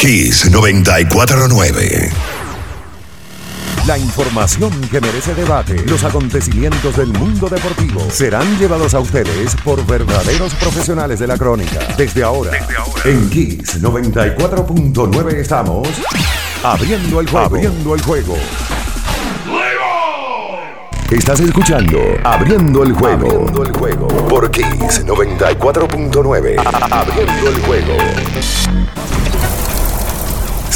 Kiss 949. La información que merece debate, los acontecimientos del mundo deportivo serán llevados a ustedes por verdaderos profesionales de la crónica. Desde ahora, en Kiss 94.9 estamos abriendo el juego. Abriendo el juego. Estás escuchando Abriendo el juego. Abriendo el juego por Kiss 94.9. Abriendo el juego.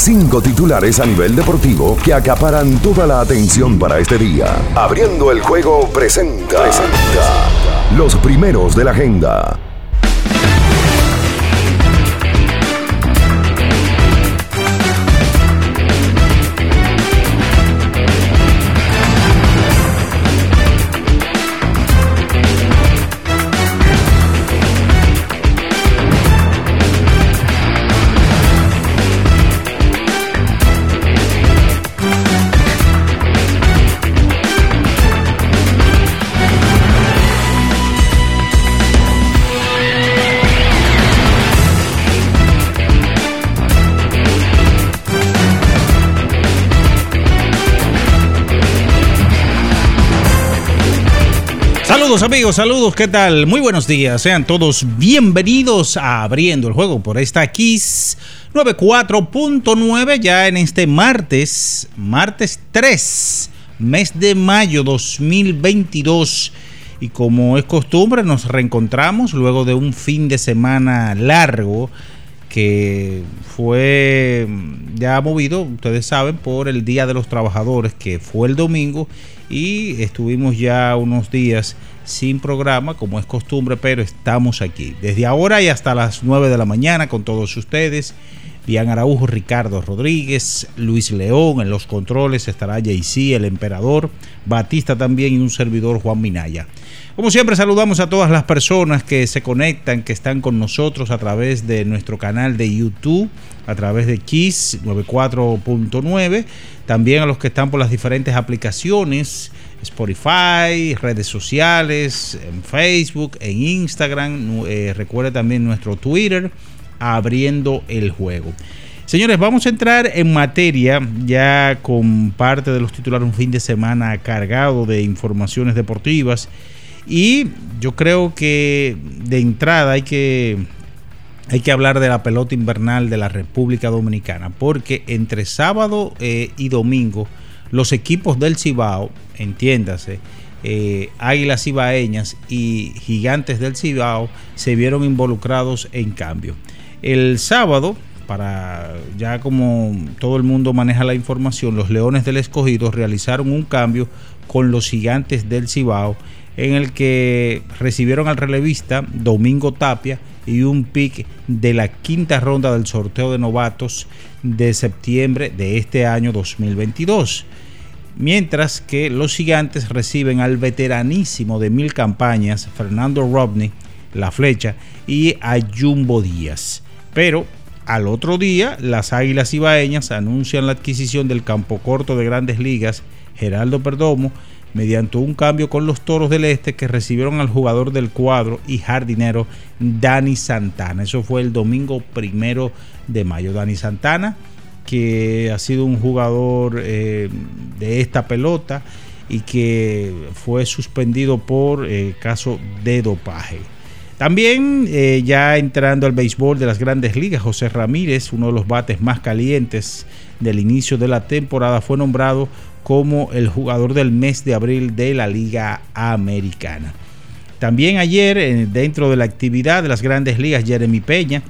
Cinco titulares a nivel deportivo que acaparan toda la atención para este día. Abriendo el juego presenta, presenta los primeros de la agenda. Amigos, saludos, ¿qué tal? Muy buenos días, sean todos bienvenidos a Abriendo el Juego por esta Kiss 94.9 ya en este martes, martes 3, mes de mayo 2022. Y como es costumbre, nos reencontramos luego de un fin de semana largo que fue ya movido, ustedes saben, por el Día de los Trabajadores, que fue el domingo, y estuvimos ya unos días sin programa, como es costumbre, pero estamos aquí. Desde ahora y hasta las 9 de la mañana con todos ustedes. Bian Araujo, Ricardo Rodríguez, Luis León en los controles, estará JC, el emperador, Batista también y un servidor Juan Minaya. Como siempre saludamos a todas las personas que se conectan, que están con nosotros a través de nuestro canal de YouTube, a través de Kiss 94.9, también a los que están por las diferentes aplicaciones Spotify, redes sociales, en Facebook, en Instagram. Eh, recuerde también nuestro Twitter, abriendo el juego. Señores, vamos a entrar en materia ya con parte de los titulares un fin de semana cargado de informaciones deportivas. Y yo creo que de entrada hay que, hay que hablar de la pelota invernal de la República Dominicana, porque entre sábado eh, y domingo los equipos del Cibao, entiéndase, eh, Águilas Cibaeñas y Gigantes del Cibao se vieron involucrados en cambio. El sábado, para ya como todo el mundo maneja la información, los Leones del Escogido realizaron un cambio con los Gigantes del Cibao en el que recibieron al relevista Domingo Tapia y un pick de la quinta ronda del sorteo de novatos de septiembre de este año 2022 mientras que los gigantes reciben al veteranísimo de mil campañas, Fernando Robney, la flecha, y a Jumbo Díaz. Pero al otro día, las Águilas Ibaeñas anuncian la adquisición del campo corto de grandes ligas, Geraldo Perdomo, mediante un cambio con los Toros del Este que recibieron al jugador del cuadro y jardinero Dani Santana. Eso fue el domingo primero de mayo. Dani Santana que ha sido un jugador eh, de esta pelota y que fue suspendido por eh, caso de dopaje. También eh, ya entrando al béisbol de las grandes ligas, José Ramírez, uno de los bates más calientes del inicio de la temporada, fue nombrado como el jugador del mes de abril de la Liga Americana. También ayer, dentro de la actividad de las grandes ligas, Jeremy Peña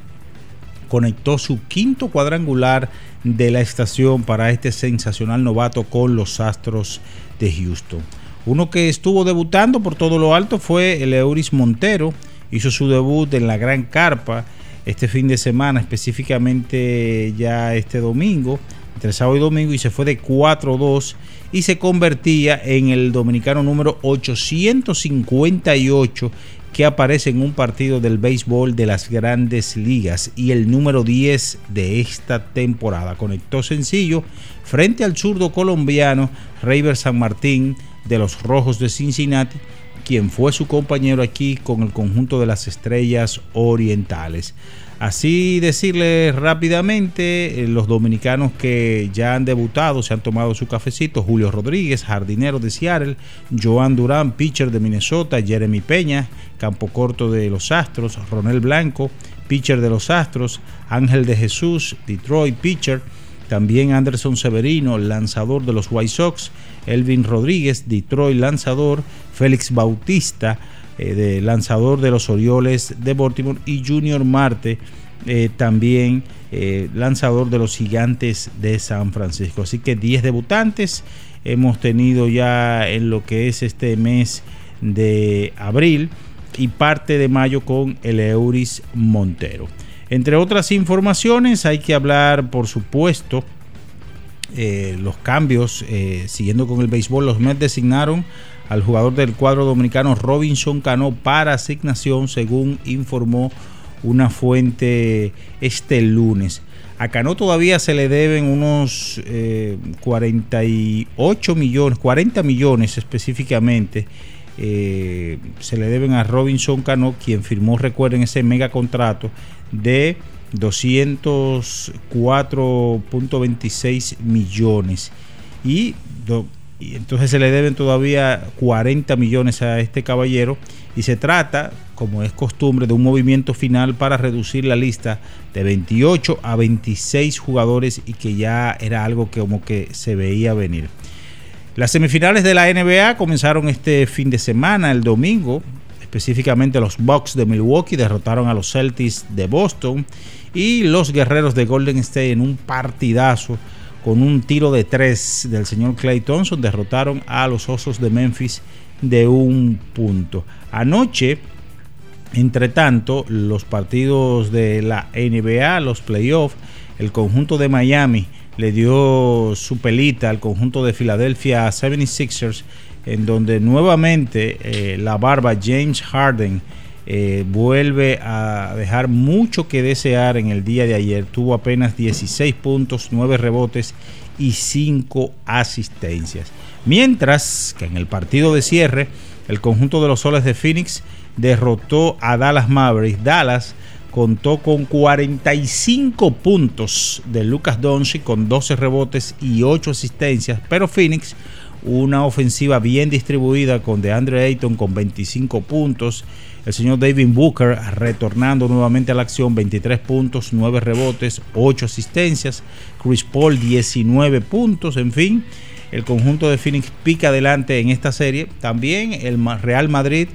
conectó su quinto cuadrangular de la estación para este sensacional novato con los Astros de Houston. Uno que estuvo debutando por todo lo alto fue el Euris Montero. Hizo su debut en la Gran Carpa este fin de semana, específicamente ya este domingo, entre sábado y domingo, y se fue de 4-2 y se convertía en el dominicano número 858 que aparece en un partido del béisbol de las grandes ligas y el número 10 de esta temporada. Conectó sencillo frente al zurdo colombiano Reiber San Martín de los Rojos de Cincinnati, quien fue su compañero aquí con el conjunto de las estrellas orientales. Así decirle rápidamente, eh, los dominicanos que ya han debutado, se han tomado su cafecito, Julio Rodríguez, jardinero de Seattle, Joan Durán, pitcher de Minnesota, Jeremy Peña, campo corto de los Astros, Ronel Blanco, pitcher de los Astros, Ángel de Jesús, Detroit pitcher, también Anderson Severino, lanzador de los White Sox, Elvin Rodríguez, Detroit lanzador, Félix Bautista, eh, de lanzador de los Orioles de Baltimore y Junior Marte, eh, también eh, lanzador de los Gigantes de San Francisco. Así que 10 debutantes hemos tenido ya en lo que es este mes de abril y parte de mayo con el Euris Montero. Entre otras informaciones hay que hablar, por supuesto, los cambios, siguiendo con el béisbol, los Mets designaron al jugador del cuadro dominicano Robinson Cano para asignación, según informó una fuente este lunes. A Cano todavía se le deben unos 48 eh, millones, 40 millones específicamente. Eh, se le deben a Robinson Cano, quien firmó, recuerden, ese mega contrato de 204.26 millones. Y y entonces se le deben todavía 40 millones a este caballero y se trata, como es costumbre, de un movimiento final para reducir la lista de 28 a 26 jugadores y que ya era algo que como que se veía venir. Las semifinales de la NBA comenzaron este fin de semana, el domingo, específicamente los Bucks de Milwaukee derrotaron a los Celtics de Boston y los Guerreros de Golden State en un partidazo con un tiro de tres del señor Clay Thompson, derrotaron a los Osos de Memphis de un punto. Anoche, entre tanto, los partidos de la NBA, los playoffs, el conjunto de Miami le dio su pelita al conjunto de Filadelfia 76ers, en donde nuevamente eh, la barba James Harden eh, vuelve a dejar mucho que desear en el día de ayer. Tuvo apenas 16 puntos, 9 rebotes y 5 asistencias. Mientras que en el partido de cierre, el conjunto de los soles de Phoenix derrotó a Dallas Mavericks. Dallas contó con 45 puntos de Lucas Doncic con 12 rebotes y 8 asistencias, pero Phoenix una ofensiva bien distribuida con DeAndre Ayton con 25 puntos el señor David Booker retornando nuevamente a la acción, 23 puntos, 9 rebotes, 8 asistencias. Chris Paul 19 puntos, en fin. El conjunto de Phoenix pica adelante en esta serie. También el Real Madrid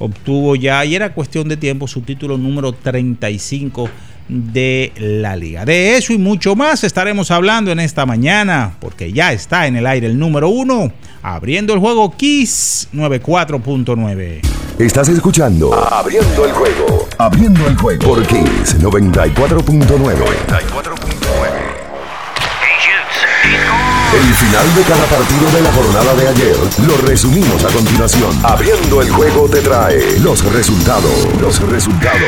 obtuvo ya, y era cuestión de tiempo, su título número 35 de la liga. De eso y mucho más estaremos hablando en esta mañana, porque ya está en el aire el número uno, abriendo el juego Kiss 94.9. Estás escuchando Abriendo el juego, abriendo el juego por Kiss 94.9. El final de cada partido de la jornada de ayer lo resumimos a continuación. Abriendo el juego te trae los resultados, los resultados.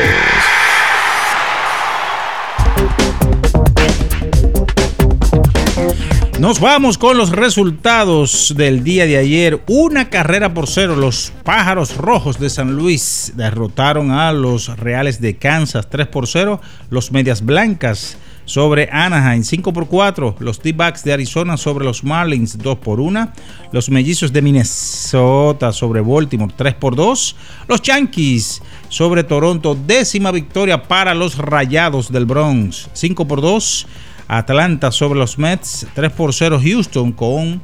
Nos vamos con los resultados del día de ayer. Una carrera por cero. Los Pájaros Rojos de San Luis derrotaron a los Reales de Kansas 3 por 0. Los Medias Blancas sobre Anaheim 5 por 4. Los D-Backs de Arizona sobre los Marlins 2 por 1. Los Mellizos de Minnesota sobre Baltimore 3 por 2. Los Yankees sobre Toronto. Décima victoria para los Rayados del Bronx 5 por 2. Atlanta sobre los Mets, 3 por 0 Houston con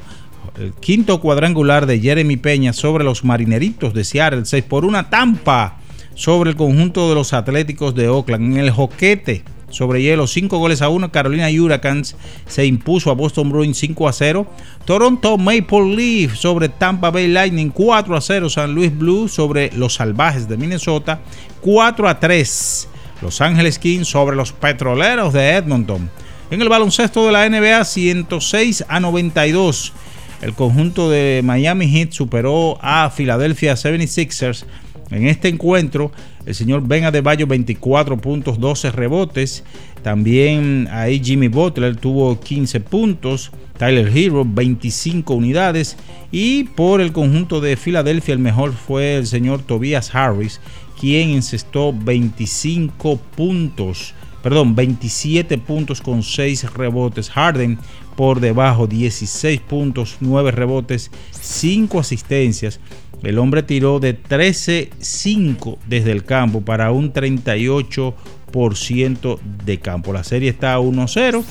el quinto cuadrangular de Jeremy Peña sobre los Marineritos de Seattle, 6 por 1 Tampa sobre el conjunto de los Atléticos de Oakland. En el joquete sobre hielo, 5 goles a 1. Carolina Hurricanes se impuso a Boston Bruins 5 a 0. Toronto Maple Leaf sobre Tampa Bay Lightning 4 a 0. San Luis Blue sobre los Salvajes de Minnesota 4 a 3. Los Ángeles Kings sobre los Petroleros de Edmonton en el baloncesto de la NBA, 106 a 92. El conjunto de Miami Heat superó a Philadelphia 76ers. En este encuentro, el señor Ben Adebayo 24 puntos, 12 rebotes. También ahí Jimmy Butler tuvo 15 puntos. Tyler Hero 25 unidades. Y por el conjunto de Filadelfia, el mejor fue el señor Tobias Harris, quien encestó 25 puntos perdón, 27 puntos con 6 rebotes. Harden por debajo, 16 puntos, 9 rebotes, 5 asistencias. El hombre tiró de 13-5 desde el campo para un 38% de campo. La serie está a 1-0.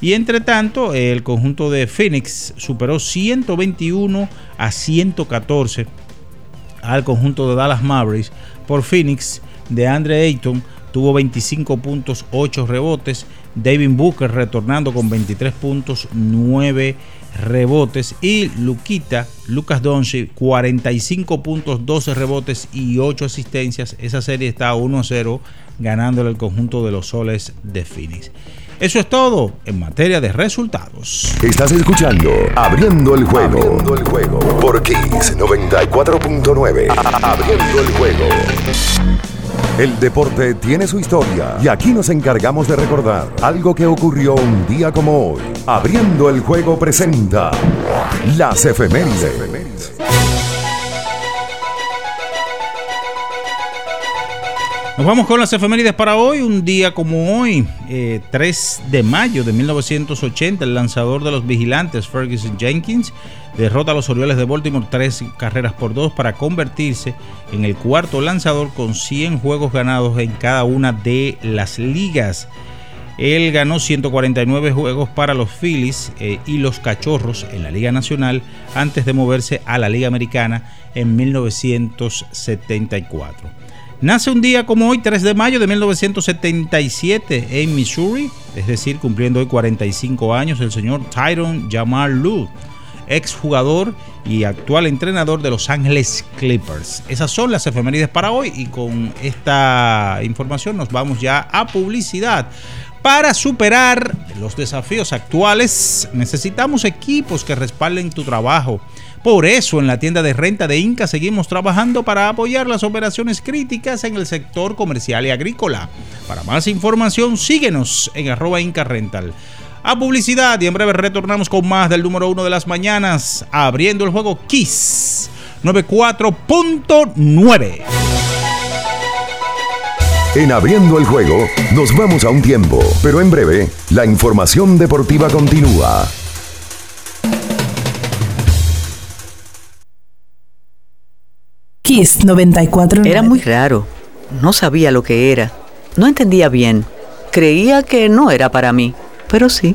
Y entre tanto, el conjunto de Phoenix superó 121 a 114 al conjunto de Dallas Mavericks por Phoenix de Andre Ayton tuvo 25 puntos, 8 rebotes. David Booker retornando con 23 puntos, 9 rebotes. Y Luquita, Lucas Doncic, 45 puntos, 12 rebotes y 8 asistencias. Esa serie está 1-0 ganándole el conjunto de los soles de Phoenix. Eso es todo en materia de resultados. Estás escuchando Abriendo el juego. Abriendo el juego por Kiss 94.9. Abriendo el juego. El deporte tiene su historia y aquí nos encargamos de recordar algo que ocurrió un día como hoy. Abriendo el juego presenta las efemérides. Nos vamos con las efemérides para hoy. Un día como hoy, 3 eh, de mayo de 1980, el lanzador de los vigilantes, Ferguson Jenkins, derrota a los Orioles de Baltimore tres carreras por dos para convertirse en el cuarto lanzador con 100 juegos ganados en cada una de las ligas. Él ganó 149 juegos para los Phillies eh, y los Cachorros en la Liga Nacional antes de moverse a la Liga Americana en 1974. Nace un día como hoy, 3 de mayo de 1977, en Missouri, es decir, cumpliendo hoy 45 años, el señor Tyron Jamal Lue, exjugador y actual entrenador de Los Ángeles Clippers. Esas son las efemérides para hoy y con esta información nos vamos ya a publicidad. Para superar los desafíos actuales necesitamos equipos que respalden tu trabajo por eso en la tienda de renta de Inca seguimos trabajando para apoyar las operaciones críticas en el sector comercial y agrícola. Para más información síguenos en arroba Inca Rental. A publicidad y en breve retornamos con más del número uno de las mañanas, abriendo el juego Kiss 94.9. En abriendo el juego nos vamos a un tiempo, pero en breve la información deportiva continúa. Kiss 94. Era muy raro. No sabía lo que era. No entendía bien. Creía que no era para mí, pero sí.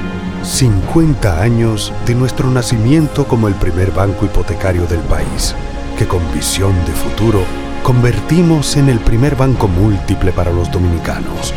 50 años de nuestro nacimiento como el primer banco hipotecario del país, que con visión de futuro convertimos en el primer banco múltiple para los dominicanos.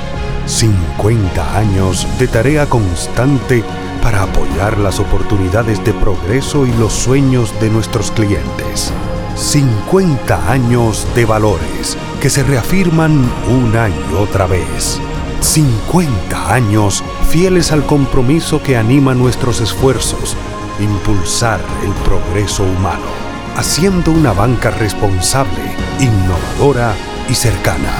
50 años de tarea constante para apoyar las oportunidades de progreso y los sueños de nuestros clientes. 50 años de valores que se reafirman una y otra vez. 50 años fieles al compromiso que anima nuestros esfuerzos, impulsar el progreso humano, haciendo una banca responsable, innovadora y cercana.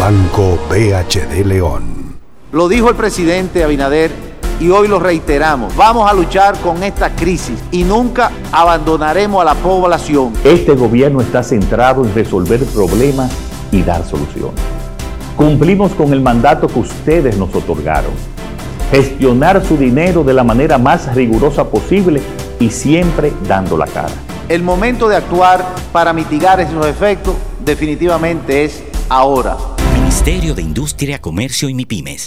Banco BHD León. Lo dijo el presidente Abinader y hoy lo reiteramos. Vamos a luchar con esta crisis y nunca abandonaremos a la población. Este gobierno está centrado en resolver problemas y dar soluciones. Cumplimos con el mandato que ustedes nos otorgaron. Gestionar su dinero de la manera más rigurosa posible y siempre dando la cara. El momento de actuar para mitigar esos efectos definitivamente es ahora. Ministerio de Industria, Comercio y MIPIMES.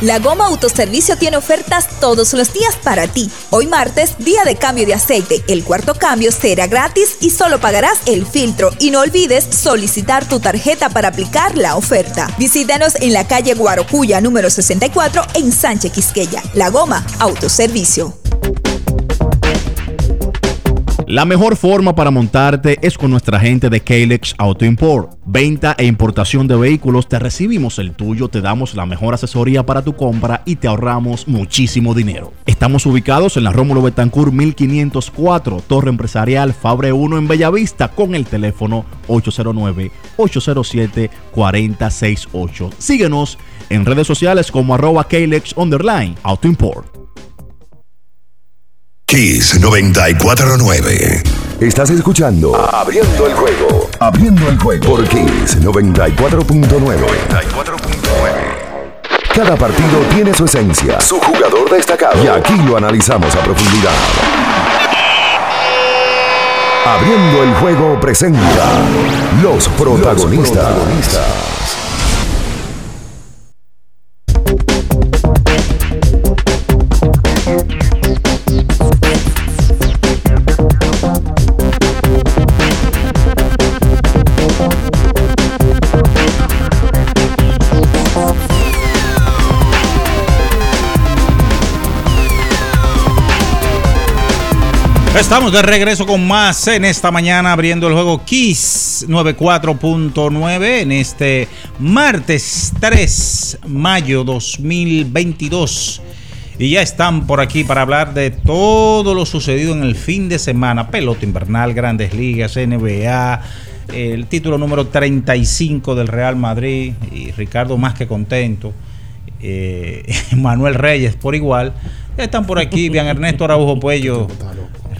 La Goma Autoservicio tiene ofertas todos los días para ti. Hoy martes, día de cambio de aceite. El cuarto cambio será gratis y solo pagarás el filtro. Y no olvides solicitar tu tarjeta para aplicar la oferta. Visítanos en la calle Guarocuya número 64 en Sánchez Quisqueya. La Goma Autoservicio. La mejor forma para montarte es con nuestra gente de Kalex Auto Import. Venta e importación de vehículos, te recibimos el tuyo, te damos la mejor asesoría para tu compra y te ahorramos muchísimo dinero. Estamos ubicados en la Rómulo Betancourt 1504, Torre Empresarial Fabre 1 en Bellavista con el teléfono 809-807-4068. Síguenos en redes sociales como arroba Kalex Underline Auto Import. Kiss 949. Estás escuchando Abriendo el juego. Abriendo el juego por Kiss 94.9. 94.9. Cada partido tiene su esencia, su jugador destacado. Y aquí lo analizamos a profundidad. Abriendo el juego presenta los protagonistas. Estamos de regreso con más en esta mañana abriendo el juego Kiss 94.9 en este martes 3 mayo 2022. Y ya están por aquí para hablar de todo lo sucedido en el fin de semana. Pelota invernal, grandes ligas, NBA, el título número 35 del Real Madrid y Ricardo más que contento. Eh, Manuel Reyes por igual. Están por aquí, Bian Ernesto Araujo Puello.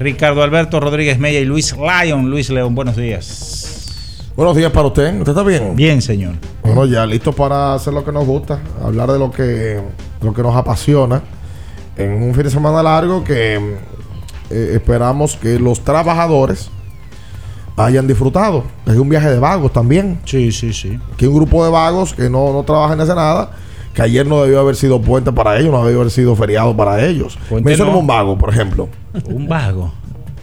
Ricardo Alberto Rodríguez Mella y Luis Lyon. Luis León, buenos días. Buenos días para usted. ¿Usted está bien? Bien, señor. Bueno, ya listo para hacer lo que nos gusta, hablar de lo que, lo que nos apasiona en un fin de semana largo que eh, esperamos que los trabajadores hayan disfrutado. Es un viaje de vagos también. Sí, sí, sí. Que un grupo de vagos que no, no trabajan ni hacen nada que ayer no debió haber sido puente para ellos, no debió haber sido feriado para ellos. me hizo como un vago, por ejemplo. Un vago.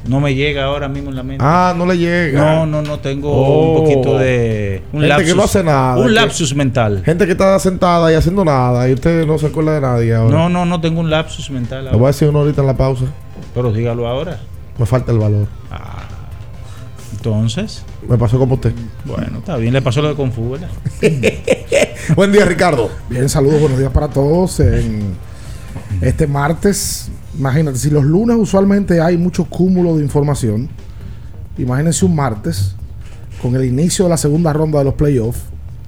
No me llega ahora mismo en la mente. Ah, no le llega. No, no, no tengo un poquito de. Un gente lapsus, que no hace nada. Un lapsus mental. Gente que está sentada y haciendo nada y usted no se acuerda de nadie ahora. No, no, no tengo un lapsus mental. Ahora. Le voy a decir uno ahorita en la pausa. Pero dígalo ahora. Me falta el valor. Ah. Entonces. Me pasó como usted. Bueno, está bien, le pasó lo de Confu, ¿verdad? Buen día, Ricardo. Bien, saludos, buenos días para todos. En este martes, imagínate, si los lunes usualmente hay mucho cúmulo de información, imagínense un martes con el inicio de la segunda ronda de los playoffs,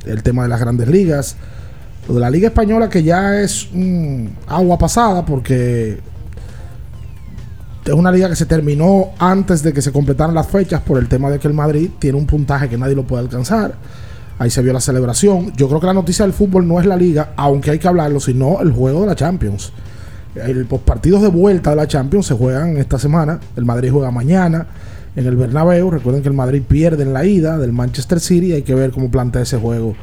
el tema de las grandes ligas, lo de la Liga Española que ya es agua pasada porque es una liga que se terminó antes de que se completaran las fechas por el tema de que el Madrid tiene un puntaje que nadie lo puede alcanzar. Ahí se vio la celebración. Yo creo que la noticia del fútbol no es la liga, aunque hay que hablarlo, sino el juego de la Champions. Los partidos de vuelta de la Champions se juegan esta semana. El Madrid juega mañana en el Bernabéu. Recuerden que el Madrid pierde en la ida del Manchester City. Hay que ver cómo plantea ese juego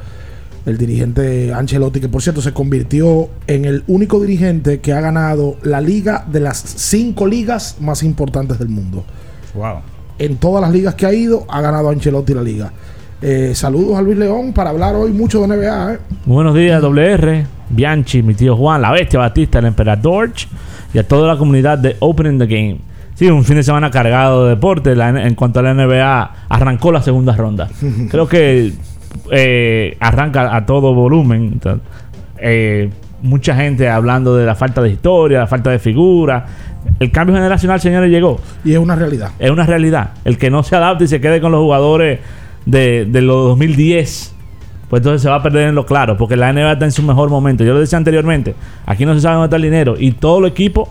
el dirigente Ancelotti, que por cierto se convirtió en el único dirigente que ha ganado la liga de las cinco ligas más importantes del mundo. Wow. En todas las ligas que ha ido, ha ganado Ancelotti la liga. Eh, saludos a Luis León para hablar hoy mucho de NBA. ¿eh? Buenos días, WR, Bianchi, mi tío Juan, la bestia Batista, el emperador y a toda la comunidad de Opening the Game. Sí, un fin de semana cargado de deporte. en cuanto a la NBA, arrancó la segunda ronda. Creo que eh, arranca a todo volumen. Eh, mucha gente hablando de la falta de historia, la falta de figura. El cambio generacional, señores, llegó. Y es una realidad. Es una realidad. El que no se adapte y se quede con los jugadores de, de los 2010, pues entonces se va a perder en lo claro, porque la NBA está en su mejor momento. Yo lo decía anteriormente, aquí no se sabe dónde está el dinero y todo el equipo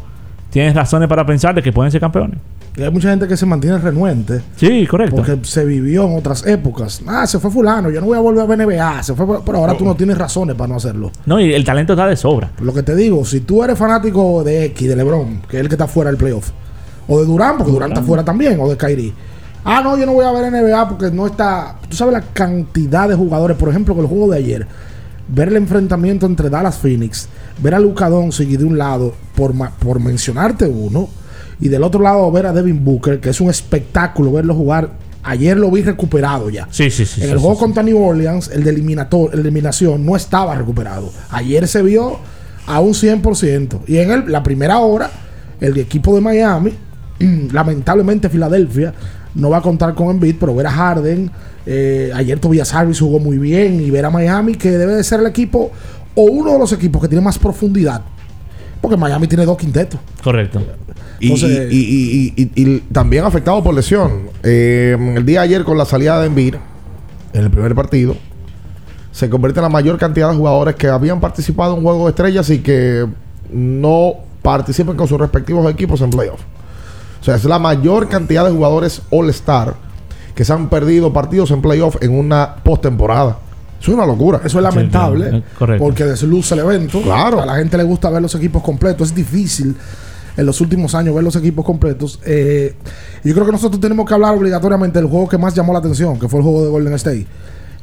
tienes razones para pensar de que pueden ser campeones. Y hay mucha gente que se mantiene renuente. Sí, correcto. Porque se vivió en otras épocas. Ah, se fue fulano, yo no voy a volver a ver NBA. Se fue, pero ahora tú no tienes razones para no hacerlo. No, y el talento está de sobra. Lo que te digo, si tú eres fanático de X, de LeBron, que es el que está fuera del playoff, o de Durán, porque Durán está fuera también, o de Kyrie. Ah, no, yo no voy a ver NBA porque no está. Tú sabes la cantidad de jugadores, por ejemplo, con el juego de ayer. Ver el enfrentamiento entre Dallas Phoenix, ver a Luca Doncic de un lado, por, por mencionarte uno, y del otro lado ver a Devin Booker, que es un espectáculo verlo jugar. Ayer lo vi recuperado ya. Sí, sí, sí. En el juego contra New Orleans, el de eliminación no estaba recuperado. Ayer se vio a un 100%. Y en el, la primera hora, el equipo de Miami, lamentablemente Filadelfia, no va a contar con Embiid, pero ver a Harden, eh, ayer Tobias Harris jugó muy bien y ver a Miami, que debe de ser el equipo o uno de los equipos que tiene más profundidad. Porque Miami tiene dos quintetos. Correcto. Y, también afectado por lesión. Eh, el día de ayer con la salida de Embiid en el primer partido, se convierte en la mayor cantidad de jugadores que habían participado en un juego de estrellas y que no participan con sus respectivos equipos en playoff. O sea, es la mayor cantidad de jugadores All-Star que se han perdido partidos en playoff en una postemporada. Eso es una locura. Eso es lamentable. porque desluce el evento. Claro. A la gente le gusta ver los equipos completos. Es difícil en los últimos años ver los equipos completos. Eh, yo creo que nosotros tenemos que hablar obligatoriamente del juego que más llamó la atención, que fue el juego de Golden State.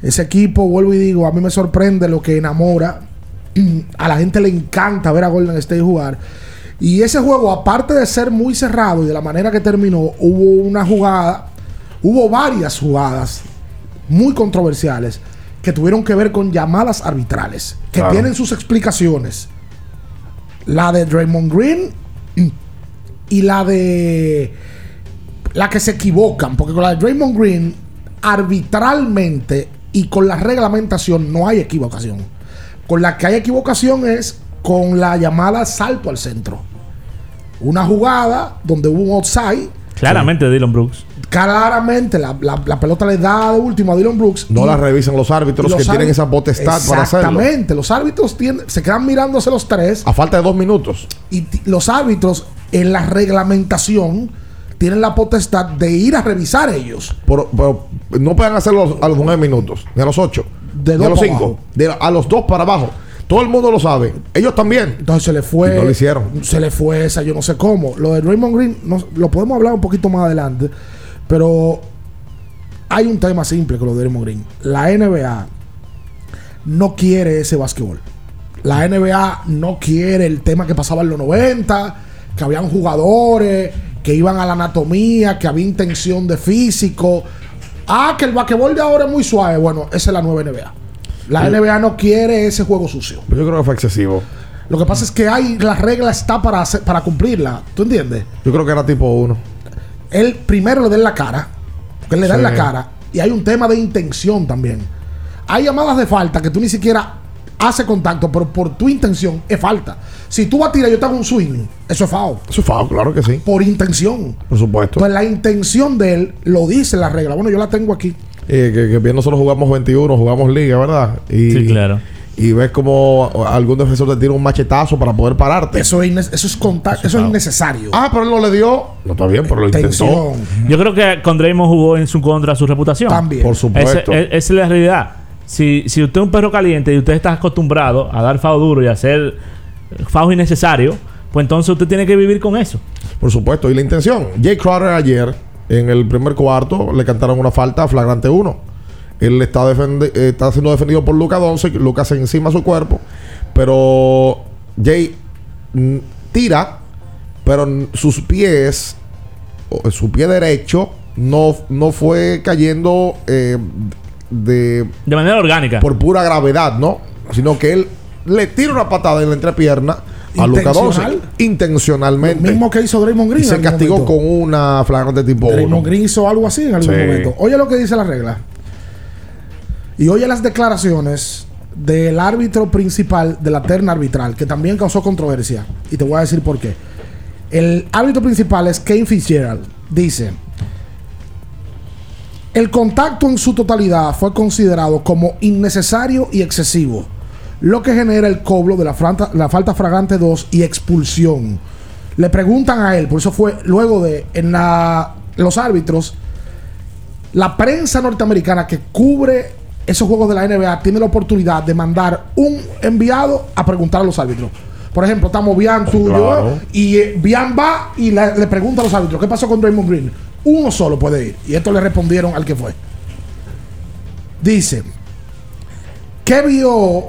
Ese equipo, vuelvo y digo, a mí me sorprende lo que enamora. A la gente le encanta ver a Golden State jugar. Y ese juego, aparte de ser muy cerrado y de la manera que terminó, hubo una jugada, hubo varias jugadas muy controversiales que tuvieron que ver con llamadas arbitrales, que tienen sus explicaciones. La de Draymond Green y la de la que se equivocan, porque con la de Draymond Green arbitralmente y con la reglamentación no hay equivocación. Con la que hay equivocación es con la llamada salto al centro. Una jugada donde hubo un outside. Claramente Dylan Brooks. Claramente la, pelota le da de último a Dylan Brooks. No la revisan los árbitros que tienen esa potestad para hacerlo. Exactamente. Los árbitros se quedan mirándose los tres. A falta de dos minutos. Y los árbitros en la reglamentación tienen la potestad de ir a revisar ellos. Pero, no pueden hacerlo a los nueve minutos, ni a los ocho, de, a los cinco, a los dos para abajo. Todo el mundo lo sabe. Ellos también. Entonces se le fue. no lo hicieron. Se le fue esa, yo no sé cómo. Lo de Raymond Green, lo podemos hablar un poquito más adelante. Pero hay un tema simple con lo de Raymond Green. La NBA no quiere ese básquetbol. La NBA no quiere el tema que pasaba en los 90, que habían jugadores que iban a la anatomía, que había intención de físico. Ah, que el basquetbol de ahora es muy suave. Bueno, esa es la nueva NBA. La NBA no quiere ese juego sucio. Yo creo que fue excesivo. Lo que pasa es que hay la regla está para para cumplirla. ¿Tú entiendes? Yo creo que era tipo uno. Él primero le da en la cara. Porque él le da en la cara. Y hay un tema de intención también. Hay llamadas de falta que tú ni siquiera haces contacto, pero por tu intención es falta. Si tú vas a tirar yo te hago un swing, eso es foul. Eso es foul, claro que sí. Por intención. Por supuesto. Entonces la intención de él lo dice la regla. Bueno, yo la tengo aquí. Eh, que, bien nosotros jugamos 21, jugamos liga, ¿verdad? Y, sí, claro. Y ves como algún defensor te tira un machetazo para poder pararte. Eso es, eso es contacto, eso es innecesario. Ah, pero él no le dio. No está bien, pero lo intentó. Yo creo que con Draymond jugó en su contra su reputación. También. Por supuesto. Esa es la realidad. Si, si usted es un perro caliente y usted está acostumbrado a dar FAO duro y a hacer FAO innecesario, pues entonces usted tiene que vivir con eso. Por supuesto. Y la intención. Jay Crowder ayer, en el primer cuarto, le cantaron una falta flagrante 1. Él está, está siendo defendido por Lucas Doncic. Lucas encima de su cuerpo. Pero Jay tira, pero sus pies, su pie derecho, no, no fue cayendo eh, de, de manera orgánica. Por pura gravedad, ¿no? Sino que él le tira una patada en la entrepierna a Doncic intencionalmente. Lo mismo que hizo Draymond Green. Y se castigó con una flagrante tipo. Draymond Green hizo algo así en algún momento. Oye lo que dice la regla. Y oye las declaraciones del árbitro principal de la terna arbitral, que también causó controversia. Y te voy a decir por qué. El árbitro principal es Kane Fitzgerald. Dice: El contacto en su totalidad fue considerado como innecesario y excesivo, lo que genera el cobro de la, la falta fragante 2 y expulsión. le preguntan a él, por eso fue luego de en la, los árbitros, la prensa norteamericana que cubre esos juegos de la NBA tiene la oportunidad de mandar un enviado a preguntar a los árbitros. Por ejemplo, estamos Bian, tú y yo, Claro. y eh, Bian va y le, le pregunta a los árbitros, ¿qué pasó con Draymond Green? Uno solo puede ir. Y esto le respondieron al que fue. Dice, ¿qué vio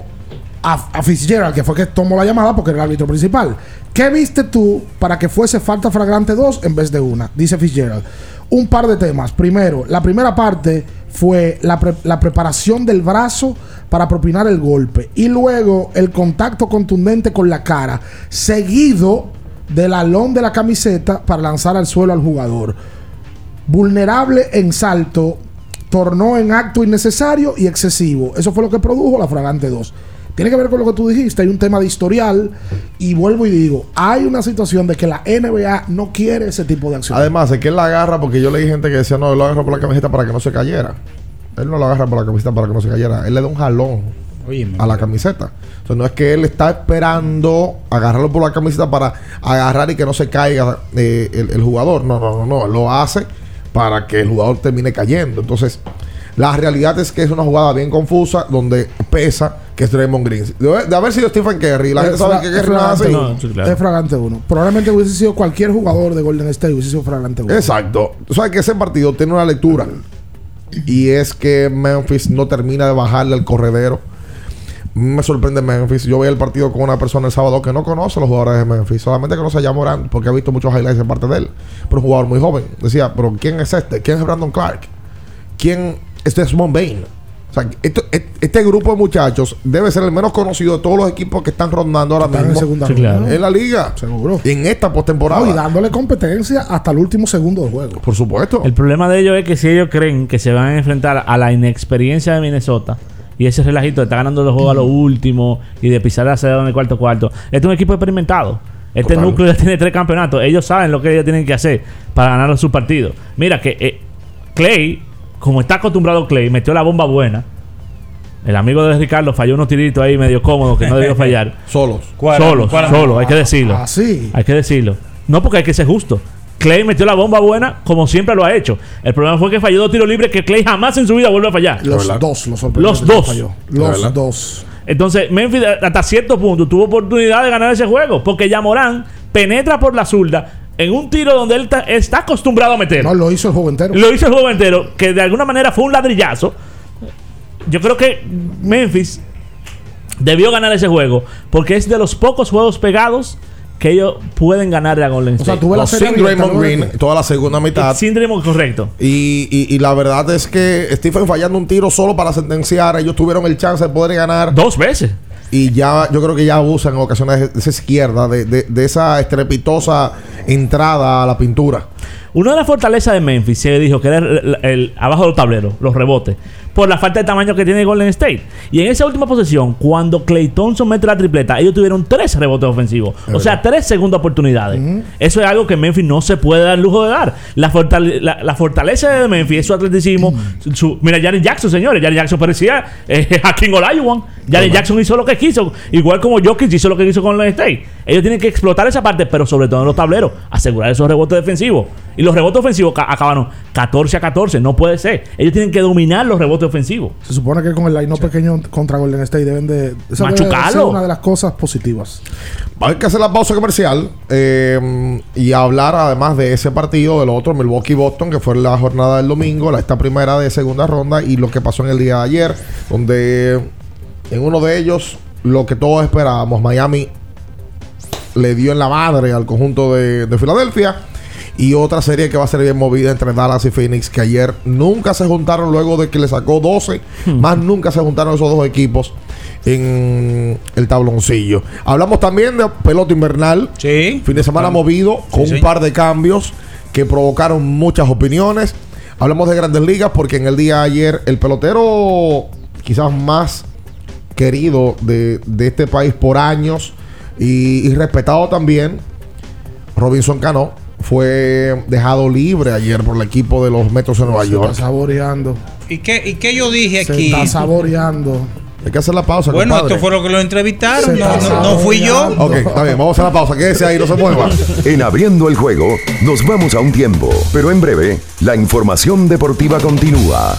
a, Fitzgerald, que fue que tomó la llamada porque era el árbitro principal? ¿Qué viste tú para que fuese falta flagrante 2 en vez de una? Dice Fitzgerald. Un par de temas. Primero, la primera parte fue la, la preparación del brazo para propinar el golpe. Y luego el contacto contundente con la cara, seguido del alón de la camiseta para lanzar al suelo al jugador vulnerable en salto, tornó en acto innecesario y excesivo. Eso fue lo que produjo la Fragante 2. Tiene que ver con lo que tú dijiste, hay un tema de historial y vuelvo y digo, hay una situación de que la NBA no quiere ese tipo de acción. Además, es que él la agarra porque yo leí gente que decía, no, él lo agarra por la camiseta para que no se cayera. Él no lo agarra por la camiseta para que no se cayera. Él le da un jalón a la camiseta. O sea, no es que él está esperando agarrarlo por la camiseta para agarrar y que no se caiga eh, el, el jugador. No, no, no, no. Él lo hace para que el jugador termine cayendo. Entonces, la realidad es que es una jugada bien confusa donde pesa que es Draymond Green. De, de haber sido Stephen Curry, la gente Es sabe fra- que es Curry no es fragante, Es fragante 1. Probablemente hubiese sido cualquier jugador de Golden State, hubiese sido fragante 1. Exacto. Tú sabes que ese partido tiene una lectura. Y es que Memphis no termina de bajarle al corredero. Me sorprende Memphis. Yo vi el partido con una persona el sábado que no conoce a los jugadores de Memphis. Solamente conoce a Jamoran porque ha visto muchos highlights en parte de él. Pero un jugador muy joven. Decía, pero ¿quién es este? ¿Quién es Brandon Clark? ¿Quién este es Mon Bain? O sea, esto- et- este grupo de muchachos debe ser el menos conocido de todos los equipos que están rondando ahora Están en mismo segunda Sí, claro. en la liga. Seguro. En esta postemporada. No, y dándole competencia hasta el último segundo de juego. Por supuesto. El problema de ellos es que si ellos creen que se van a enfrentar a la inexperiencia de Minnesota y ese relajito de estar ganando los juegos a lo último y de pisar el acelerador en el cuarto cuarto, este es un equipo experimentado. Este Total. núcleo ya tiene tres campeonatos. Ellos saben lo que ellos tienen que hacer para ganar sus partidos. Mira que eh, Clay, como está acostumbrado Clay, metió la bomba buena. El amigo de Ricardo falló unos tiritos ahí medio cómodos que no debió fallar. Solos. Solos, solos, hay que decirlo. Ah, sí. Hay que decirlo. No, porque hay que ser justo. Clay metió la bomba buena como siempre lo ha hecho. El problema fue que falló dos tiros libres que Clay jamás en su vida vuelve a fallar. Los dos, los Los dos. falló. Los dos. Entonces, Memphis hasta cierto punto tuvo oportunidad de ganar ese juego. Porque ya Morán penetra por la zurda en un tiro donde él está, acostumbrado a meter. No, lo hizo el juego entero. Lo hizo el juego entero, que de alguna manera fue un ladrillazo. Yo creo que Memphis debió ganar ese juego porque es de los pocos juegos pegados que ellos pueden ganar a Golden State. No, sin Draymond Green toda la segunda mitad. Sin Draymond, correcto. Y, y- y la verdad es que Stephen fallando un tiro solo para sentenciar, ellos tuvieron el chance de poder ganar. Dos veces. Y ya, yo creo que ya abusan en ocasiones de esa izquierda, de, de- de esa estrepitosa entrada a la pintura. Una de las fortalezas de Memphis se dijo que era el, el- abajo del tablero, los rebotes, por la falta de tamaño que tiene Golden State. Y en esa última posesión, cuando Clay Thompson mete la tripleta, ellos tuvieron tres rebotes ofensivos. o sea, tres segundas oportunidades. Eso es algo que Memphis no se puede dar el lujo de dar. La, fortale- la- la fortaleza de Memphis es su atleticismo. su- su- mira, Janet Jackson, señores. Janet Jackson parecía eh, Hakim Olajuwon. Janet Jackson hizo lo que quiso. Igual como Jokic hizo lo que quiso con Golden State. Ellos tienen que explotar esa parte, pero sobre todo en los tableros, asegurar esos rebotes defensivos. Y los rebotes ofensivos ca- acabaron 14 a 14. No puede ser. Ellos tienen que dominar los rebotes ofensivos. Se supone que con el line pequeño contra Golden State deben de. esa debe Machucarlo. ser una de las cosas positivas. Hay que hacer la pausa comercial eh, y hablar además de ese partido, del otro, Milwaukee-Boston, que fue la jornada del domingo, la, esta primera de segunda ronda, y lo que pasó en el día de ayer, donde en uno de ellos, lo que todos esperábamos, Miami le dio en la madre al conjunto de, de Filadelfia. Y otra serie que va a ser bien movida entre Dallas y Phoenix, que ayer nunca se juntaron luego de que le sacó 12, más nunca se juntaron esos dos equipos en el tabloncillo. Hablamos también de pelota invernal. Sí. Fin de semana movido con un par de cambios que provocaron muchas opiniones. Hablamos de grandes ligas porque en el día de ayer el pelotero quizás más querido de, de este país por años y, y respetado también, Robinson Cano, fue dejado libre ayer por el equipo de los Metros de Nueva Se York. está saboreando. ¿Y qué, ¿Y qué yo dije Se aquí? está saboreando. Hay que hacer la pausa. Bueno, compadre. esto fue lo que lo entrevistaron. No, no- no fui yo. Ok, está bien, vamos a hacer la pausa. Quédese ahí, no se mueva. En abriendo el juego, nos vamos a un tiempo, pero en breve, la información deportiva continúa.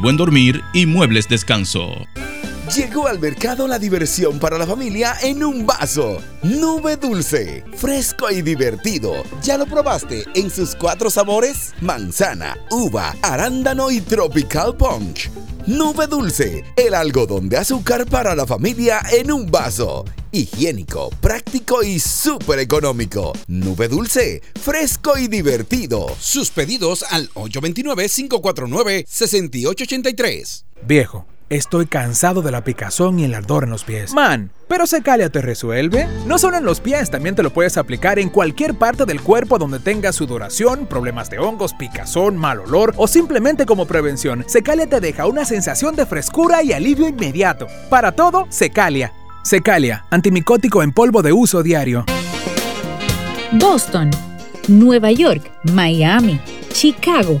buen dormir y muebles descanso. Llegó al mercado la diversión para la familia en un vaso. Nube dulce, fresco y divertido. ¿Ya lo probaste en sus cuatro sabores? Manzana, uva, arándano y tropical punch. Nube dulce, el algodón de azúcar para la familia en un vaso. Higiénico, práctico y súper económico. Nube dulce, fresco y divertido. Sus pedidos al 829-549-6883. Viejo, estoy cansado de la picazón y el ardor en los pies. Man, pero Secalia te resuelve. No solo en los pies, también te lo puedes aplicar en cualquier parte del cuerpo donde tengas sudoración, problemas de hongos, picazón, mal olor o simplemente como prevención. Secalia te deja una sensación de frescura y alivio inmediato. Para todo, Secalia. Secalia, antimicótico en polvo de uso diario. Boston, Nueva York, Miami, Chicago.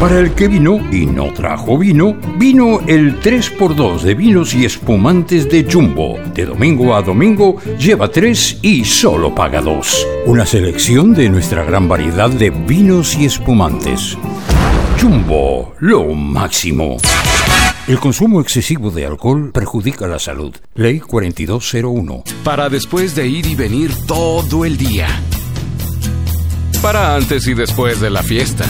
Para el que vino y no trajo vino, vino el 3x2 de vinos y espumantes de Jumbo. De domingo a domingo lleva 3 y solo paga 2. Una selección de nuestra gran variedad de vinos y espumantes. Jumbo, lo máximo. El consumo excesivo de alcohol perjudica la salud. Ley 4201. Para después de ir y venir todo el día. Para antes y después de la fiesta.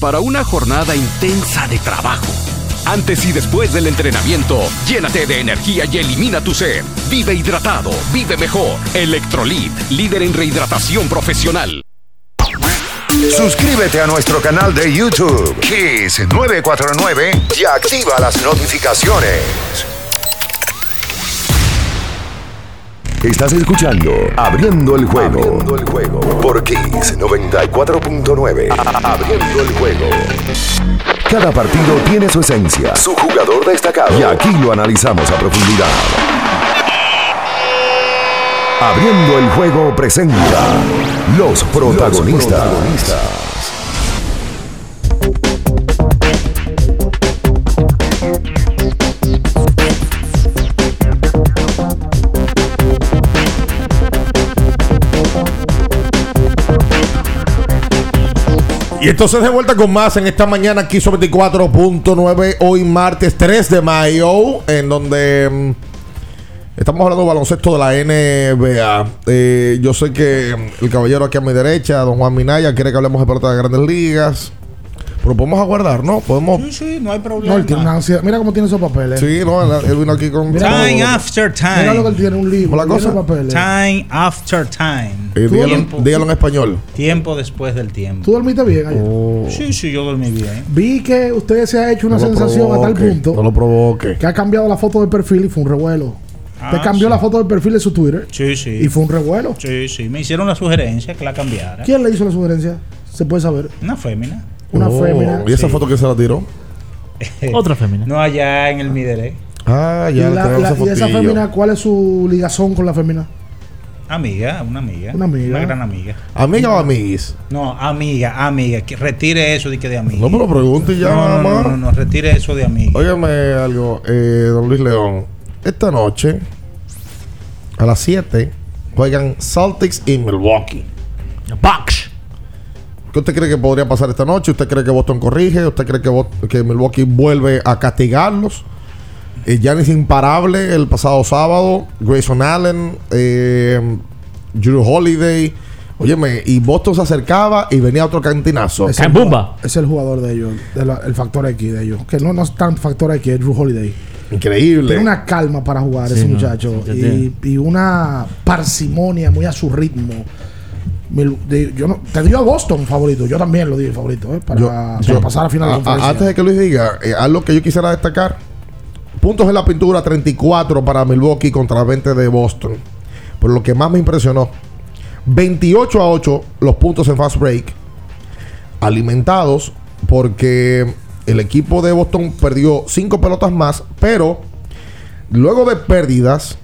Para una jornada intensa de trabajo. Antes y después del entrenamiento, llénate de energía y elimina tu sed. Vive hidratado, vive mejor. Electrolit, líder en rehidratación profesional. Suscríbete a nuestro canal de YouTube, Kiss 949, y activa las notificaciones. Estás escuchando Abriendo el juego. Abriendo el juego. Por Kiss 94.9. Abriendo el juego. Cada partido tiene su esencia, su jugador destacado. Y aquí lo analizamos a profundidad. Abriendo el juego presenta los protagonistas. Y entonces de vuelta con más en esta mañana aquí sobre 24.9, hoy martes 3 de mayo, en donde mm, estamos hablando de baloncesto de la NBA. Eh, yo sé que mm, el caballero aquí a mi derecha, don Juan Minaya, quiere que hablemos de pelota de grandes ligas. Pero podemos aguardar, ¿no? Podemos. Sí, sí, no hay problema. No, él tiene una ansiedad. Mira cómo tiene esos papeles. Sí, no, él, él vino aquí con. Time after time. Mira lo que él tiene, un libro. ¿Cómo la cosa? papeles. Time after time. Eh, dígalo, dígalo en español. Tiempo después del tiempo. ¿Tú dormiste bien ayer? Oh. Sí, sí, yo dormí bien. Vi que usted se ha hecho una No sensación a tal provoque, punto No lo provoque. que ha cambiado la foto de perfil y fue un revuelo. Ah, Te cambió sí. la foto de perfil de su Twitter Sí, sí. y fue un revuelo. Sí, sí. Me hicieron la sugerencia que la cambiara. ¿Quién le hizo la sugerencia? Se puede saber. Una fémina. Una Oh, fémina. ¿Y esa Sí. foto que se la tiró? Otra fémina. No allá en el Midere. Ah, ¿Y, ya la- le tenemos la- esa y esa fémina, cuál es su ligazón con la fémina? Amiga, una amiga. Una amiga. Una gran amiga. ¿Amiga o amiguis? No, amiga, amiga. Que retire eso de que de amiga. No me lo pregunte ya, no, no, nada no, no, no, retire eso de amiga. Óigame algo, eh, don Luis León. Esta noche, a las 7, juegan Celtics y Milwaukee. Bucks. ¿Qué usted cree que podría pasar esta noche? ¿Usted cree que Boston corrige? ¿Usted cree que, que Milwaukee vuelve a castigarlos? Eh, Giannis imparable el pasado sábado. Grayson Allen, eh, Drew Holiday. Óyeme, y Boston se acercaba y venía otro cantinazo. Es el, es el jugador de ellos, de la- el factor X de ellos. Que no, no es tan factor X, es Drew Holiday. Increíble. Tiene una calma para jugar Sí, ese no, muchacho. y una parsimonia muy a su ritmo. De- yo no, te dio a Boston favorito. Yo también lo di favorito. ¿eh? Para, Yo- para yo- pasar a final a- conferencia. Antes de que Luis diga, eh, algo que yo quisiera destacar. Puntos en la pintura, 34 para Milwaukee contra 20 de Boston. Pero lo que más me impresionó, 28 a 8 los puntos en fast break. Alimentados porque el equipo de Boston perdió 5 pelotas más, pero luego de pérdidas,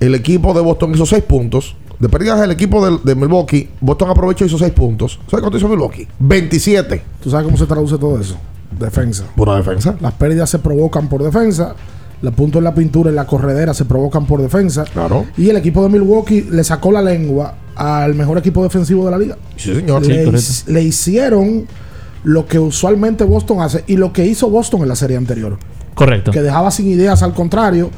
el equipo de Boston hizo 6 puntos. De pérdidas del equipo de, de Milwaukee, Boston aprovechó y hizo 6 puntos. ¿Sabes cuánto hizo Milwaukee? 27. ¿Tú sabes cómo se traduce todo eso? Defensa. Pura defensa. Las pérdidas se provocan por defensa. Los puntos en la pintura y la corredera se provocan por defensa. Claro. Y el equipo de Milwaukee le sacó la lengua al mejor equipo defensivo de la liga. Sí, señor. Sí, le hicieron lo que usualmente Boston hace y lo que hizo Boston en la serie anterior. Correcto. Que dejaba sin ideas al contrario.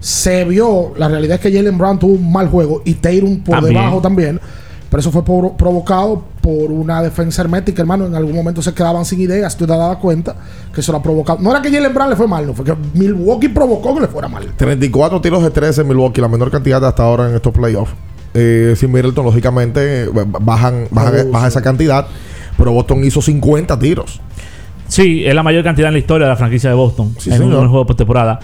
Se vio, la realidad es que Jalen Brown tuvo un mal juego y Tatum por También. debajo también. Pero eso fue por- provocado por una defensa hermética, hermano. En algún momento se quedaban sin ideas. Tú te dabas cuenta que eso lo ha provocado. No era que Jalen Brown le fue mal, no. Fue que Milwaukee provocó que le fuera mal. 34 tiros de 13 en Milwaukee, la menor cantidad hasta ahora en estos playoffs. Eh, sin Middleton, lógicamente, eh, bajan, bajan- Oh, baja sí. esa cantidad. Pero Boston hizo 50 tiros. Sí, es la mayor cantidad en la historia de la franquicia de Boston Sí, en señor. un juego de postemporada.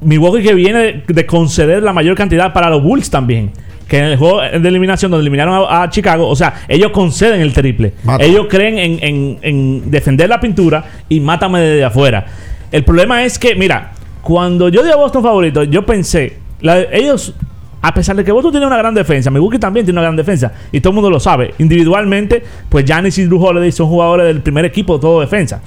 Milwaukee que viene de, de conceder la mayor cantidad para los Bulls también. Que en el juego de eliminación donde eliminaron a, a Chicago, o sea, ellos conceden el triple. Mata. Ellos creen en, en- en defender la pintura y mátame desde afuera. El problema es que, mira, cuando yo di a Boston favorito, yo pensé, la- ellos, a pesar de que Boston tiene una gran defensa, Milwaukee también tiene una gran defensa, y todo el mundo lo sabe. Individualmente, pues Giannis y Drew Holiday son jugadores del primer equipo de todo defensa.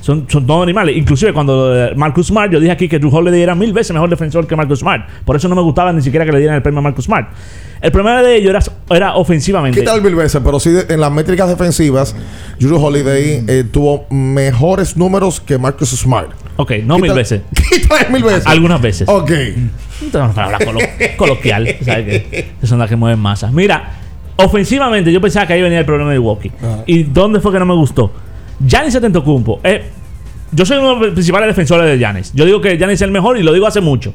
Son, son todos animales. Inclusive cuando Marcus Smart, yo dije aquí que Drew Holiday era mil veces mejor defensor que Marcus Smart. Por eso no me gustaba ni siquiera que le dieran el premio a Marcus Smart. El problema de ellos era, era ofensivamente. ¿Qué tal mil veces? Pero sí, en las métricas defensivas, Drew Holiday eh, tuvo mejores números que Marcus Smart. Ok, no ¿Qué mil veces. ¿Qué tal mil veces? Algunas veces. Ok. Esto es una palabra colo- coloquial. ¿sabes qué? Son las que mueven masas. Mira, ofensivamente yo pensaba que ahí venía el problema de Milwaukee. ¿Y dónde fue que no me gustó? Giannis Antetokounmpo. Eh, yo soy uno de los principales defensores de Giannis. Yo digo que Giannis es el mejor y lo digo hace mucho.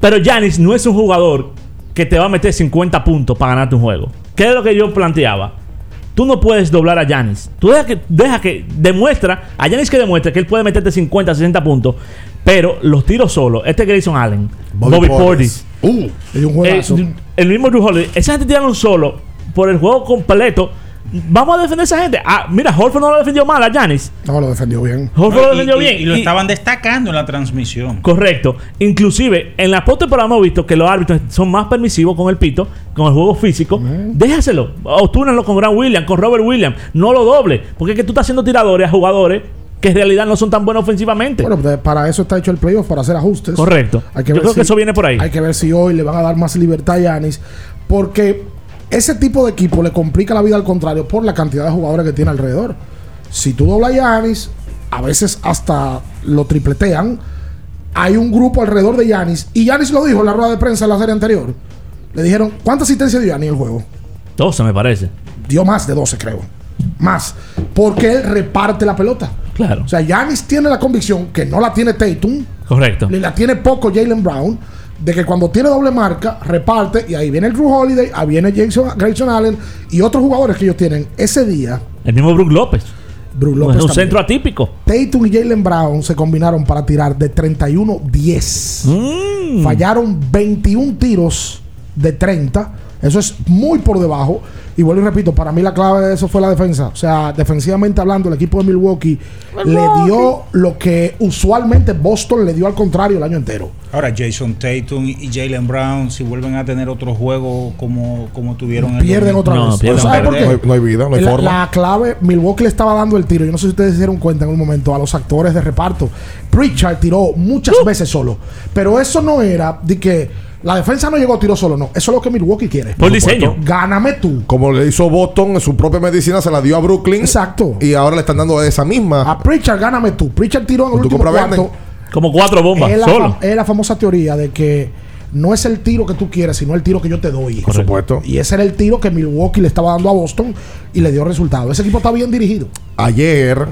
Pero Giannis no es un jugador que te va a meter 50 puntos para ganarte un juego. ¿Qué es lo que yo planteaba? Tú no puedes doblar a Giannis. Tú deja que, deja que demuestra, a Giannis que demuestre que él puede meterte 50, 60 puntos, pero los tiros solos. Este Grayson Allen, Bobby Bobby, Portis. Portis, Uh, un eh, el mismo Drew Holiday. Esa gente tiraron solo por el juego completo. Vamos a defender a esa gente. Ah, mira, Horford no lo defendió mal a Giannis. No, lo defendió bien. Horford lo Y- defendió y- bien. Y lo Y- estaban destacando en la transmisión. Correcto. Inclusive, en la postemporada hemos visto que los árbitros son más permisivos con el pito, con el juego físico. Déjaselo. O túnenlo con Grant Williams, con Robert Williams. No lo doble. Porque es que tú estás haciendo tiradores a jugadores que en realidad no son tan buenos ofensivamente. Bueno, pues, para eso está hecho el playoff, para hacer ajustes. Correcto. Hay que Yo ver creo si- que eso viene por ahí. Hay que ver si hoy le van a dar más libertad a Yanis. Porque ese tipo de equipo le complica la vida al contrario por la cantidad de jugadores que tiene alrededor. Si tú doblas a Yanis, a veces hasta lo tripletean. Hay un grupo alrededor de Yanis. Y Yanis lo dijo en la rueda de prensa en la serie anterior. Le dijeron, ¿cuánta asistencia dio Yanis en el juego? 12 me parece. Dio más de 12, creo. Más. Porque él reparte la pelota. Claro. O sea, Yanis tiene la convicción que no la tiene Tatum. Correcto. Ni la tiene poco Jalen Brown. De que cuando tiene doble marca, reparte. Y ahí viene el Drew Holiday, ahí viene Jason, Grayson Allen y otros jugadores que ellos tienen. Ese día, El mismo Brook López. Brook es López un también. centro atípico. Tatum y Jalen Brown se combinaron para tirar de 31-10. Mm. Fallaron 21 tiros de 30. Eso es muy por debajo. Y vuelvo y repito, para mí la clave de eso fue la defensa. O sea, defensivamente hablando, el equipo de Milwaukee le dio lo que usualmente Boston le dio al contrario el año entero. Ahora, Jason Tatum y Jalen Brown, si vuelven a tener otro juego como, como tuvieron el Pierden otra domingo- vez. pierden ¿Sabe por qué? No hay, no hay vida, no hay la, forma. la clave, Milwaukee le estaba dando el tiro. Yo no sé si ustedes se dieron cuenta en un momento a los actores de reparto. Pritchard tiró muchas Uh. veces solo. Pero eso no era de que la defensa no llegó tiró solo, no. Eso es lo que Milwaukee quiere. Por diseño. Gáname tú. Como le hizo Boston en su propia medicina, se la dio a Brooklyn. Exacto. Y ahora le están dando esa misma. A Pritchard, gáname tú. Pritchard tiró en el ¿Tú último cuarto. Como cuatro bombas, Es la, solo. fam- es la famosa teoría de que no es el tiro que tú quieres, sino el tiro que yo te doy. Por supuesto. Y ese era el tiro que Milwaukee le estaba dando a Boston y le dio resultado. Ese equipo está bien dirigido. Ayer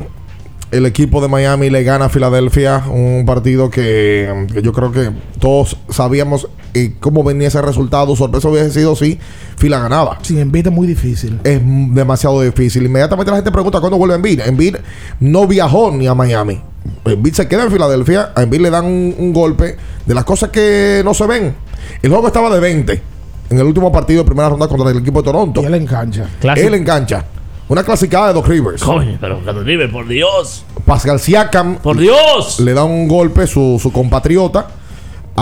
el equipo de Miami le gana a Filadelfia un partido que, que yo creo que todos sabíamos eh, cómo venía ese resultado. Sorpresa hubiese sido si Fila ganaba. Sin Embiid es muy difícil. Es demasiado difícil. Inmediatamente la gente pregunta cuándo vuelve Embiid. Embiid no viajó ni a Miami. Embiid se queda en Filadelfia. A Embiid le dan un, un golpe de las cosas que no se ven. El juego estaba de 20 en el último partido de primera ronda contra el equipo de Toronto. Y él engancha. Clásico. Él engancha. Una clasicada de Doc Rivers. Coño, pero Carlos River, por Dios. Pascal Siakam Por Dios. le da un golpe su, su compatriota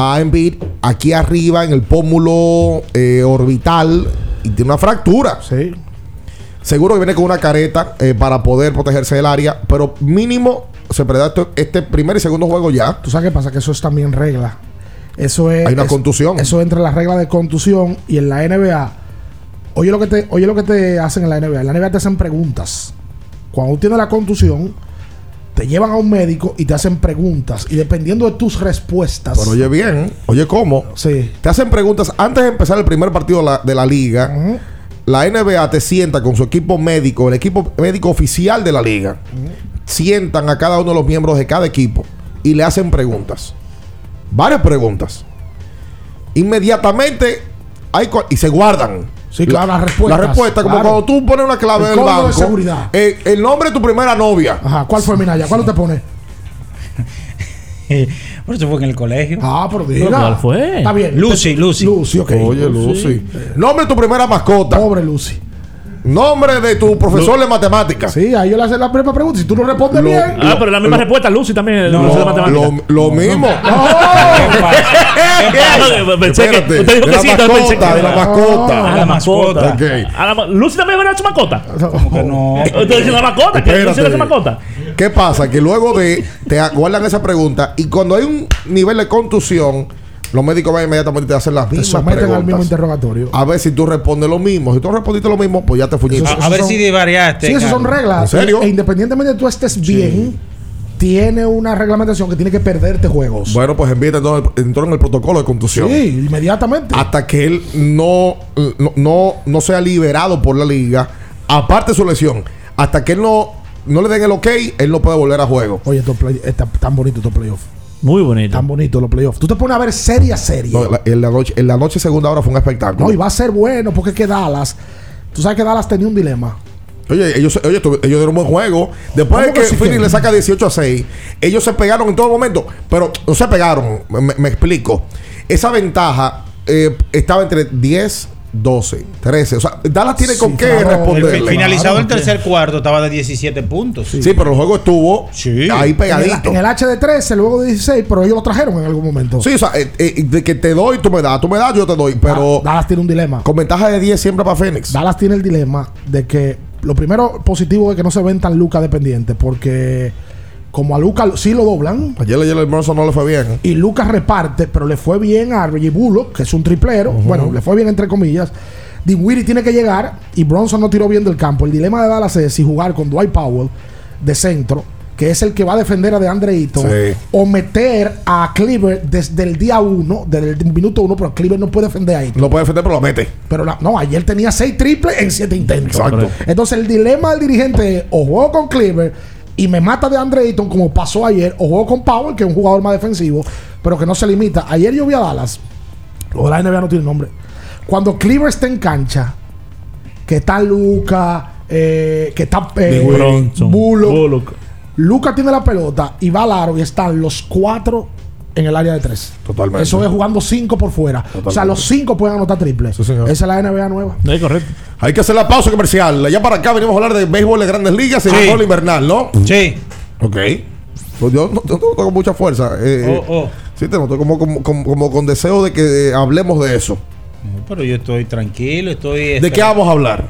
a Embiid aquí arriba en el pómulo eh, orbital y tiene una fractura. Sí. Seguro que viene con una careta eh, para poder protegerse del área, pero mínimo se preda este primer y segundo juego ya. ¿Tú sabes qué pasa? Que eso es también regla. Eso es. Hay una es- contusión. Eso entra en la regla de contusión y en la NBA. Oye lo que te, oye lo que te hacen en la NBA. En la NBA te hacen preguntas. Cuando tienes la contusión, te llevan a un médico y te hacen preguntas. Y dependiendo de tus respuestas. Pero oye bien, oye cómo. Sí. Te hacen preguntas antes de empezar el primer partido de la, de la liga. La NBA te sienta con su equipo médico, el equipo médico oficial de la liga. Sientan a cada uno de los miembros de cada equipo y le hacen preguntas. Varias preguntas. Inmediatamente hay y se guardan. Sí, claro, las respuestas. La respuesta, como Claro. cuando tú pones una clave El del código de banco. seguridad. eh, el nombre de tu primera novia. Ajá. ¿Cuál fue Minaya? ¿Cuál usted pone? Por eso fue en el colegio. Ah, pero diga. ¿Cuál fue? Está bien. Lucy, Lucy. Lucy, ok. Oye, Lucy. Nombre de tu primera mascota. Pobre Lucy. Nombre de tu profesor de matemáticas. Sí, ahí yo le hacen la primera pregunta. Si tú no respondes Lo- bien. Ah, pero la misma respuesta, Lucy también. No, de matemáticas. Lo, lo mismo. Espérate, usted dijo de que la entonces mascota, de la mascota. Ah, la mascota. Ok. Ah, la ma- Lucy también era su mascota. Como que no. Usted dice la mascota, que Lucy era su mascota. ¿Qué pasa? Que luego de te guardan esa pregunta y cuando hay un nivel de contusión, los médicos van inmediatamente y te hacen las Te mismas someten al mismo preguntas. interrogatorio. A ver si tú respondes lo mismo. Si tú respondiste lo mismo, pues ya te fuñiste. A, a ver son- si divariaste. Sí, esas son reglas. ¿En serio? E independientemente de tú estés bien, tiene una reglamentación que tiene que perderte juegos. Bueno, pues envíate entonces entró en el protocolo de contusión. sí, inmediatamente. Hasta que él no, no, no, no sea liberado por la liga, aparte de su lesión, hasta que él no, no le den el ok, él no puede volver a juego. Oye, estos play- está tan bonito estos playoffs. Muy bonito. Tan bonito los playoffs. Tú te pones a ver serie a serie. No, la- en, la noche, en la noche segunda hora fue un espectáculo. No, y va a ser bueno porque es que Dallas. Tú sabes que Dallas tenía un dilema. Oye, ellos, oye, ellos dieron un buen juego. Después de ¿Cómo que que Phoenix le saca 18 a 6, ellos se pegaron en todo momento. Pero no se pegaron, me, me explico. Esa ventaja eh, estaba entre 10, 12, 13. O sea, Dallas tiene con Sí, qué claro. El responderle. fi- finalizado el tercer cuarto estaba de 17 puntos. Sí, pero el juego estuvo Sí. ahí En el, pegadito. en el H de 13, luego de 16, pero ellos lo trajeron en algún momento. Sí, o sea, eh, eh, de que te doy, tú me das, tú me das, yo te doy. Pero Da- Dallas tiene un dilema. con ventaja de 10 siempre para Phoenix. Dallas tiene el dilema de que lo primero positivo es que no se ven tan Luca dependientes, porque como a Luca sí lo doblan Ayer, ayer el Bronson no le fue bien. y Luca reparte, pero le fue bien a Reggie Bullock, que es un triplero. Bueno, le fue bien entre comillas. Dinwiddie tiene que llegar y Bronson no tiró bien del campo. El dilema de Dallas es si jugar con Dwight Powell de centro, que es el que va a defender a DeAndre Ayton, Sí. o meter a Cleaver desde el día uno, desde el minuto uno, pero Cleaver no puede defender a Ayton. No puede defender, pero lo mete. Pero la- no, ayer tenía seis triples en siete intentos. Exacto. Entonces el dilema del dirigente es o juego con Cleaver y me mata de Andre Ayton como pasó ayer, o juego con Powell, que es un jugador más defensivo, pero que no se limita. Ayer yo vi a Dallas, de la NBA no tiene nombre. Cuando Cleaver está en cancha, que está Luca, eh, que está eh, Bullock. Bullock. Luca tiene la pelota y va al aro y están los cuatro en el área de tres. Totalmente. Eso es jugando cinco por fuera. O sea, los cinco pueden anotar triple. señor. Esa es la NBA nueva. Es correcto. Hay que hacer la pausa comercial. Allá para acá venimos a hablar de béisbol de grandes ligas y Sí. béisbol invernal, ¿no? Sí. Ok. Pues yo no, yo no tengo mucha fuerza. Eh, Oh, oh. Sí, te noto como, como, como, como con deseo de que eh, hablemos de eso. Pero yo estoy tranquilo, estoy... ¿De qué vamos a hablar?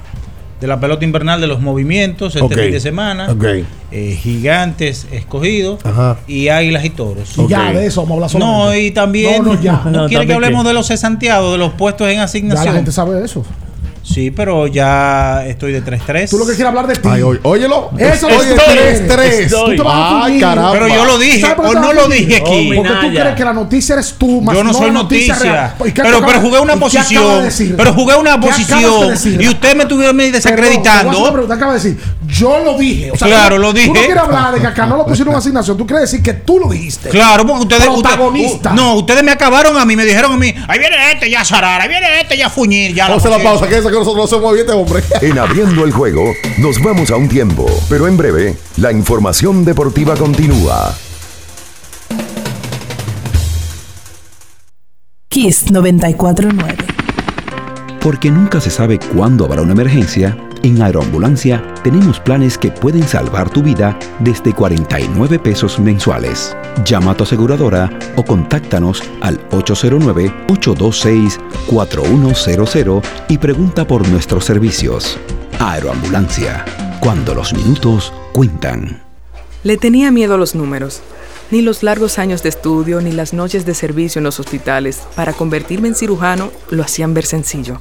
De la pelota invernal de los movimientos este fin de semana. Eh, gigantes escogidos Ajá. y águilas y toros. Y ya de eso vamos a hablar solamente. No, y también. No, no, ya. ¿No No, quiere que hablemos de los cesanteados, de los puestos en Ya asignación? la gente sabe de eso. Sí, pero ya estoy de 3-3. Tú lo que quieres hablar de ti. Ay, oy- óyelo. Eso Oye, es tres, tres. Tú te vas a Ay, confundir. caramba. Pero yo lo dije, ¿Sabes por qué o no a lo dije aquí. Porque tú crees que la noticia eres tú, más Yo no soy la noticia. real. ¿Y qué Pero, pero jugué una de posición. decir? Pero jugué una ¿Qué acabas de posición. decir? Y usted me a una desacreditando. pregunta, acaba de decir, yo lo dije. O sea, Claro, tú- lo Tú dije. no quieres hablar de que acá no lo pusieron en asignación. Tú quieres decir que tú lo dijiste. Claro, porque ustedes. Protagonista. u- no, ustedes me acabaron a mí, me dijeron a mí. Ahí viene este ya Sarara, ahí viene este ya Fuñir. Ya Vamos a hacer la pausa. Que nosotros no somos bien este hombre. En Abriendo el Juego nos vamos a un tiempo, pero en breve la información deportiva continúa. Kiss 949. Porque nunca se sabe cuándo habrá una emergencia, en Aeroambulancia tenemos planes que pueden salvar tu vida desde 49 pesos mensuales. Llama a tu aseguradora o contáctanos al 809-826-4100 y pregunta por nuestros servicios. Aeroambulancia, cuando los minutos cuentan. Le tenía miedo a los números. Ni los largos años de estudio ni las noches de servicio en los hospitales para convertirme en cirujano lo hacían ver sencillo.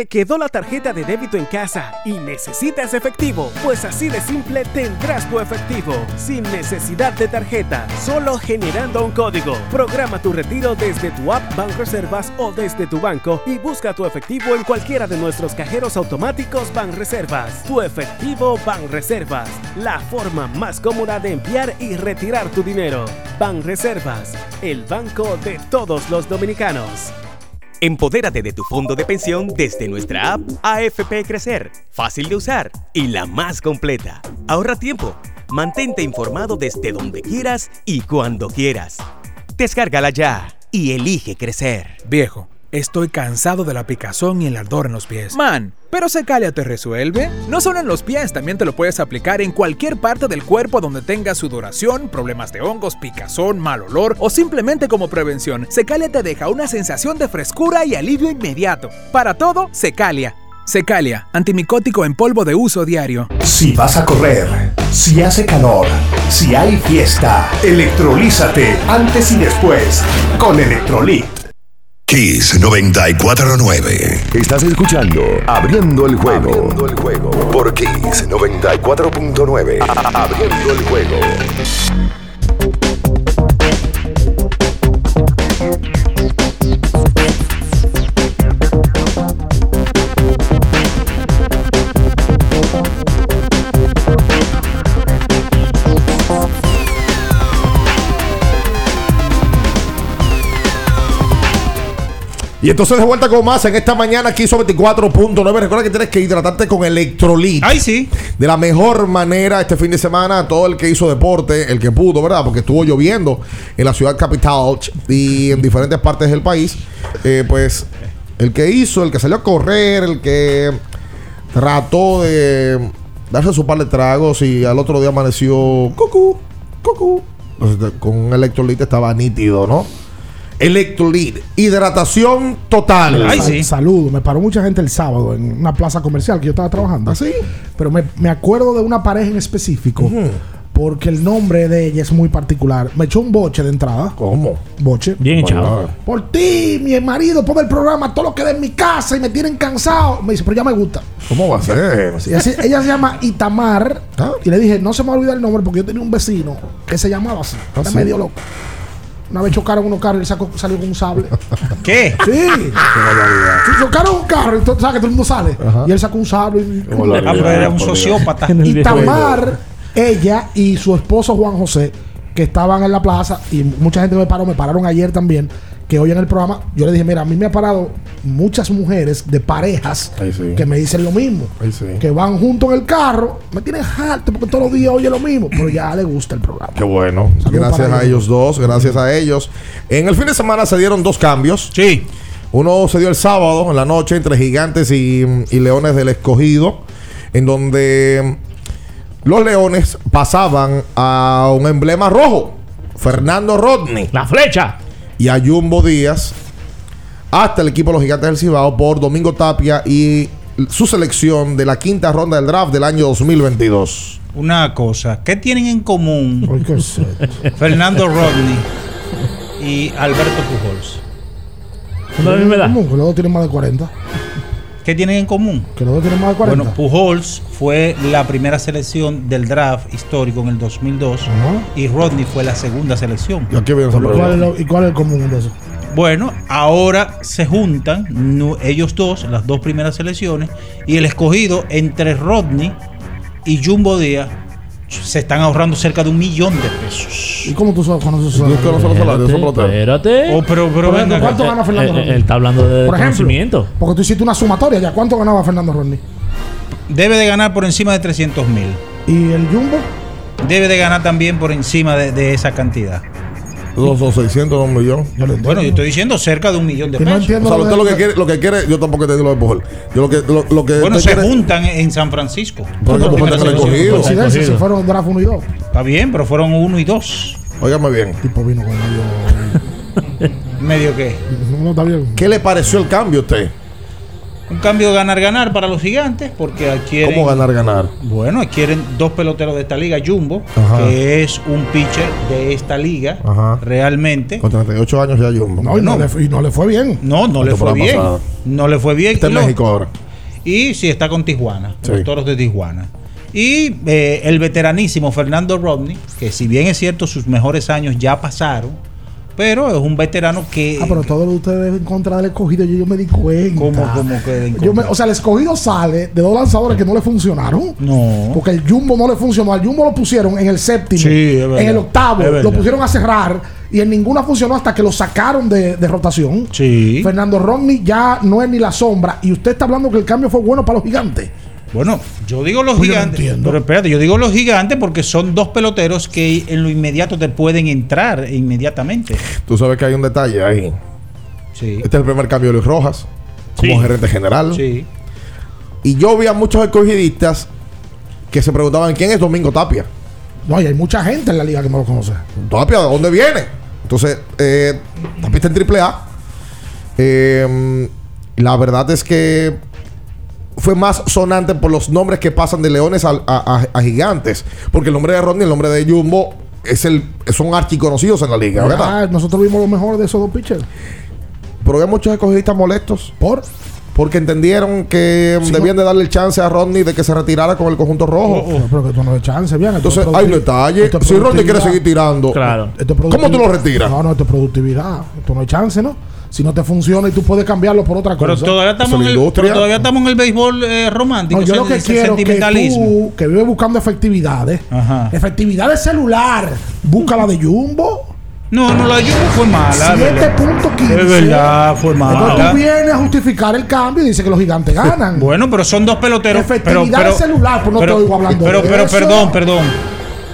te quedó la tarjeta de débito en casa y necesitas efectivo? Pues así de simple tendrás tu efectivo, sin necesidad de tarjeta, solo generando un código. Programa tu retiro desde tu app Banreservas o desde tu banco y busca tu efectivo en cualquiera de nuestros cajeros automáticos Banreservas. Tu efectivo Banreservas, la forma más cómoda de enviar y retirar tu dinero. Banreservas, el banco de todos los dominicanos. Empodérate de tu fondo de pensión desde nuestra app AFP Crecer, fácil de usar y la más completa. Ahorra tiempo, mantente informado desde donde quieras y cuando quieras. Descárgala ya y elige crecer. Viejo, estoy cansado de la picazón y el ardor en los pies. Man, pero Secalia te resuelve. No solo en los pies, también te lo puedes aplicar en cualquier parte del cuerpo donde tengas sudoración, problemas de hongos, picazón, mal olor o simplemente como prevención. Secalia te deja una sensación de frescura y alivio inmediato. Para todo, Secalia. Secalia, antimicótico en polvo de uso diario. Si vas a correr, si hace calor, si hay fiesta, electrolízate antes y después con Electrolit. Kiss 949. Estás escuchando Abriendo el juego. Abriendo el juego. Por Kiss 94.9. A- Abriendo el juego. Y entonces de vuelta con más en esta mañana aquí son 24.9. Recuerda que tienes que hidratarte con electrolit. Ay, sí. De la mejor manera este fin de semana, todo el que hizo deporte, el que pudo, ¿verdad? Porque estuvo lloviendo en la ciudad capital y en diferentes partes del país. Eh, pues el que hizo, el que salió a correr, el que trató de darse su par de tragos y al otro día amaneció cucú, cucú. Con un electrolit estaba nítido, ¿no? Electrolit, hidratación total. Sal- Saludo. Me paró mucha gente el sábado en una plaza comercial que yo estaba trabajando. ¿Ah, sí? Pero me, me acuerdo de una pareja en específico. Porque el nombre de ella es muy particular. Me echó un boche de entrada. ¿Cómo? Boche. Bien echado. Por ti, mi marido, pone el programa, todo lo que da en mi casa y me tienen cansado. Me dice, pero ya me gusta. ¿Cómo va a ser? Y así- ella se llama Itamar. Y le dije, no se me va a olvidar el nombre porque yo tenía un vecino que se llamaba así. Era sí? medio loco. Una vez chocaron unos carros y él sacó- salió con un sable. ¿Qué? Sí. Chocaron un carro y todo, ¿sabes que todo el mundo sale? Y él sacó un sable. y- Ah, pero era un sociópata. y Tamar, ella y su esposo Juan José, que estaban en la plaza, y mucha gente me paró, me pararon ayer también, que hoy en el programa, yo le dije, mira, a mí me ha parado muchas mujeres de parejas sí. que me dicen lo mismo, sí. que van juntos en el carro, me tienen harto porque todos los días oye lo mismo, pero ya le gusta el programa. Qué bueno. Saludos Gracias a ellos dos, gracias a ellos. En el fin de semana se dieron dos cambios. Sí. Uno se dio el sábado en la noche entre Gigantes y, y Leones del Escogido, en donde los Leones pasaban a un emblema rojo, Fernando Rodney. La flecha. Y a Jumbo Díaz, hasta el equipo de los Gigantes del Cibao por Domingo Tapia y su selección de la quinta ronda del draft del año 2022. Una cosa, ¿qué tienen en común. Fernando Rodney y Alberto Pujols? Los dos tienen más de 40. ¿Qué tienen en común? Que los dos tienen más de 40. Bueno, Pujols fue la primera selección del draft histórico en el 2002 y Rodney fue la segunda selección. ¿Y aquí viene esa ¿Y cuál, es pregunta? lo- ¿Y cuál es el común de eso? Bueno, ahora se juntan ellos dos, las dos primeras selecciones, y el escogido entre Rodney y Jumbo Díaz se están ahorrando cerca de un millón de pesos. ¿Y cómo tú sabes conoces eso? Yo conozco los salarios, son peloteros. Espérate. Oh, pero, pero venga, ¿cuánto gana Fernando Eh, eh, Rodney? él está hablando de Por ejemplo, conocimiento. porque tú hiciste una sumatoria ya. ¿Cuánto ganaba Fernando Rodney? debe de ganar por encima de 300 mil. ¿Y el Jumbo? Debe de ganar también por encima de, de esa cantidad. Dos son 600, un millón. Yo lo entiendo. Bueno, yo estoy diciendo cerca de un millón de Y no pesos. entiendo O sea, lo usted de- lo que quiere, lo que quiere, yo tampoco te digo lo de Pujol. Yo lo que, lo, lo que Bueno, se quiere- juntan en San Francisco. Selecciones. escogidos. Coincidencia, se fueron draft 1 y 2. Está bien, pero fueron uno y dos. Óigame bien. Tipo vino con ellos. ¿Medio qué? No, está bien. ¿Qué le pareció el cambio a usted? Un cambio de ganar-ganar para los gigantes porque adquieren. ¿Cómo ganar, ganar? Bueno, adquieren dos peloteros de esta liga, Jumbo, Ajá. que es un pitcher de esta liga, Ajá. realmente. Con 38 años ya Jumbo. No, y no, le, y no le fue bien. No, no le fue bien. pasada. No le fue bien. Está en México ahora. Y sí, está con Tijuana, Sí. los toros de Tijuana. Y eh, el veteranísimo Fernando Rodney, que si bien es cierto, sus mejores años ya pasaron, pero es un veterano que. Ah, pero todo lo de ustedes en contra del escogido, yo, yo me di cuenta. ¿Cómo, cómo que Yo me- o sea, el escogido sale de dos lanzadores que no le funcionaron. No. Porque el Jumbo no le funcionó. Al Jumbo lo pusieron en el séptimo, Sí, es verdad. en el octavo, Es lo pusieron a cerrar y en ninguna funcionó hasta que lo sacaron de, de rotación. Sí. Fernando Rodney ya no es ni la sombra. Y usted está hablando que el cambio fue bueno para los gigantes. Bueno, yo digo los Pues yo no gigantes. entiendo. pero espérate, yo digo los gigantes porque son dos peloteros que en lo inmediato te pueden entrar inmediatamente. Tú sabes que hay un detalle ahí. Sí. Este es el primer cambio de Luis Rojas como Sí. gerente general. Sí. Y yo vi a muchos escogidistas que se preguntaban quién es Domingo Tapia. No, y hay mucha gente en la liga que no lo conoce. Tapia, ¿de dónde viene? Entonces, eh, Tapia está en triple A. Eh, la verdad es que fue más sonante por los nombres que pasan de leones a, a- a- a gigantes. Porque el nombre de Rodney el nombre de Jumbo es el, son archiconocidos en la liga, ¿verdad? Ah, nosotros vimos lo mejor de esos dos pitchers. Pero hay muchos escogidistas molestos. ¿Por? Porque entendieron que Sí, debían no. de darle el chance a Rodney de que se retirara con el conjunto rojo. Pero, pero que tú no le chance, bien. Entonces, hay un detalle. Si Rodney quiere seguir tirando, Claro. Esto es ¿cómo tú lo retiras? No, no, esto es productividad. Esto no hay chance, ¿no? Si no te funciona y tú puedes cambiarlo por otra Pero cosa. todavía estamos, en el, pero todavía estamos en el béisbol eh, romántico. No, yo ese- lo que quiero que tú, que vives buscando efectividades, Ajá. efectividad de celular, busca la de Jumbo. No, no, la de Jumbo fue mala. es verdad. 7.15. Es verdad, fue Entonces mala. tú vienes a justificar el cambio y dices que los gigantes ganan. Bueno, pero son dos peloteros. Pero, Efectividad pero, de celular, pues no pero, te oigo hablando pero, de pero eso. perdón, perdón.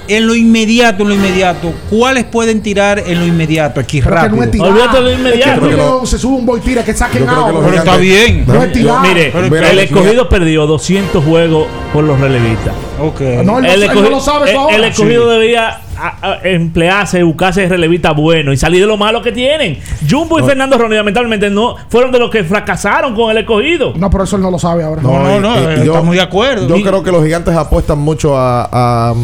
En lo inmediato, en lo inmediato, ¿cuáles pueden tirar en lo inmediato aquí Pero que rápido? no es tirar. Olvídate de lo inmediato. Es que no se sube un boy tira que saquen los Pero está bien. No es tirar. Mire, el escogido perdió 200 juegos por los relevistas. Ok. No, él no, El él no escogido, lo sabe el- ahora. escogido debía a- a- emplearse, buscarse de relevista bueno y salir de lo malo que tienen. Jumbo y Fernando Ronnie, lamentablemente, no fueron de los que fracasaron con el escogido. No, pero eso él no lo sabe ahora. No, no, no, y- eh, y estamos de acuerdo. Yo Y- creo que los gigantes apuestan mucho a, a,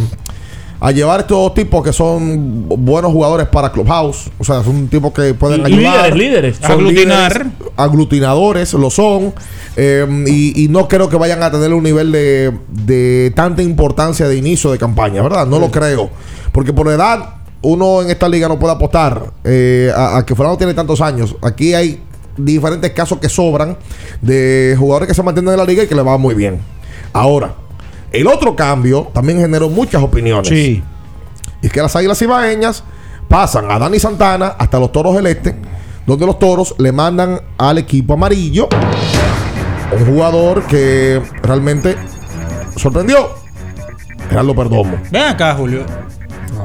a llevar estos tipos que son buenos jugadores para Clubhouse. O sea, son tipos que pueden ayudar. líderes, líderes. Son Aglutinar. líderes, aglutinadores, lo son. Eh, y, y no creo que vayan a tener un nivel de, de tanta importancia de inicio de campaña, ¿verdad? No lo creo. Porque por edad, uno en esta liga no puede apostar eh, a, a que Fulano tiene tantos años. Aquí hay diferentes casos que sobran de jugadores que se mantienen en la liga y que le va muy bien. Ahora, el otro cambio también generó muchas opiniones. Sí. Y es que las Águilas Ibaeñas pasan a Dani Santana hasta los Toros del Este, donde los Toros le mandan al equipo amarillo un jugador que realmente sorprendió. Gerardo Perdomo. Ven acá, Julio.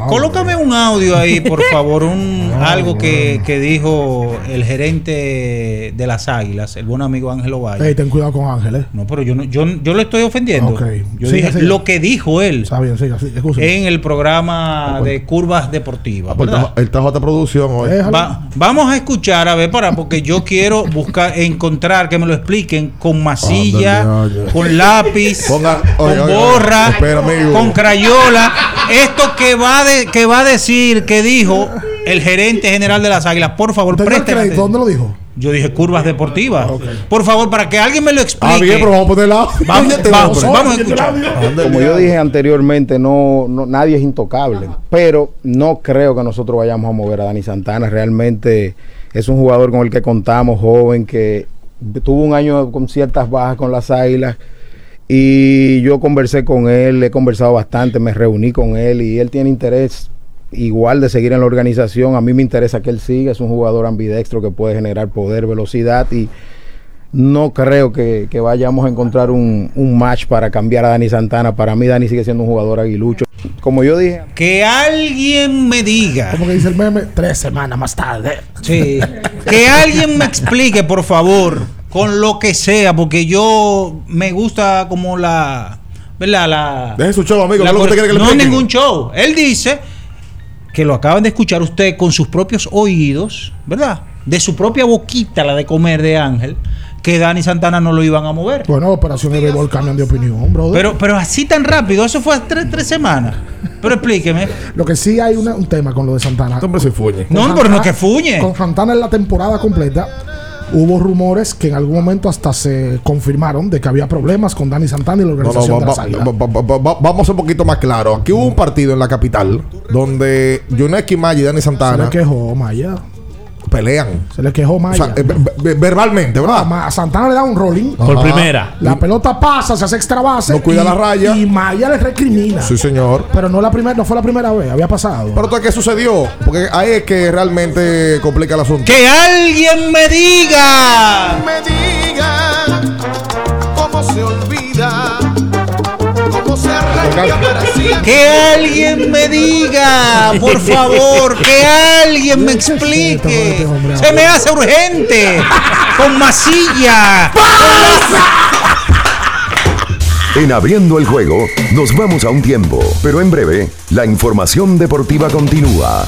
Colócame un audio ahí, por favor, un algo que, que dijo el gerente de las Águilas, el buen amigo Ángelo Valle. Ey, ten cuidado con Ángel, eh. No, pero yo no, yo, yo lo estoy ofendiendo. Ok. Yo Siga, dije siga. lo que dijo él Está bien, siga, en el programa de curvas deportivas. Pues. El trabajo de producción hoy. Va- vamos a escuchar, a ver, para, porque yo quiero buscar, encontrar, que me lo expliquen con masilla, con lápiz, Ponga- con oye, borra, con crayola. Esto que va, de, que va a decir, que dijo el gerente general de las águilas, por favor, atención. ¿Dónde lo dijo? Yo dije curvas deportivas. Por favor, para que alguien me lo explique. Ah, bien, pero vamos a ponerla. Vamos, Oye, te vamos, a escuchar. Como yo dije anteriormente, no, no- nadie es intocable, pero no creo que nosotros vayamos a mover a Dani Santana. Realmente es un jugador con el que contamos, joven, que tuvo un año con ciertas bajas con las Águilas y yo conversé con él, he conversado bastante, me reuní con él y él tiene interés igual de seguir en la organización. A mí me interesa que él siga, es un jugador ambidextro que puede generar poder, velocidad y no creo que, que vayamos a encontrar un, un match para cambiar a Dani Santana. Para mí Dani sigue siendo un jugador aguilucho. Como yo dije, Que alguien me diga. Como que dice el meme, tres semanas más tarde. Sí. Que alguien me explique, por favor, con lo que sea, porque yo me gusta como la. ¿Verdad? La. Deje su show, amigo. la ¿qué es lo que usted quiere que le no expliquen? ningún show. Él dice que lo acaban de escuchar usted con sus propios oídos, ¿verdad? De su propia boquita, la de comer de Ángel, que Dani Santana no lo iban a mover. Bueno, operaciones de béisbol cambian de opinión, brother. Pero, pero así tan rápido, eso fue hace tres, tres semanas. Pero explíqueme. Lo que sí hay una- un tema con lo de Santana. Este hombre se fuñe. No, Con pero no Santana- que fuñe. Con Santana en la temporada completa hubo rumores que en algún momento hasta se confirmaron de que había problemas con Dani Santana y la No, no, organización va- de va- va- va- va- va- vamos un poquito más claro. Aquí hubo un partido en la capital donde Yuneski Maya y Dani Se Santana le quejó Maya. Pelean. Se le quejó O Maya. sea, eh, ve- ve- verbalmente, ¿verdad? Ma- a Santana le da un rolling. Por primera. La pelota pasa, se hace extra base. No cuida y- la raya. Y Maya le recrimina. Sí, señor. Pero no, la primera, no fue la primera vez, había pasado. Pero entonces, ¿qué sucedió? Porque ahí es que realmente complica el asunto. Que alguien me diga. me diga cómo se olvida, Que alguien me diga, por favor, que alguien me explique. Se me hace urgente. Con masilla. En abriendo el juego, nos vamos a un tiempo, pero en breve, la información deportiva continúa.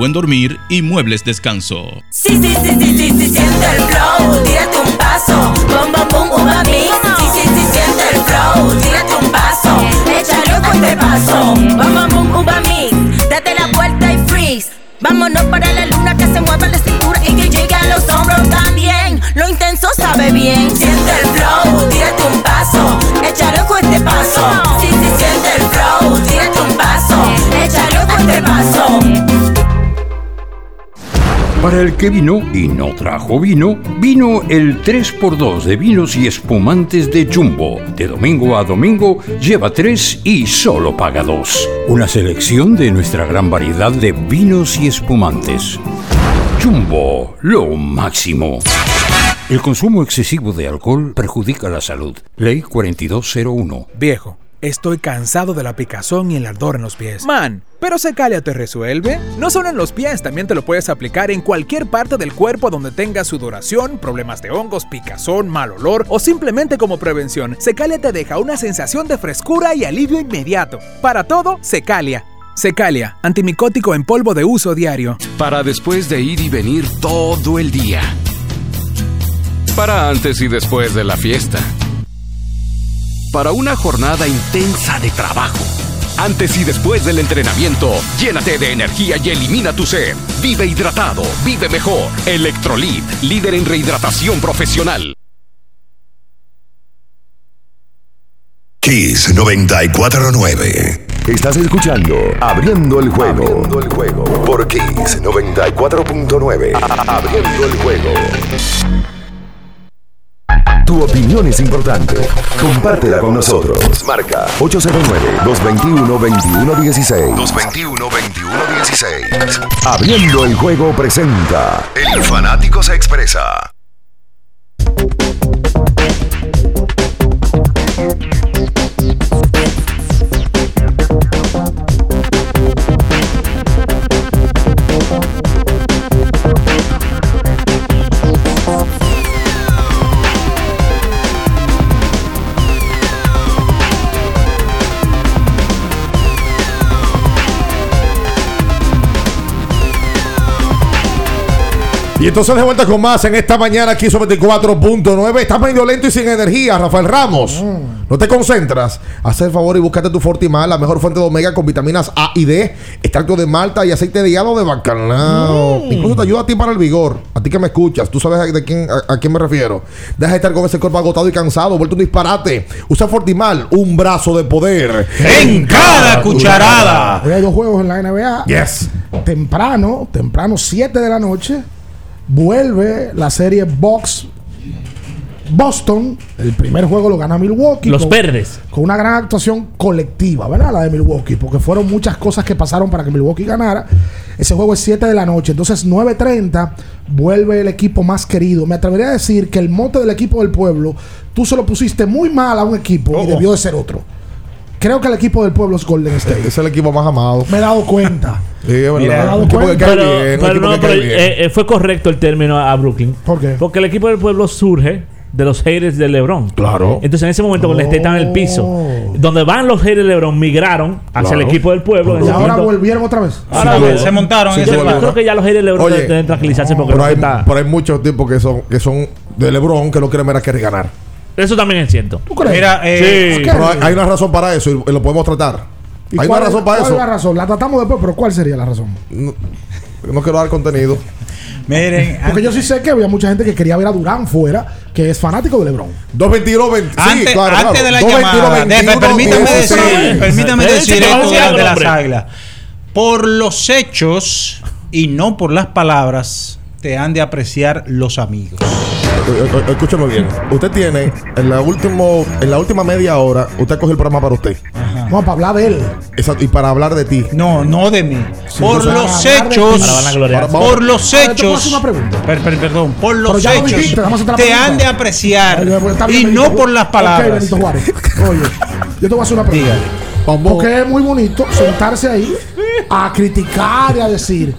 buen dormir y muebles descanso. Sí, sí, sí, sí, sí, sí, siente el flow, tírate un paso, bom, bom, bom, uva. Sí, sí, sí, siente el flow, tírate un paso, échale un fuerte paso, bom, bom, bom, uva. Date la vuelta y freeze. Vámonos para la luna que se mueva la cintura y que llegue a los hombros también. Lo intenso sabe bien. Siente el flow, tírate un paso, échale un fuerte paso. Sí, sí, siente el flow, tírate un paso, échale un fuerte paso. Para el que vino y no trajo vino, vino el 3x2 de vinos y espumantes de Jumbo. De domingo a domingo lleva 3 y solo paga 2. Una selección de nuestra gran variedad de vinos y espumantes. Jumbo, lo máximo. El consumo excesivo de alcohol perjudica la salud. Ley 4201. Viejo, estoy cansado de la picazón y el ardor en los pies. Man, pero Secalia te resuelve. No solo en los pies, también te lo puedes aplicar en cualquier parte del cuerpo donde tengas sudoración, problemas de hongos, picazón, mal olor o simplemente como prevención. Secalia te deja una sensación de frescura y alivio inmediato. Para todo, Secalia. Secalia, antimicótico en polvo de uso diario. Para después de ir y venir todo el día. Para antes y después de la fiesta. Para una jornada intensa de trabajo. Antes y después del entrenamiento, llénate de energía y elimina tu sed. Vive hidratado, vive mejor. Electrolit, líder en rehidratación profesional. Kiss 949. Estás escuchando Abriendo el juego. Abriendo el juego. Por Kiss 94.9. Abriendo el juego. Tu opinión es importante. Compártela con nosotros. Marca 809-221-2116. 221-2116. Abriendo el juego presenta. El fanático se expresa. Y entonces de vuelta con más en esta mañana aquí sobre 24.9. Estás medio lento y sin energía, Rafael Ramos. No te concentras. Haz el favor y búscate tu Fortimal, la mejor fuente de omega con vitaminas A y D, extracto de malta y aceite de hígado de bacalao. Incluso te ayuda a ti para el vigor. A ti que me escuchas, tú sabes de quién, a, a quién me refiero. Deja de estar con ese cuerpo agotado y cansado, vuelto un disparate. Usa Fortimal, un brazo de poder. En cada cucharada. Hoy hay dos juegos en la NBA. Yes. Temprano, temprano, 7 de la noche, vuelve la serie Box Boston. El primer juego lo gana Milwaukee. Los con- verdes. Con una gran actuación colectiva, ¿verdad? La de Milwaukee, porque fueron muchas cosas que pasaron para que Milwaukee ganara. Ese juego es 7 de la noche. Entonces, 9.30 vuelve el equipo más querido. Me atrevería a decir que el mote del equipo del pueblo, tú se lo pusiste muy mal a un equipo y debió de ser otro. Creo que el equipo del pueblo es Golden State. Es el equipo más amado. Me he dado cuenta. Sí, es verdad. Pero, bien, no, pero, eh, eh, fue correcto el término a Brooklyn. ¿Por qué? Porque el equipo del pueblo surge de los haters de LeBron. Claro. Entonces en ese momento Golden State estaba en el piso. Oh. Donde van los haters de LeBron migraron hacia Claro. el equipo del pueblo. Y ahora momento- volvieron otra vez. Ahora Sí, se montaron en yo, ese yo creo que ya los haters de LeBron deben tranquilizarse porque Pero hay, está- pero hay muchos tipos que son, que son de LeBron que no quieren ver a Kerry ganar. Eso también es cierto. ¿Tú crees? Mira, eh, Sí. Pero hay, hay una razón para eso y, lo podemos tratar. ¿Y Hay cuál una es- razón para cuál eso. es la razón? La tratamos después, pero ¿cuál sería la razón? No, no quiero dar contenido. miren, Porque yo sí sé que había mucha gente que quería ver a Durán fuera, que es fanático de LeBron. 221 20. antes, sí, claro, antes claro. de la 221, llamada, de- 21, permítame 16. decir, permítame Eh, decir esto de, las águilas. Por los hechos y no por las palabras, te han de apreciar los amigos. Eh, eh, Escúchame bien. Usted tiene en la, último, en la última media hora, usted coge el programa para usted. No, para hablar de él. Exacto, y para hablar de ti. No, no de mí. por los hechos. Para Por los ¿te puedo hacer hechos. una pregunta? Per- per- perdón, por Pero los hechos dijiste, te pregunta. han de apreciar pues, y no por las palabras. Juárez. Oye, yo te voy a hacer una pregunta. Dígale. Porque es muy bonito sentarse ahí a criticar y a decir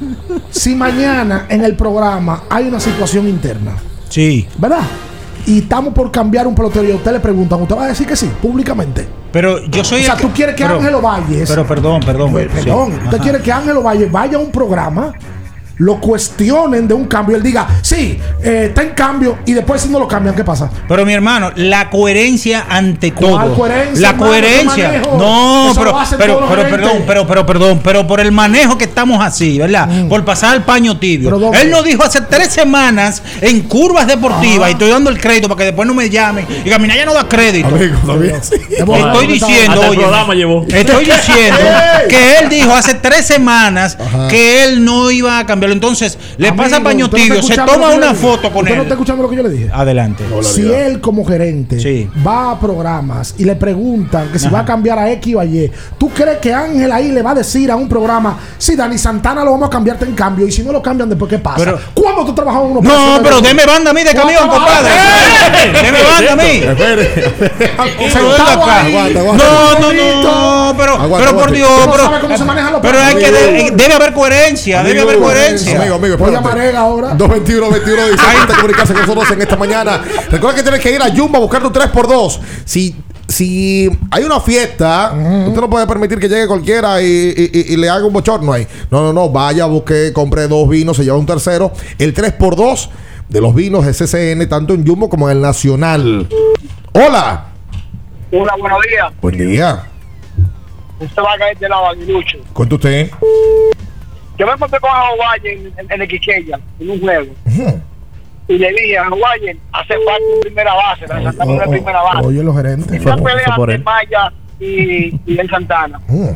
si mañana en el programa hay una situación interna, Sí. ¿verdad? y estamos por cambiar un pelotero y a usted le preguntan, usted va a decir que sí, públicamente. Pero yo soy O sea, el tú quieres que Ángelo Valles. Pero perdón, perdón. Pues, sí. perdón, usted Ajá. quiere que Ángelo Valle vaya a un programa, lo cuestionen de un cambio, él diga, sí, eh, está en cambio, y después si no lo cambian, ¿qué pasa? Pero mi hermano, la coherencia ante todo. ¿Cuál coherencia, La hermano? coherencia. No, pero, pero, pero, perdón, pero, pero, perdón, pero por el manejo que estamos así, ¿verdad? Por pasar el paño tibio. Mm. Él nos dijo hace tres semanas en curvas deportivas, y estoy dando el crédito para que después no me llamen. Y Gamina ya no da crédito. Amigo. Estoy diciendo, oye, llevó. estoy diciendo que él dijo hace tres semanas que él no iba a cambiarlo. Entonces, le pasa paño no tibio, se toma una foto con ¿Usted no él. está escuchando lo que yo le dije? Adelante. Si él como gerente Sí. va a programas y le preguntan que si va a cambiar a X o a Y, ¿tú crees que Ángel ahí le va a decir a un programa, si Dani Santana lo vamos a cambiarte en cambio y si no lo cambian después qué pasa? Pero- ¿Cuándo tú trabajas en unos No, pero deme banda a mí de camión, compadre. Deme banda a mí. No, no, no, pero, Aguanta, pero por aguanta. Dios, pero, sabes cómo se manejan los pero hay que debe haber coherencia, debe haber coherencia. Amigo, amigo, Voy a. Marega ahora. 221 21 17 comunicarse con nosotros en esta mañana. Recuerda que tienes que ir a Jumbo a buscar tu 3x2. Si, si hay una fiesta, usted no puede permitir que llegue cualquiera y, y- y- y le haga un bochorno ahí. No, no, no. Vaya, busque, compre dos vinos, se lleva un tercero. El 3x2 de los vinos de CCN, tanto en Jumbo como en el Nacional. Hola. Hola, buenos días. Buen día. Usted va a caer de la Aguilucho. Cuenta usted. Yo me encontré con Aguaye en, en, en el Quiqueya, en un juego. Y le dije a Aguaye, hace falta una primera base, la Santana una primera base. Oye, los gerentes. Esta pelea de Maya y, y el Santana. Mm.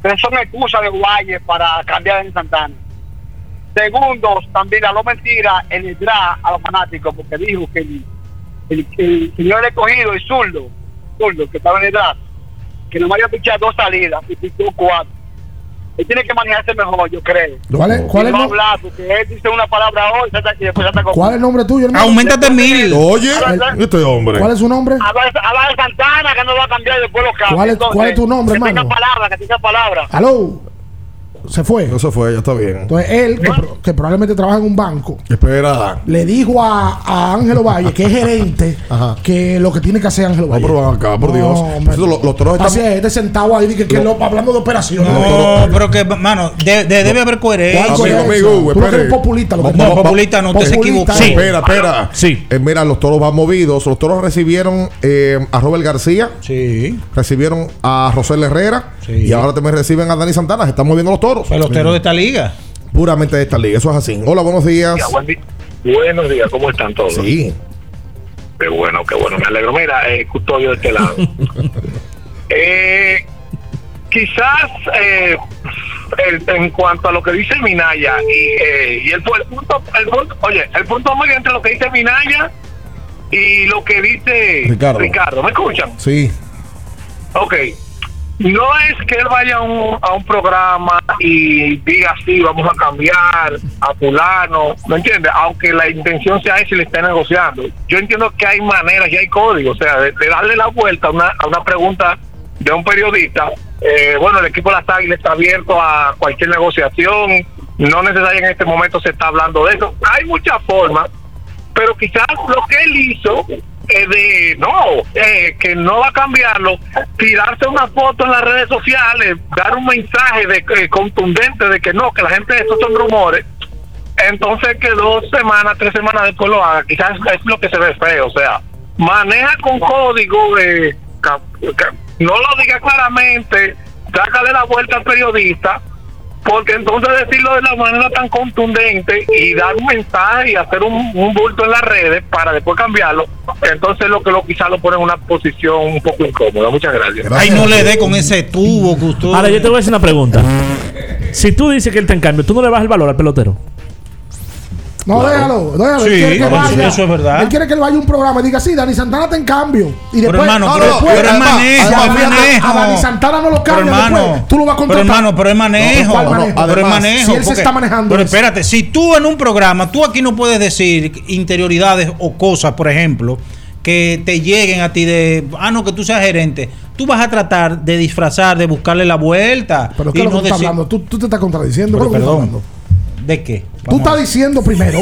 Pero son excusas de Guaye para cambiar en Santana. Segundo, también habló mentira en el draft a los fanáticos porque dijo que el, el, el señor escogido, el zurdo, zurdo que estaba en el draft, que no había pichado dos salidas y pichó cuatro. Él tiene que manejarse mejor, yo creo. ¿Cuál es- cuál es no el- hablar, porque él dice una palabra hoy y después salta con ¿Cuál es el nombre tuyo, hermano? Aumentate mil. Oye, este hombre. ¿Cuál es su nombre? Habla de, Santana que no va a cambiar y después lo cambia. ¿Cuál es- cuál es tu nombre, que hermano? tenga palabra, que tenga palabra. Aló. Se fue. No se fue, ya está bien. Entonces él, que, pro- que probablemente trabaja en un banco, Espera. le dijo a, a Ángelo Valle, que es gerente, que lo que tiene que hacer Ángelo No, Valle. pero ven acá, por No, Dios. Eso, los, los toros están. Así es, este sentado ahí, dije que lo- hablando de operaciones. No, pero que, mano, de- de- debe haber coherencia. ¿Cuál coherencia? Amigo, Hugo, Tú que espere. eres populista, lo que No, tú populista no, te se equivocó. eh. Espera, espera. Sí. Eh, mira, los toros van movidos. Los toros recibieron eh, a Robert García. Sí. Recibieron a Rosel Herrera. Sí. Y ahora también reciben a Dani Santana. Se están moviendo los toros. Pelotero de esta liga. Puramente de esta liga. Eso es así. Hola, buenos días. Buen Buenos días, ¿cómo están todos? Sí. Qué bueno, qué bueno, me alegro. Mira, eh, custodio de este lado. eh, quizás eh, el- en cuanto a lo que dice Minaya y, eh, y el, pu- el punto, el punto, oye, el punto medio entre lo que dice Minaya y lo que dice Ricardo. ¿me escuchan? Sí. Ok. No es que él vaya a un, a un programa y diga así, vamos a cambiar a fulano, ¿me entiendes? Aunque la intención sea esa y le esté negociando. Yo entiendo que hay maneras y hay códigos, o sea, de, de darle la vuelta a una, a una pregunta de un periodista. Eh, bueno, el equipo de las Águilas está abierto a cualquier negociación, no necesariamente en este momento se está hablando de eso. Hay muchas formas, pero quizás lo que él hizo eh, de no, eh, que no va a cambiarlo, tirarse una foto en las redes sociales, dar un mensaje de eh, contundente de que no, que la gente estos son rumores. Entonces que dos semanas, tres semanas después lo haga, quizás es lo que se ve feo, o sea, maneja con código no lo diga claramente, sácale la vuelta al periodista, porque entonces decirlo de la manera tan contundente y dar un mensaje y hacer un, un bulto en las redes para después cambiarlo, entonces lo que lo quizás lo pone en una posición un poco incómoda. Muchas gracias. Ay, no le dé con ese tubo usted. Ahora, yo te voy a decir una pregunta. Si tú dices que él está en cambio, ¿tú no le bajas el valor al pelotero? No, déjalo, déjalo. Sí, él que eso- vaya. eso es verdad. Él quiere que él vaya a un programa y diga, sí, Dani Santana está en cambio. Y Pero después, hermano, no, pero- después- pero es manejo, a- manejo. A Dani Santana no lo Pero cambia hermano, después. Tú lo vas a pero contratar. hermano, pero es manejo. ¿cuál No, manejo? pero es manejo. si él se está manejando Pero espérate, si tú en un programa, tú aquí no puedes decir interioridades o cosas, por ejemplo, que te lleguen a ti de, ah, no, que tú seas gerente. Tú vas a tratar de disfrazar, de buscarle la vuelta. Pero ¿qué y es lo que no tú estás decir- hablando? Tú, tú te estás contradiciendo. Pero ¿qué es lo que tú perdón. ¿De qué? Tú estás diciendo primero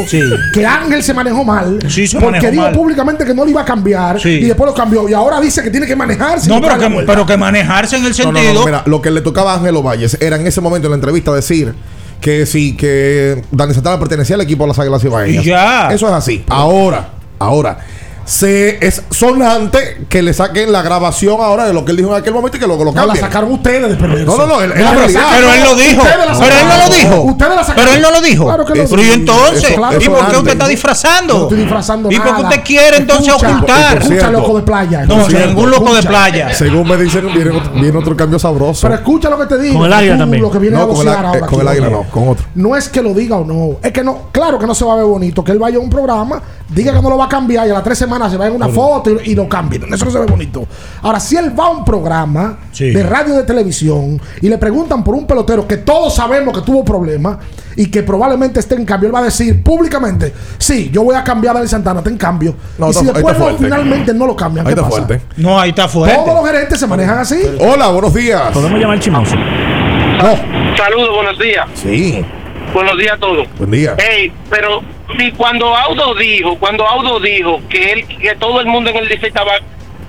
que Ángel se manejó mal Sí, se porque manejó dijo mal. públicamente que no lo iba a cambiar Sí. y después lo cambió y ahora dice que tiene que manejarse. No, pero que, pero que manejarse en el No, no, sentido. no, mira, lo que le tocaba a Ángelo Valles era en ese momento en la entrevista decir que sí, que Dani Santana pertenecía al equipo de las Águilas Ibaeñas. Y ya. Eso es así. Ahora, ahora. Se, es sonante que le saquen la grabación ahora de lo que él dijo en aquel momento y que luego lo No, la cambien. sacaron ustedes de perverso. No, no, no, él- realidad- sacaron- Pero él lo dijo. Pero él no lo dijo. Ustedes la sacaron. Pero él no lo dijo. Claro que lo Pero y entonces, Eso- claro, ¿y por qué usted está disfrazando? No estoy disfrazando ¿Y por qué usted quiere entonces Escucha, ocultar? Escucha, cierto. loco de playa. No, Escucha, ningún loco de playa. Según me dicen, viene otro, viene otro cambio sabroso. Pero escucha lo que te digo. Con el águila también. Lo que viene no, a con el, eh, con el águila ¿no? no, con otro. No es que lo diga o no. Es que no, claro que no se va a ver bonito. Que él vaya a un programa, diga que no lo va a cambiar y a las tres semanas se va en una foto y, y lo cambien. Eso no se ve bonito. Ahora, si él va a un programa Sí. de radio de televisión y le preguntan por un pelotero que todos sabemos que tuvo problemas y que probablemente esté en cambio, él va a decir públicamente: Sí, yo voy a cambiar a Dani Santana, está en cambio. No, y si después no, finalmente no lo cambian, Ahí ¿qué está pasa? fuerte. No, ahí está fuerte. Todos los gerentes se manejan así. Hola, buenos días. Podemos llamar chismoso. Saludos, buenos días. Sí, Buenos días a todos. buen día. Ey, pero si cuando Audo dijo, cuando Audo dijo que él, que todo el mundo en el distrito estaba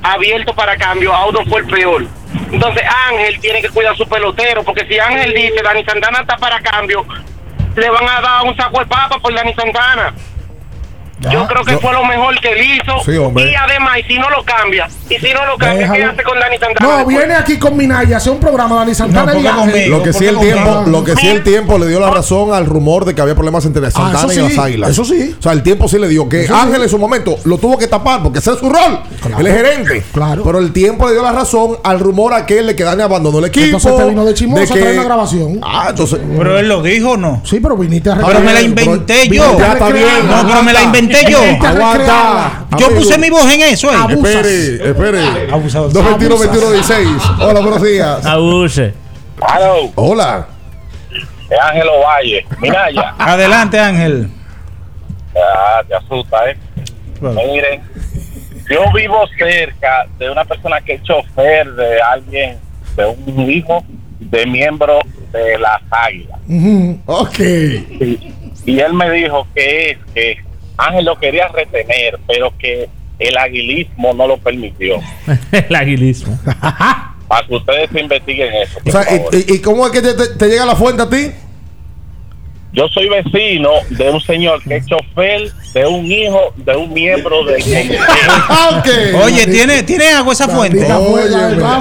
abierto para cambio, Audo fue el peor. Entonces Ángel tiene que cuidar su pelotero, porque si Ángel dice Dani Santana está para cambio, le van a dar un saco de papa por Dani Santana. Yo creo que yo- fue lo mejor que él hizo. Sí, hombre. y además, y si no lo cambia, y si no lo cambia, ¿qué Déjalo. hace con Dani Santana? No, después? viene aquí con Minaya, hace un programa Dani Santana No, y porque Ángel. conmigo. Lo que sí el tiempo, lo que sí el tiempo le dio la razón al rumor de que había problemas entre Santana Ah, eso y las Águilas. eso sí. O sea, el tiempo sí le dio que Eso sí. Ángel en su momento lo tuvo que tapar porque ese es su rol. Claro. Él es gerente. Claro. Pero el tiempo le dio la razón al rumor aquel de que Dani abandonó el equipo. Entonces te vino de chismoso que- traer una grabación. Ah, entonces. Pero él lo dijo no. Sí, pero viniste a Pero me la inventé pero- yo. Ya está bien. No, pero me la inventé yo. Aguanta. recrearla. Yo Amigo. puse mi voz en eso. eh. Espere, espere. Abusador. 221 21 16. Hola, buenos días. Abuse. Hello, Hola. es Ángelo Valle. Mira ya. Adelante, Ángel. Ah, te asusta, ¿eh? Miren, yo vivo cerca de una persona que es chofer de alguien, de un hijo de miembro de las águilas. Ujú. Ok. Y, y él me dijo que es que Ángel lo quería retener, pero que el aguilismo no lo permitió. el aguilismo. Para que ustedes se investiguen eso. O sea. ¿y, cómo es que te, te- te llega la fuente a ti? Yo soy vecino de un señor que es chofer de un hijo de un miembro del comité. ok. Oye, ¿tiene, ¿tiene agua esa fuente? Oye,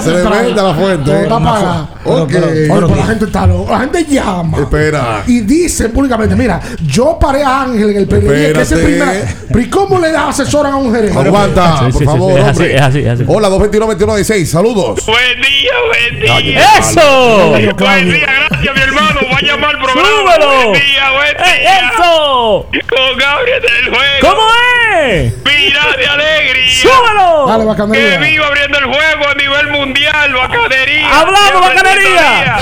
tremenda la fuente. todo está apagado. Ok. Oye, pero la gente está loca. La gente llama. Espera. Y dice públicamente, mira, yo paré a Ángel en el PLD, que es el Espérate. primer. Pero ¿y cómo le asesoran a un gerente? Aguanta, Sí, sí, por sí, favor, sí, es así, es así, es así. Hola, 221 21 16. Saludos. Buen día, buen día. ¡Eso! Buen día, gracias mi hermano. Vaya al programa. ¡Súbelo! Buen día, buen ¡Eh, día. ¡Eso! Con Gabriel del juego. ¿Cómo es? Mira de alegría. ¡Súbelo! Dale, Que bacanería. viva abriendo el juego a nivel mundial, bacanería. ¡Hablamos, Siempre bacanería!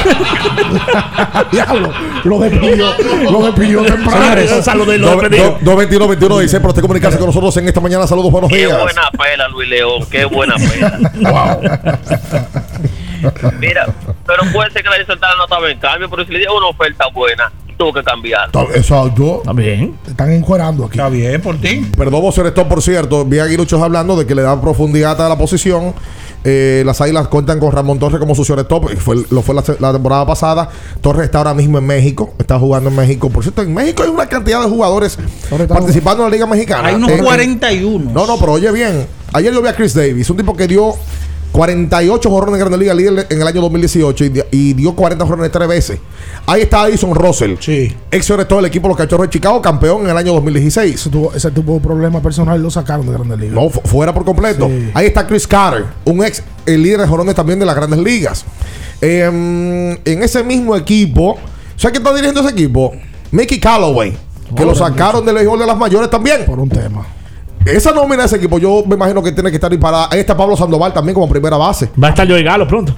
Diablo, lo despidió, lo despidió temprano. Señores, saludos despedimos. do- 221 21 16 por usted comunicarse con nosotros en esta mañana. Saludos, buenos Qué días. buena pela, Luis León, qué buena pela. Mira, pero puede ser que la Santana no estaba en cambio, pero si le dieron una oferta buena, tuvo que cambiar. Exacto. Está bien. Te están encuerando aquí. Está bien por ti. Perdón, vos eres todo, por cierto. Vi a Aguiluchos hablando de que le dan profundidad a la posición. Eh, las águilas cuentan con Ramón Torres como su top. Fue, lo fue la, la temporada pasada. Torres está ahora mismo en México. Está jugando en México. Por cierto, en México hay una cantidad de jugadores participando en la Liga Mexicana. Hay unos Eh, 41. No, no, pero oye bien. Ayer yo vi a Chris Davis, un tipo que dio 48 jorrones en Grande Liga líder en el año 2018 y, di- y dio 40 jorrones tres veces. Ahí está Addison Russell. Sí. Ex todo el equipo de los Cachorros de Chicago, campeón en el año 2016. Ese tuvo, ese tuvo problema personal y lo sacaron de Grandes Ligas. No, fu- fuera por completo. Sí. Ahí está Chris Carter, un ex el líder de jorones también de las grandes ligas. Em, en ese mismo equipo, ¿sabes quién está dirigiendo ese equipo? Mickey Callaway, que lo sacaron del béisbol de las mayores también. Por un tema. Esa nómina de ese equipo, yo me imagino que tiene que estar disparada. Ahí está Pablo Sandoval también como primera base. Va a estar Joey Galo pronto.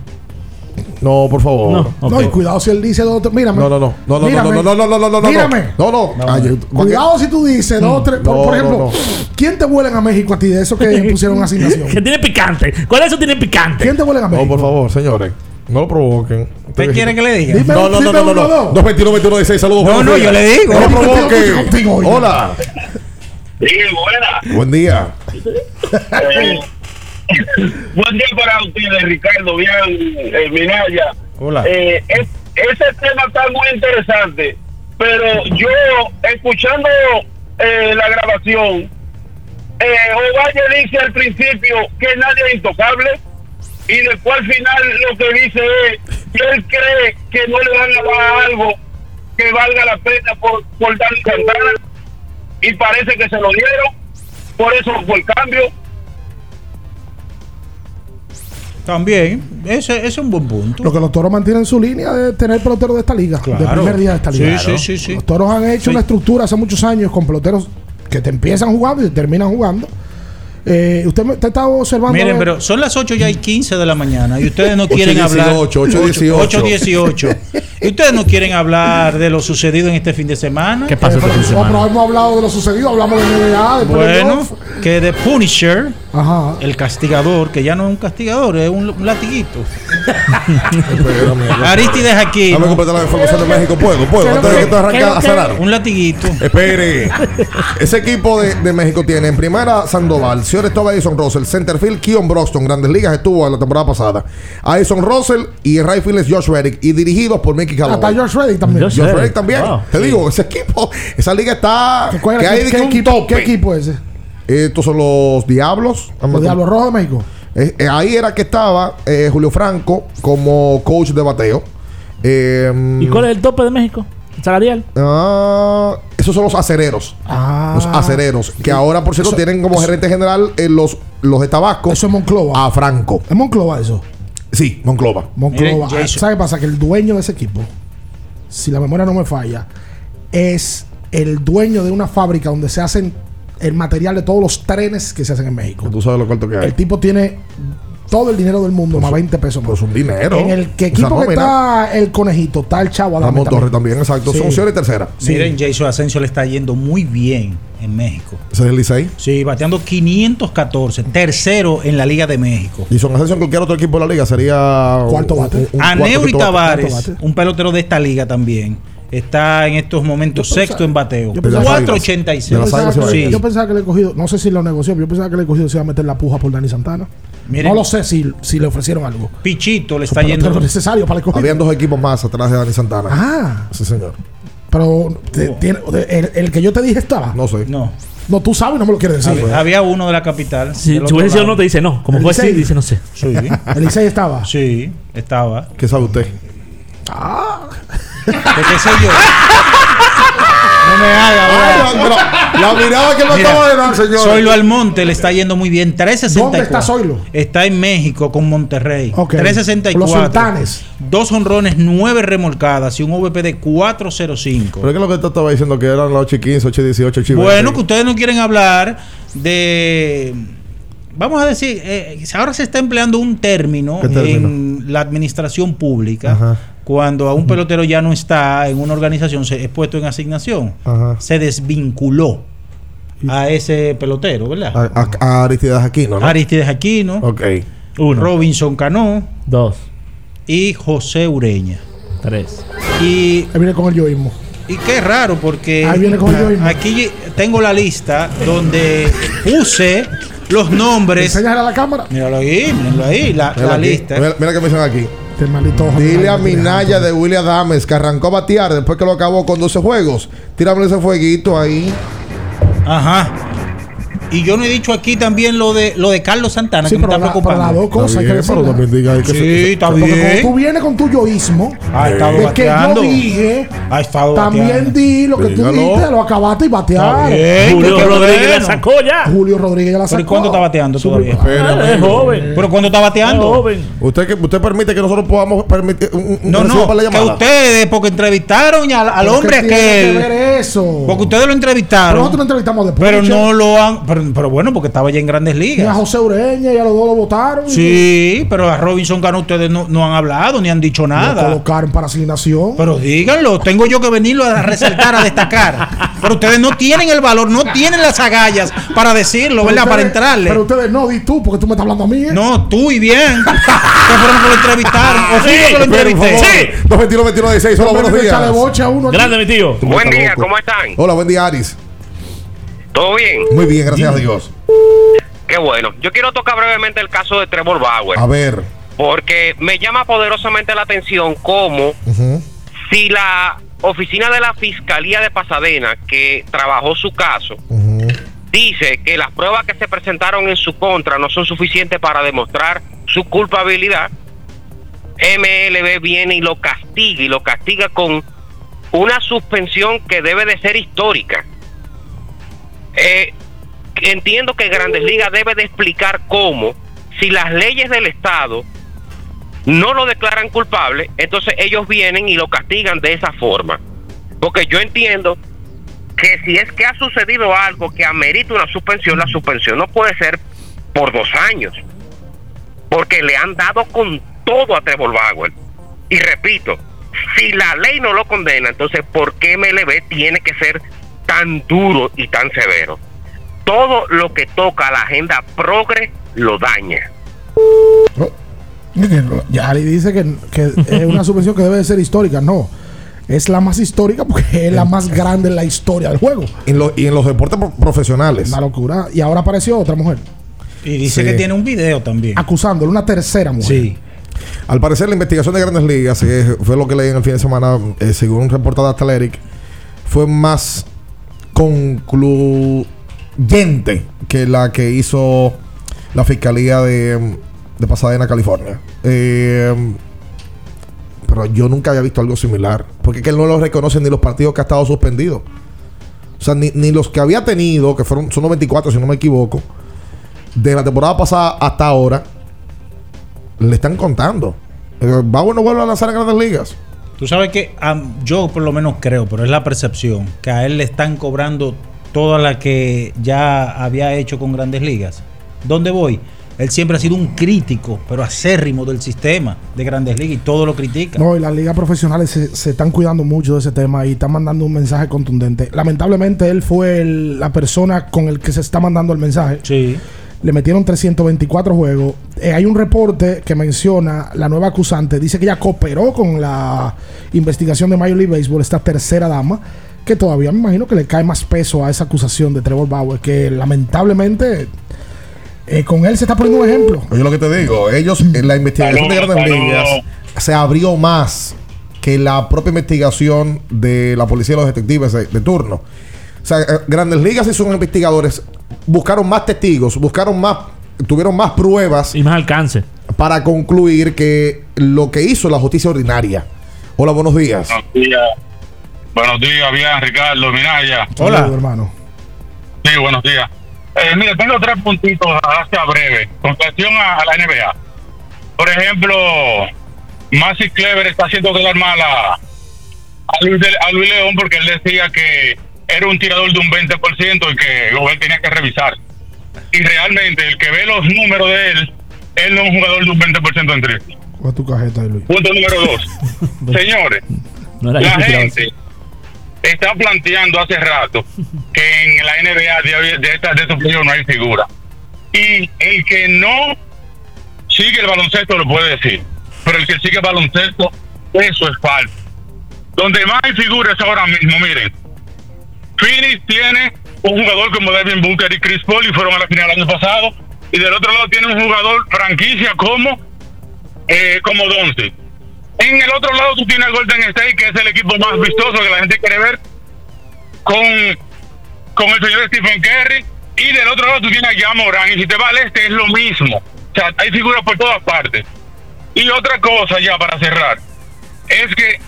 No, por favor. No. No, y cuidado si él dice dos, tres. Mírame. No, no, no. No, no, no, Mírame. no, no, no, no, no, no, no. Mírame. No, no. Ay, Cuidado si tú dices dos, tres. Por, No, por no, ejemplo, no. ¿quién te vuelan a México a ti de eso que pusieron asignación? Que tiene picante. ¿Cuál de esos tiene picante? ¿Quién te vuelan a No, México? por favor, señores. No lo provoquen. ¿Usted quiere que le diga? Dime, No, no, no, no, no. no. 221 21 saludos. No, buenos no, días. yo le digo. No lo Contigo, provoque. contigo, oye. Hola. Sí, buena. Buen día. Eh, buen día para ustedes, Ricardo, bien, eh, Minaya. Hola. Eh, es- ese tema está muy interesante, pero yo, escuchando eh, la grabación, eh, Ovalle dice al principio que nadie es intocable y después al final lo que dice es que él cree que no le van a dar algo que valga la pena por, por Dani Santana y parece que se lo dieron, por eso fue el cambio. También, ese, ese es un buen punto. Lo que los toros mantienen su línea de tener peloteros de esta liga, Claro. del primer día de esta Sí, liga. sí, sí, sí. Los toros han hecho Sí. una estructura hace muchos años con peloteros que te empiezan jugando y te terminan jugando. Eh, usted, me- usted estaba observando. Miren, pero son las 8 ya y 15 de la mañana y ustedes no quieren 8:18, hablar. 8:18. 8:18. Y ustedes no quieren hablar de lo sucedido en este fin de semana. ¿Qué pasó este fin de no, pero semana? hemos hablado de lo sucedido, hablamos de NBA, de Bueno, que de Punisher, Ajá. el castigador, que ya no es un castigador, es un, un latiguito. Aristides aquí. Dame completar la información de México. ¿Puedo? ¿Puedo? Antes de que tú arranques a cerrar. Un latiguito. Espere. Ese equipo de, de México tiene en primera Sandoval, Stova Edison Russell, Centerfield, Keon Broxton, Grandes Ligas estuvo en la temporada pasada. Edison Russell y field es Josh Reddick y dirigidos por Mickey Hasta Callaway. George Reddick también. Josh Josh Reddick. También. Wow. Te digo, ese equipo, esa liga está. ¿Cuál que era- hay ¿Qué, de qué equipo. ¿Qué equipo es ese? Estos son los Diablos. Los Diablos Rojos de México. Eh, eh, ahí era que estaba eh, Julio Franco como coach de bateo. Eh, ¿Y cuál es el tope de México? ¿Salarial? Ah, esos son los acereros. Ah. Los acereros. Que ahora, por cierto, Eso- tienen como eso- gerente general eh, los, los de Tabasco Eso es Monclova. a Franco. Es Monclova eso. Sí, Monclova. Monclova. Miren, Jason. ¿Sabe qué pasa? Que el dueño de ese equipo, si la memoria no me falla, es el dueño de una fábrica donde se hacen el material de todos los trenes que se hacen en México. Tú sabes lo corto que hay. El tipo tiene todo el dinero del mundo, más 20 pesos más. Pues un dinero. En el que Esa equipo que está el conejito, está el chavo Adame Torres también, exacto. Sí. Son opciones tercera. Sí. Miren, Jason Asensio le está yendo muy bien en México. Ese es el Licey. Sí, bateando 514, tercero en la Liga de México. Y son ascenso en cualquier otro equipo de la liga sería. Cuarto bate. un A cuarto Neuri quinto bate. Tavares, cuarto un pelotero de esta liga también, está en estos momentos pensaba- sexto en bateo. yo pensaba- 486. De las Águilas Pensaba que- Sí. Yo pensaba que le he cogido, no sé si lo negoció, pero yo pensaba que le he cogido se iba a meter la puja por Dani Santana. Miren. no lo sé si, si le ofrecieron algo. Pichito le está yendo. necesario para el. Habían dos equipos más atrás de Dani Santana. Ah, Sí, señor. pero te- tiene- el, el que yo te dije estaba. No, No sé. No, tú sabes no me lo quieres decir. había, había uno de la capital. Si otro hubiese no, te dice no. Como fue sí, Licey. dice no sé. Sí, El Licey estaba. sí, estaba. ¿Qué sabe usted? ¿De qué sé yo? No me haga, Ay, pero la mirada que me Mira, acaba de dar, señor. Zoilo Almonte le está yendo muy bien. 364. ¿Dónde está Zoilo? Está en México con Monterrey. Ok. 364. Los sultanes. Dos honrones, nueve remolcadas y un VP de 405. ¿Pero qué es lo que te estaba diciendo? Que eran las 8 y 15, 8 y 18, 8 y 20. Bueno, que ustedes no quieren hablar de. Vamos a decir, eh, ahora se está empleando un término, ¿Qué término? en la administración pública Ajá. Cuando a un pelotero ya no está en una organización, se es puesto en asignación. Ajá. Se desvinculó a ese pelotero, ¿verdad? A, a, a Aristides Aquino, ¿no? Aristides Aquino, Ok. Uno. Robinson Cano Dos. y José Ureña. Tres. Y, Ahí viene con el yoísmo. y qué raro, porque Ahí viene con el yoísmo. aquí tengo la lista donde puse los nombres. Enséñale a la cámara. Míralo ahí, míralo ahí, la, Mira, la aquí. lista. Mira, mira que me dicen aquí. Este maldito ojo Dile a Minaya de William Dames que arrancó a batear después que lo acabó con 12 juegos. Tírame ese fueguito ahí. Ajá. Y yo no he dicho aquí también lo de lo de Carlos Santana, Sí, que me pero, está la- pero preocupando. las dos cosas Está hay que bien, pero también diga ahí que Sí, se- está Porque bien. cuando tú vienes con tu yoísmo, Ha estado de que yo bateando. dije, Ha estado también bateando. di lo que Dígalo. tú dijiste, lo acabaste y batearon. bien, Julio Rodríguez la sacó ya. Julio Rodríguez ya la Pero sacó. ¿y cuándo está bateando todavía? Espera, Ah, es joven. ¿Pero cuándo está Es bateando? joven. ¿Usted, que, ¿Usted permite que nosotros podamos permitir un, un No, no, para la que ustedes, porque entrevistaron al, al Pero hombre ¿qué tiene que aquel. ver eso? Porque ustedes lo Pero entrevistaron. nosotros lo entrevistamos después. Pero no lo han. Pero bueno, porque estaba ya en grandes Y a ligas. José Ureña y a los dos lo votaron. y Sí, pero a Robinson Cano ustedes no, no han hablado ni han dicho Lo nada. colocaron para asignación. Pero díganlo, tengo yo que venirlo a resaltar, a destacar. Pero ustedes no tienen el valor, no tienen las agallas para decirlo, Pero ¿verdad? Para entrarle. Pero ustedes no, di tú, porque tú me estás hablando a mí. ¿eh? No, tú y bien. Que fueron que lo entrevistaron. O yo que lo entrevisté. favor, 221 21 16 hola, buenos días. Uno. Grande, mi tío. Buen día, ¿cómo están? Hola, buen día, Aris. ¿Todo bien? Muy bien, gracias a Dios. Qué bueno. Yo quiero tocar brevemente el caso de Trevor Bauer. A ver. Porque me llama poderosamente la atención cómo si la oficina de la Fiscalía de Pasadena, que trabajó su caso, dice que las pruebas que se presentaron en su contra no son suficientes para demostrar su culpabilidad, MLB viene y lo castiga y lo castiga con una suspensión que debe de ser histórica. Eh, entiendo que Grandes Ligas debe de explicar cómo, si las leyes del Estado no lo declaran culpable, entonces ellos vienen y lo castigan de esa forma. Porque yo entiendo que si es que ha sucedido algo que amerita una suspensión, la suspensión no puede ser por dos años. Porque le han dado con todo a Trevor Bauer. Y repito, si la ley no lo condena, entonces ¿por qué MLB tiene que ser tan duro y tan severo? Todo lo que toca a la agenda progre lo daña. Ya le dice que, que es una subvención que debe de ser histórica. No. Es la más histórica porque es la más grande en la historia del juego. En lo- y en los deportes pro- profesionales. Una locura. Y ahora apareció otra mujer. Y dice Sí. que tiene un video también. Acusándole, una tercera mujer. Sí. Al parecer, la investigación de Grandes Ligas, que fue lo que leí en el fin de semana, eh, según un reportaje de Athletic, fue más concluyente que la que hizo la Fiscalía de, de Pasadena, California. Eh, pero yo nunca había visto algo similar. Porque es que no lo reconoce ni los partidos que ha estado suspendido. O sea, ni, ni los que había tenido, que fueron son 94 si no me equivoco, de la temporada pasada hasta ahora, le están contando. Eh, Bauer no vuelve a lanzar en grandes ligas. Tú sabes que yo por lo menos creo, pero es la percepción, que a él le están cobrando toda la que ya había hecho con grandes ligas. ¿Dónde voy? Él siempre ha sido un crítico, pero acérrimo del sistema de grandes ligas y todo lo critica. No, y las ligas profesionales se, se están cuidando mucho de ese tema y están mandando un mensaje contundente. Lamentablemente, él fue el- la persona con el que se está mandando el mensaje. Sí. Le metieron 324 juegos. Eh, hay un reporte que menciona la nueva acusante. Dice que ella cooperó con la investigación de Major League Baseball, esta tercera dama, que todavía me imagino que le cae más peso a esa acusación de Trevor Bauer, que lamentablemente eh, con él se está poniendo un ejemplo. Oye, lo que te digo, ellos en la investigación de grandes ligas se abrió más que la propia investigación de la policía y los detectives de, de turno. O sea, eh, grandes ligas y sus investigadores buscaron más testigos, buscaron más, tuvieron más pruebas y más alcance para concluir que lo que hizo la justicia ordinaria. Hola, buenos días. Buenos días. Buenos días, bien, Ricardo Minaya. Saludos, hermano. Sí, buenos días. Eh, mire, tengo tres puntitos hacia breve con relación a, a la NBA. Por ejemplo, Masi Clever está haciendo quedar mal a, a, Luis de- a Luis León porque él decía que era un tirador de un 20% y que Gobert tenía que revisar. Y realmente, el que ve los números de él, él no es un jugador de un 20% en triple. ¿Cuál es tu cajeta Luis? Punto número dos. Señores, No la gente está planteando hace rato que en la NBA de, de, esta, de estos no hay figura. Y el que no sigue el baloncesto lo puede decir. Pero el que sigue el baloncesto, eso es falso. Donde más hay figuras ahora mismo, miren. Phoenix tiene un jugador como Devin Booker y Chris Paul y fueron a la final el año pasado. Y del otro lado tiene un jugador franquicia como eh, como Doncic. En el otro lado tú tienes a Golden State, que es el equipo más vistoso que la gente quiere ver, con, con el señor Stephen Curry. Y del otro lado tú tienes a Jan Morán. Y si te va al este es lo mismo. O sea, hay figuras por todas partes. Y otra cosa ya para cerrar, es que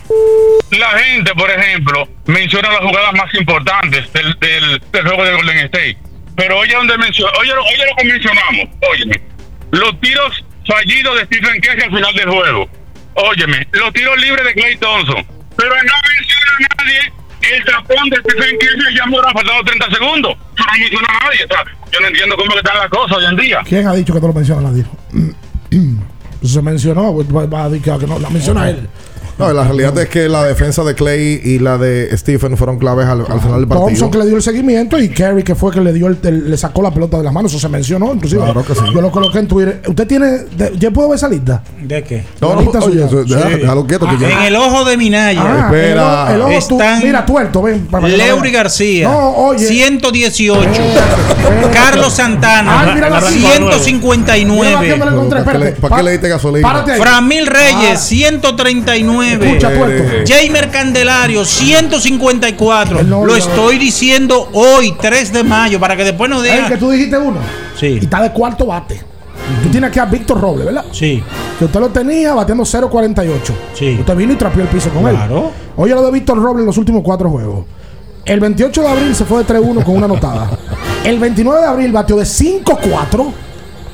la gente, por ejemplo, menciona las jugadas más importantes del, del, del juego de Golden State. Pero oye donde menciona, oye, lo- oye lo que mencionamos, óyeme, los tiros fallidos de Stephen Curry al final del juego. Óyeme, los tiros libres de Clay Thompson. Pero no menciona a nadie el tapón de Stephen Curry ya Morán faltando 30 segundos. No menciona a nadie. O sea, yo no entiendo cómo están las cosas hoy en día. ¿Quién ha dicho que no lo menciona nadie? Se mencionó, pues, va va a decir que no, la menciona él. No, la realidad es que la defensa de Clay y la de Stephen fueron claves al, al final del partido. Thompson que le dio el seguimiento y Kerry que fue que le dio el, el- le sacó la pelota de las manos. Eso se mencionó, inclusive. Claro que sí. Yo lo coloqué en Twitter. ¿Usted tiene. de- ¿Yo puedo ver esa lista? ¿De qué? No, La no, lista oye, suya. eso- deja- Sí. déjalo quieto que En ya. el ojo de Minaya Ah, Espera. el ojo- el ojo tú- Están- mira, tuerto, ven. para Leury. García, No, oye. 118. Carlos Santana, Ay. Mira, lo 159. encontré, ¿Para qué le- espérate. para qué le diste gasolina? Framil Reyes, Ah. 139. Escucha, tuerto. Jamer Candelario, 154. No, Lo estoy diciendo hoy, 3 de mayo, para que después no Es el que digan. tú dijiste uno. Sí. Y está de cuarto bate. Tú tienes aquí a Víctor Robles, ¿verdad? Sí, Que usted lo tenía bateando 0.48. Sí. Usted vino y trapeó el piso con él. Claro. Oye lo de Víctor Robles en los últimos cuatro juegos. El 28 de abril se fue de 3-1 con una anotada. El 29 de abril batió de 5-4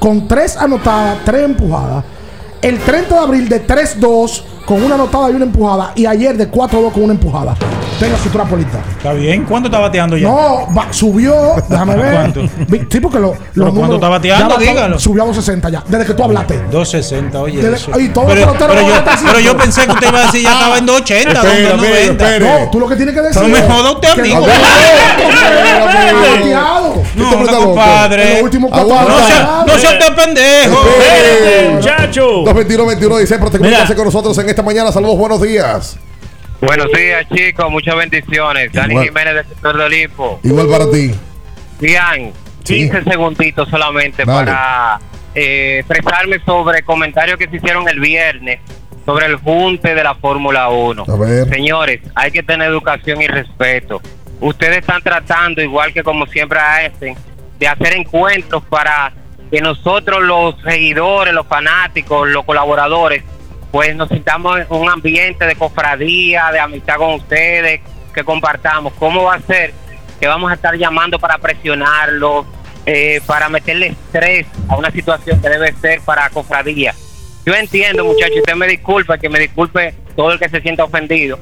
con 3 anotadas, 3 empujadas. El 30 de abril de 3-2 con una anotada y una empujada. Y ayer de 4-2 con una empujada. Tenga su trapolita. está bien. ¿Cuánto está bateando ya? No, va- subió, déjame ver. ¿Cuánto? Vi- Sí, porque lo, los ¿cuánto números- está bateando? ya Dígalo. Subió a 260 ya, desde que tú hablaste. 260, oye. Desde- eso. y todos pero, los peloteros pero yo, van a estar pero yo pensé que usted iba a decir ya estaba en 280, Espera, espera, 290. espera. No, tú lo que tienes que decir. No me es joda usted, que amigo. no- Bateado. Este No, hombre está no, loco. compadre. En los últimos cuatro Aguanta. No años. sea, no sea usted pendejo. ¡Espérate, muchacho! 221 21 dice, pero te Mira. con nosotros en esta mañana. Saludos, buenos días. Buenos días, chicos. Muchas bendiciones. Dani. Jiménez del sector de Olimpo. Igual para ti. Bien, Sí. 15 segunditos solamente Dale. para eh, expresarme sobre comentarios que se hicieron el viernes sobre el junte de la Fórmula 1. A ver. Señores, hay que tener educación y respeto. Ustedes están tratando, igual que como siempre hacen, de hacer encuentros para que nosotros los seguidores, los fanáticos, los colaboradores, pues nos sintamos en un ambiente de cofradía, de amistad con ustedes, que compartamos. ¿Cómo va a ser que vamos a estar llamando para presionarlos, eh, para meterle estrés a una situación que debe ser para cofradía? Yo entiendo, muchachos, usted me disculpa, que me disculpe todo el que se sienta ofendido,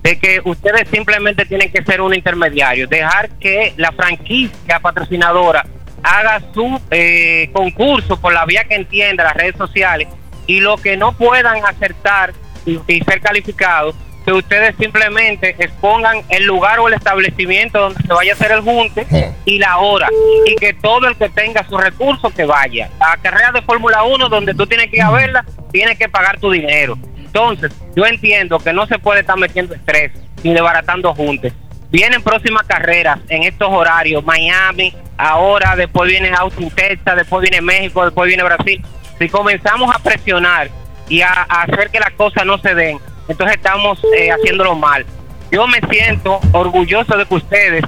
de que ustedes simplemente tienen que ser un intermediario, dejar que la franquicia patrocinadora haga su eh, concurso por la vía que entienda, las redes sociales, y lo que no puedan acertar y, y ser calificados, que ustedes simplemente expongan el lugar o el establecimiento donde se vaya a hacer el junte y la hora, y que todo el que tenga sus recursos que vaya. La carrera de Fórmula 1, donde tú tienes que ir a verla, tienes que pagar tu dinero. Entonces, yo entiendo que no se puede estar metiendo estrés ni desbaratando juntes. Vienen próximas carreras en estos horarios, Miami, ahora, después viene Austin, Texas, después viene México, después viene Brasil. Si comenzamos a presionar y a, hacer que las cosas no se den, entonces estamos eh, haciéndolo mal. Yo me siento orgulloso de que ustedes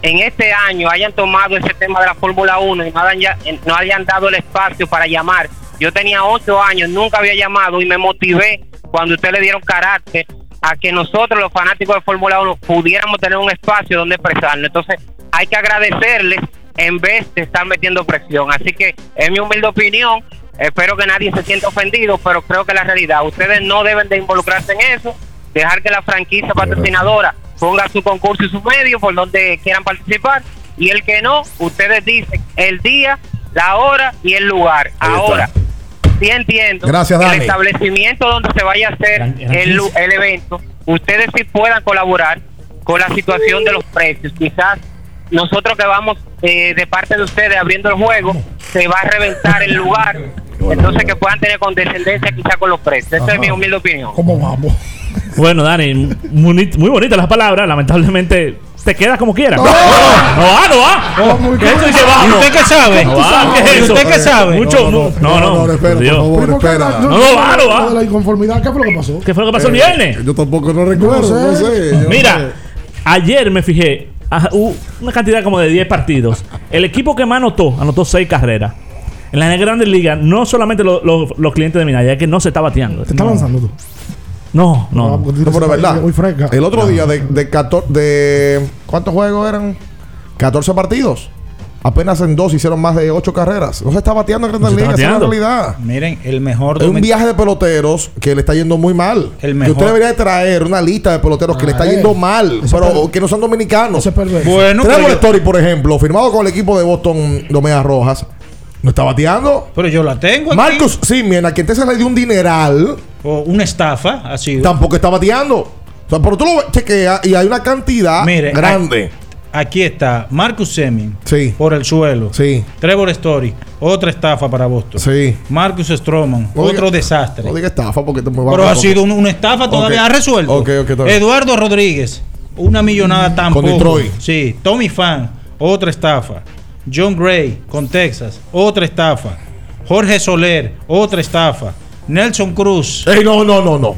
en este año hayan tomado ese tema de la Fórmula 1 y no hayan, no hayan dado el espacio para llamar. Yo tenía ocho años, nunca había llamado y me motivé cuando ustedes le dieron carácter a que nosotros los fanáticos de Fórmula 1 pudiéramos tener un espacio donde expresarnos. Entonces hay que agradecerles en vez de estar metiendo presión. Así que es mi humilde opinión. Espero que nadie se sienta ofendido, pero creo que la realidad, ustedes no deben de involucrarse en eso, dejar que la franquicia patrocinadora ponga su concurso y su medio por donde quieran participar y el que no, ustedes dicen el día, la hora y el lugar. Ahora, sí entiendo Gracias, que el establecimiento donde se vaya a hacer el evento, ustedes sí puedan colaborar con la situación de los precios. Quizás nosotros que vamos eh, de parte de ustedes abriendo el juego, se va a reventar el lugar. Entonces que puedan tener condescendencia quizás con los precios. Esa es mi humilde opinión. ¿Cómo vamos? Bueno, Dani, muy, muy bonitas las palabras. Lamentablemente, te quedas como quieras. No, no va, no va. ¿Qué es eso? Dice, va, ¿Y no. usted qué sabe? No va, ¿qué es ¿Y eso? usted qué sabe? Mucho, no, no. No, no, espera, por favor, ¿Por qué espera. no- No, no va, no va. la inconformidad, ¿qué fue lo que pasó? ¿Qué fue lo que pasó el viernes? Yo tampoco no recuerdo, no No sé. no Mira, ayer me fijé, ajá, hubo una cantidad como de 10 partidos. El equipo que más anotó, anotó 6 carreras. En las grandes ligas, no solamente lo- lo- los clientes de Minaya, es que no se está bateando. ¿Te está lanzando tú? No, no. No, porque No, pero es verdad. Muy fresca. El otro día de, de, 14 de. ¿Cuántos juegos eran? 14 partidos. Apenas en dos hicieron más de ocho carreras. No se está bateando en Grandes Ligas, esa es la realidad. Miren, el mejor Es un viaje de peloteros que le está yendo muy mal. El Que mejor. usted debería de traer una lista de peloteros que le está Ah, yendo eh. mal, Ese pero per- que no son dominicanos. Bueno, Trevor pero yo- Story, por ejemplo, firmado con el equipo de Boston Domea Rojas, no está bateando. Pero yo la tengo. Marcus Simeon, a quien Texas le dio un dineral, O una estafa, así. tampoco está bateando. O sea, pero tú lo chequeas y hay una cantidad Mire, grande. Aquí está Marcus Semin. Sí. Por el suelo. Sí. Trevor Story. Otra estafa para Boston. Sí. Marcus Stroman. No otro diga- desastre. No diga estafa porque te me va Pero a ha sido un- una estafa todavía. Ok. Ha resuelto. Ok, ok, está bien. Eduardo Rodríguez. Una millonada tampoco. Detroit. Sí. Tommy Fan. Otra estafa. John Gray con Texas. Otra estafa. Jorge Soler. Otra estafa. Nelson Cruz. Ey, no, no, no, no.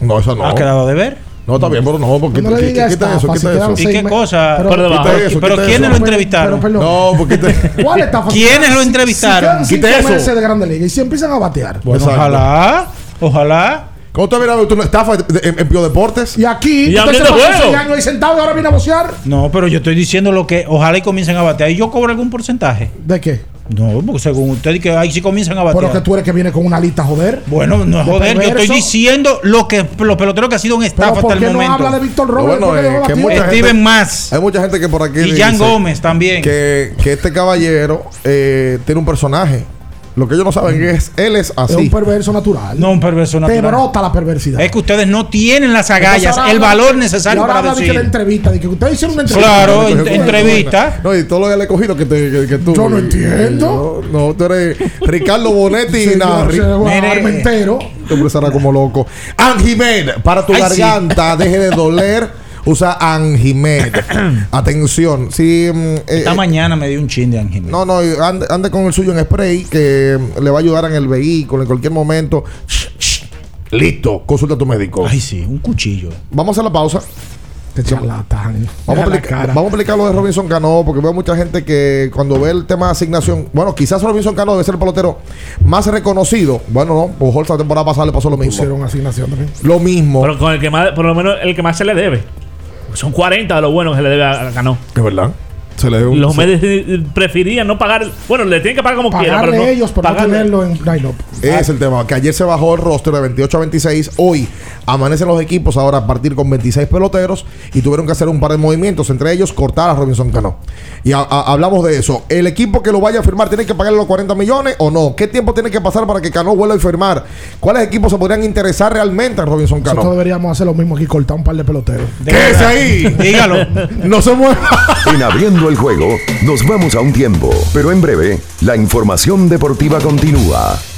No, eso no. ¿Ha quedado de ver? No, está bien, pero no, porque No le quita- quita eso, quita si eso. ¿Y qué cosa? Pero- Pero, Quita eso, pero quita ¿quiénes eso. lo entrevistaron? Pero. No, porque te- ¿Cuál estafa? ¿Quiénes lo Si entrevistaron? cinco Quite eso. de Grande Liga y si empiezan a batear. Bueno, ojalá. Ojalá. ¿Cómo te hubiera visto una estafa en, en Pío Deportes? Y aquí, Y usted se pasó años ahí sentado y ahora viene a bocear. No, pero yo estoy diciendo lo que ojalá y comiencen a batear. ¿Y yo cobro algún porcentaje? ¿De qué? No, porque según usted, que ahí sí comienzan a batear. Pero que tú eres que viene con una lista, joder. Bueno, no es De joder, yo estoy diciendo lo que los peloteros que ha sido un Pero estafa ¿por hasta el no momento. habla de Víctor Robles? bueno ¿Por qué es dejó que mucha gente- Steven Más Hay mucha gente que por aquí. y Jan Gómez también. Que, que este caballero eh, tiene un personaje. Lo que ellos no saben es él es Es así. un perverso natural. No un perverso Te natural. brota la perversidad. Es que ustedes no tienen las agallas, ahora el valor y necesario ahora para habla de la decir. entrevista, de que ustedes hicieron una entrevista. Claro, en- entrevista. No, y todo lo que le he cogido que, te, que, que tú. Yo no entiendo. No, no, tú eres Ricardo Bonetti y Narri. Armentero. Hombre será como loco. Anjimed, para tu Ay, sí. garganta, deje de doler. Usa Anjimed. Atención. Si, mm, eh, Esta eh, mañana me dio un chin de Ángel. no, no, ande, ande con el suyo en spray que mm, le va a ayudar en el vehículo en cualquier momento. Shh, shh. Listo, consulta a tu médico. Ay, sí, un cuchillo. Vamos a hacer la pausa. Te charlatán. Vamos a, vamos a explicar lo de Robinson Cano, porque veo mucha gente que cuando ve el tema de asignación, bueno, quizás Robinson Cano debe ser el pelotero más reconocido. Bueno, no, Pujols la temporada pasada le pasó lo mismo. Pusieron asignación también. Lo mismo. Pero con el que más, por lo menos el que más se le debe. Son 40 de lo bueno que se le debe a Cano. Es verdad. Se le dio un- Los medios eh, preferían no pagar. Bueno, le tienen que pagar como quiera. Pagarle Pero no, ellos por no tenerlo en line-up. Es el tema, que ayer se bajó el roster de 28 a 26. Hoy amanecen los equipos ahora a partir con 26 peloteros y tuvieron que hacer un par de movimientos, entre ellos cortar a Robinson Cano. Y a- a- hablamos de eso. ¿El equipo que lo vaya a firmar tiene que pagarle los 40 millones o no? ¿Qué tiempo tiene que pasar para que Cano vuelva a firmar? ¿Cuáles equipos se podrían interesar realmente en Robinson Nosotros Cano? deberíamos hacer lo mismo aquí, cortar un par de peloteros. ¡Quédese ahí! Dígalo. No se mueva. En abriendo el juego, nos vamos a un tiempo, pero en breve, la información deportiva continúa.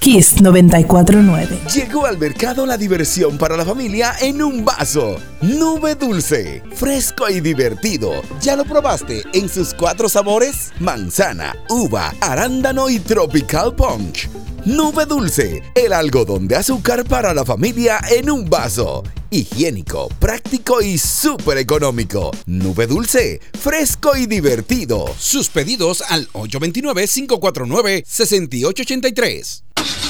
Kiss 949. Llegó al mercado la diversión para la familia en un vaso. Nube dulce, fresco y divertido. ¿Ya lo probaste en sus cuatro sabores? Manzana, uva, arándano y tropical punch. Nube dulce, el algodón de azúcar para la familia en un vaso. Higiénico, práctico y súper económico. Nube dulce, fresco y divertido. Sus pedidos al 829-549-6883. you.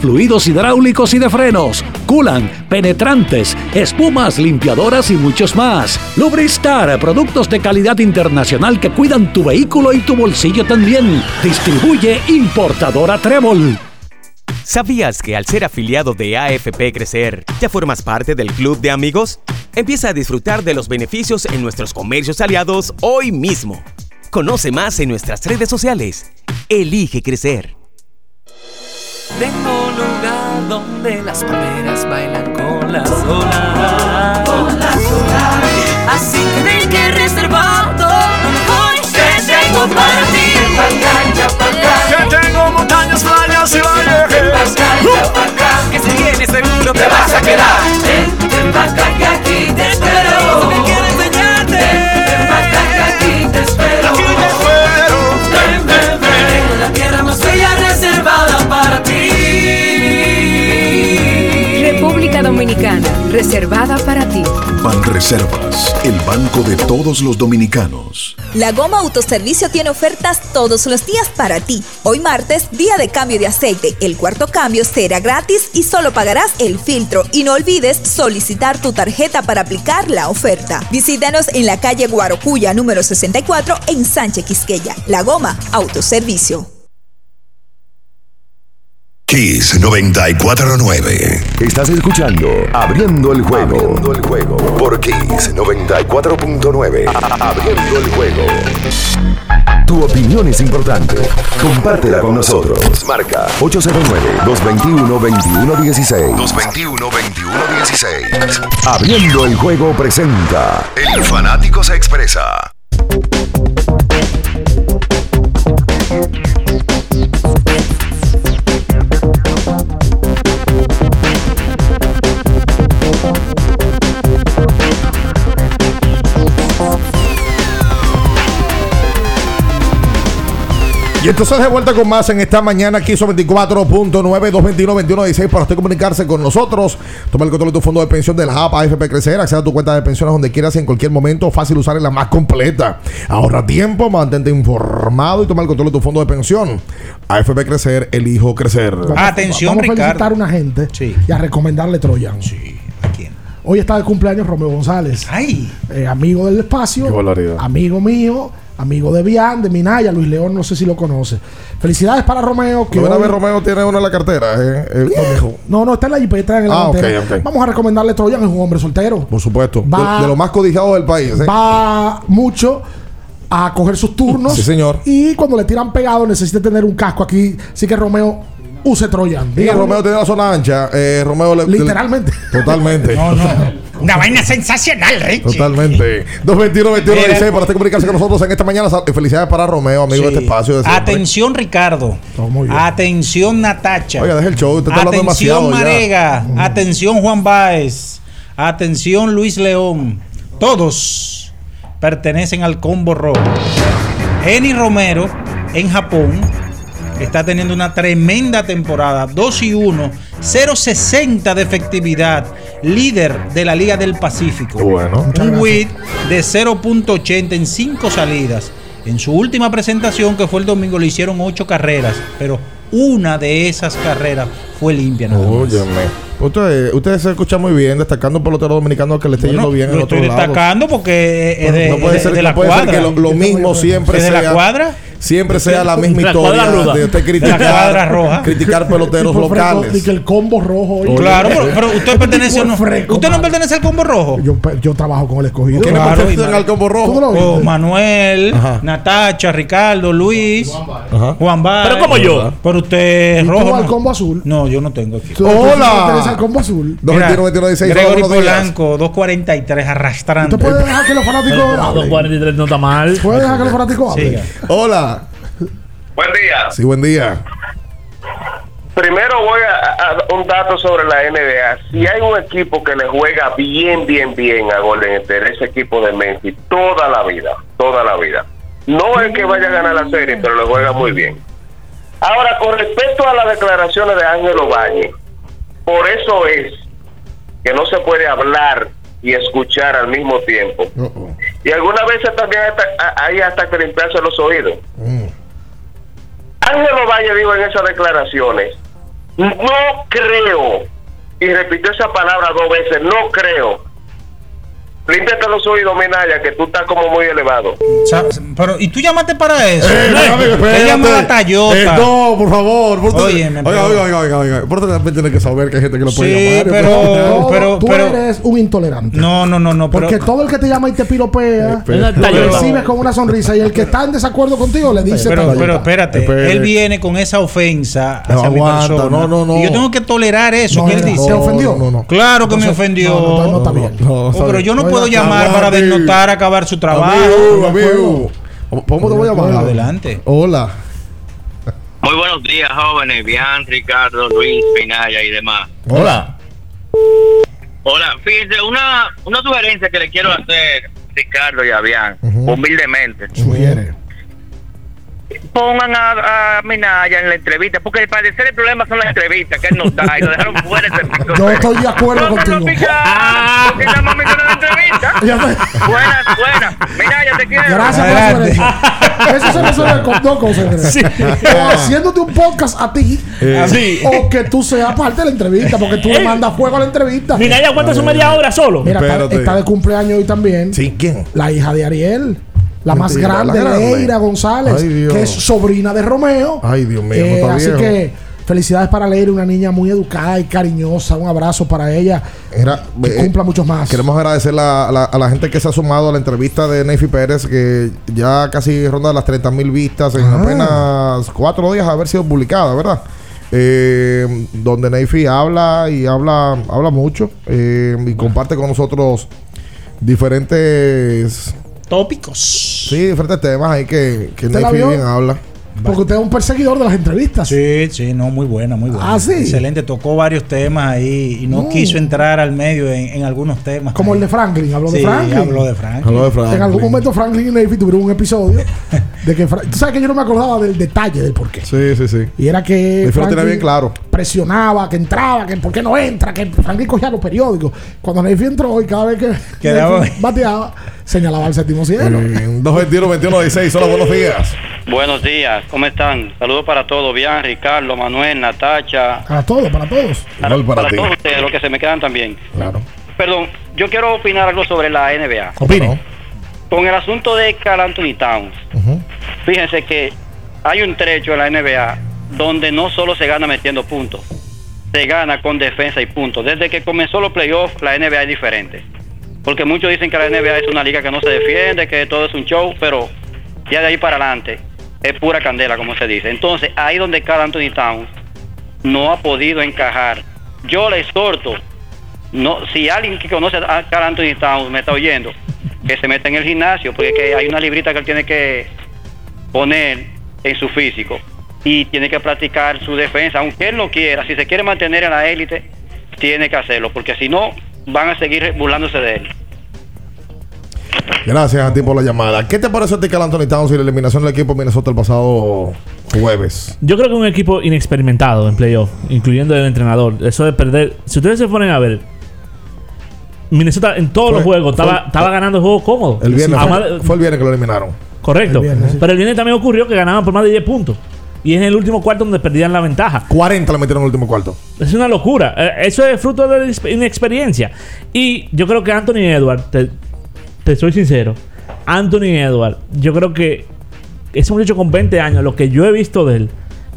fluidos hidráulicos y de frenos, culan, penetrantes, espumas, limpiadoras y muchos más. Lubristar, productos de calidad internacional que cuidan tu vehículo y tu bolsillo también. Distribuye importadora Trébol. ¿Sabías que al ser afiliado de AFP Crecer, ya formas parte del club de amigos? Empieza a disfrutar de los beneficios en nuestros comercios aliados hoy mismo. Conoce más en nuestras redes sociales. Elige crecer. Tengo lugar donde las palmeras bailan con las olas. Con las olas. Así que ven que reservado lo mejor que tengo para ti. Que tengo montañas, playas y valles. Que si vienes seguro te vas a quedar. Acá que aquí te espero. Que quiero enseñarte República Dominicana, reservada para ti. Ban Reservas, el banco de todos los dominicanos. La Goma Autoservicio tiene ofertas todos los días para ti. Hoy martes, día de cambio de aceite. El cuarto cambio será gratis y solo pagarás el filtro. Y no olvides solicitar tu tarjeta para aplicar la oferta. Visítanos en la calle Guarocuya número 64 en Sánchez Quisqueya. La Goma Autoservicio. Kiss 949. Estás escuchando Abriendo el juego. Abriendo el juego. Por Kiss 94.9. Abriendo el juego. Tu opinión es importante. Compártela con nosotros. Marca 809-221-2116. 221-2116. Abriendo el juego presenta. El fanático se expresa. Y entonces de vuelta con más en esta mañana aquí sobre 24.9 221 2116 para usted comunicarse con nosotros. Toma el control de tu fondo de pensión de la app AFP Crecer, acceda a tu cuenta de pensiones donde quieras y en cualquier momento, fácil usar es la más completa. Ahorra tiempo, mantente informado y toma el control de tu fondo de pensión. AFP Crecer, elijo crecer. Atención, Vamos a Ricardo. felicitar a una gente y a recomendarle Troyan. Sí, ¿a? Hoy está de cumpleaños Romeo González. Ay. Eh, amigo del espacio. Qué. Amigo mío. Amigo de Bian, de Minaya, Luis León, no sé si lo conoce. Felicidades para Romeo. Que hoy- vez Romeo tiene uno en la cartera. eh, eh, ¿dónde dijo? No, no, está en la jipeta en el Ah, delantero. ok, ok. Vamos a recomendarle Troyan, es un hombre soltero. Por supuesto. De, Va- de lo más codiciado del país. eh. Va mucho a coger sus turnos. Sí, señor. Y cuando le tiran pegado necesita tener un casco aquí. Así que Romeo use Troyan. Y. Romeo tiene la zona ancha. eh, Romeo le- Literalmente. Totalmente. No, no. Una vaina sensacional, Richie. Totalmente. 221-2116 para usted comunicarse con nosotros en esta mañana. Felicidades para Romeo, amigo de este espacio. de. Atención, Ricardo. Atención, Natacha. Oiga, deja el show. Usted está hablando Atención, ya. Marega. Atención, Juan Báez. Atención, Luis León. Todos pertenecen al combo rojo. Eni Romero en Japón está teniendo una tremenda temporada. 2 y 1, 0.60 de efectividad. Líder de la Liga del Pacífico. Bueno. Un WIT de 0.80 en 5 salidas. En su última presentación, que fue el domingo, le hicieron 8 carreras, pero una de esas carreras fue limpia. nada más. Óyeme. Usted, usted se escucha muy bien, destacando un pelotero dominicano que le esté Bueno, yendo bien lo en estoy destacando porque es de, no puede es de- ser, de no la puede ser cuadra. que lo, lo mismo siempre ¿Es de sea. la cuadra? Siempre sea la misma la historia ruda. de usted cuadra roja. criticar, criticar peloteros Tipo fresco, locales. Y que el combo rojo. oye. Claro, pero, pero usted pertenece no, fresco, usted no pertenece al combo rojo. Yo, yo trabajo con el escogido. ¿Quiénes Claro, pertenecen al combo rojo? ¿Tú? Oh, Manuel, Ajá. Natacha, Ricardo, Luis, Ajá. Juan Báez. Pero como yo. Pero usted ¿Y es tú rojo. al ¿no? combo azul? No, yo no tengo aquí. ¿Tú- tú Hola. al combo azul? Mira, 221-2116, Gregory. Polanco, 243, arrastrando. ¿Usted puede dejar que los fanáticos Los hablen? 43 no está mal. ¿Puede dejar que los fanáticos hablen? Hola. Buen día. Sí, buen día. Primero voy a, a- un dato sobre la NBA. Si hay un equipo que le juega bien, bien, bien a Golden State, ese equipo de Memphis, toda la vida, toda la vida. No es que vaya a ganar la serie, pero le juega muy bien. Ahora, con respecto a las declaraciones de Ángel Ovalle, por eso es que no se puede hablar y escuchar al mismo tiempo. Y algunas veces también hasta- hay hasta que limpiarse los oídos. Mm. Ángel Ovalle dijo en esas declaraciones, no creo, y repitió esa palabra dos veces, no creo. Límpiate los oídos, Minaya, que tú estás como muy elevado. Pero, ¿y tú llamaste para eso? Eh, no, amigo, espérate. Él llamó a Toyota. Eh, no, por favor. Por Óyeme, oiga, pero- oiga, oiga, oiga, oiga. Por eso también tiene que saber que hay gente que lo puede Sí, llamar. pero- Todo- pero- tú pero- eres un intolerante. No, no, no, no. Pero, Porque todo el que te llama y te piropea, pero- lo pero- recibes con una sonrisa y el que está en desacuerdo contigo le dice pero, pero espérate, Espere. él viene con esa ofensa No, hacia mi aguanta, persona. no, no, no. Y yo tengo que tolerar eso No, que él no, dice. ¿Te ofendió? No, no, no. Claro que me ofendió. no, no, no está bien. No, Oh, pero yo no puedo llamar para desnotar, acabar su trabajo. Amigo, amigo. ¿Cómo te voy a llamar? Adelante. Hola. Muy buenos días, jóvenes. Bian, Ricardo, Luis, Pinaya y demás. Hola. Hola, fíjense, una, una sugerencia que le quiero hacer, Ricardo y a Bian, Ujú. humildemente. Sugiere. Pongan a, a Minaya en la entrevista, porque al parecer el problema son las entrevistas que él nos da y lo dejaron fuera Yo estoy de acuerdo contigo. Porque nada más me hizo una entrevista. Buenas, buenas. Minaya, te quiero. Gracias por hacer eso. Eso se resuelve con dos cosas. Sí. O haciéndote un podcast a ti. Sí. O que tú seas parte de la entrevista. Porque tú le mandas fuego a la entrevista. Mira, ella aguanta su media hora solo. Mira, está, está de cumpleaños hoy también. Sí, ¿quién? La hija de Ariel. La más grande, la grande. Leira González. Ay, que es sobrina de Romeo. Ay, Dios mío, Eh, está así viejo. que felicidades para Leira, una niña muy educada y cariñosa. Un abrazo para ella. Era, Que eh, cumpla muchos más. Queremos agradecer la- a la, a la gente que se ha sumado a la entrevista de Neyfi Pérez, que ya casi ronda las 30 mil vistas en Ah. apenas cuatro días de haber sido publicada, ¿verdad? Eh, donde Neyfi habla y habla, habla mucho eh, y comparte con nosotros diferentes Tópicos. sí, diferentes temas ahí que, que ¿Usted la Neyfi vio? bien habla. Porque usted es un perseguidor de las entrevistas. Sí, sí, no, muy buena, muy buena. Ah, sí. Excelente, tocó varios temas ahí y no Mm. quiso entrar al medio en, en algunos temas. Como el de Franklin. Habló de Franklin. habló de Franklin. Habló de Franklin. En algún momento Franklin y Neyfi tuvieron un episodio de que Fra- tú sabes que yo no me acordaba del detalle del porqué. Sí, sí, sí. Y era que Franklin bien claro. presionaba, que entraba, que por qué no entra, que Franklin cogía los periódicos. Cuando Neyfi entró y cada vez que Quedaba- bateaba, señalaba al séptimo cielo. En 221 21 16 Hola, buenos días. Buenos días, ¿cómo están? Saludos para todos, Bian, Ricardo, Manuel, Natacha, Para todos, para todos. Igual para, para ti. todos ustedes, los que se me quedan también. Claro. Perdón, yo quiero opinar algo sobre la NBA. Opine. Con el asunto de Carl Anthony Towns, fíjense que hay un trecho en la NBA donde no solo se gana metiendo puntos, se gana con defensa y puntos. Desde que comenzó los playoffs, la NBA es diferente. Porque muchos dicen que la NBA es una liga que no se defiende, que todo es un show, pero ya de ahí para adelante es pura candela, como se dice. Entonces, ahí donde Carl Anthony Towns no ha podido encajar. Yo le exhorto, no, si alguien que conoce a Carl Anthony Towns me está oyendo, que se meta en el gimnasio, porque que hay una librita que él tiene que poner en su físico y tiene que practicar su defensa, aunque él no quiera, si se quiere mantener en la élite, tiene que hacerlo, porque si no, van a seguir burlándose de él. Gracias a ti por la llamada. ¿Qué te parece a ti, Carl Anthony Towns y la eliminación del equipo de Minnesota el pasado jueves? Yo creo que un equipo inexperimentado en playoff, incluyendo el entrenador. Eso de perder. Si ustedes se ponen a ver, Minnesota en todos Fue- los juegos fue- estaba, estaba ganando el juego cómodo. El viernes fue, el viernes que lo eliminaron. correcto. El viernes, sí. Pero el viernes también ocurrió que ganaban por más de 10 puntos. Y es en el último cuarto donde perdían la ventaja. 40 le metieron en el último cuarto. Es una locura. Eh, Eso es fruto de la inexp- inexperiencia. Y yo creo que Anthony Edward, te, te soy sincero, Anthony Edward, yo creo que ese muchacho con 20 años, lo que yo he visto de él,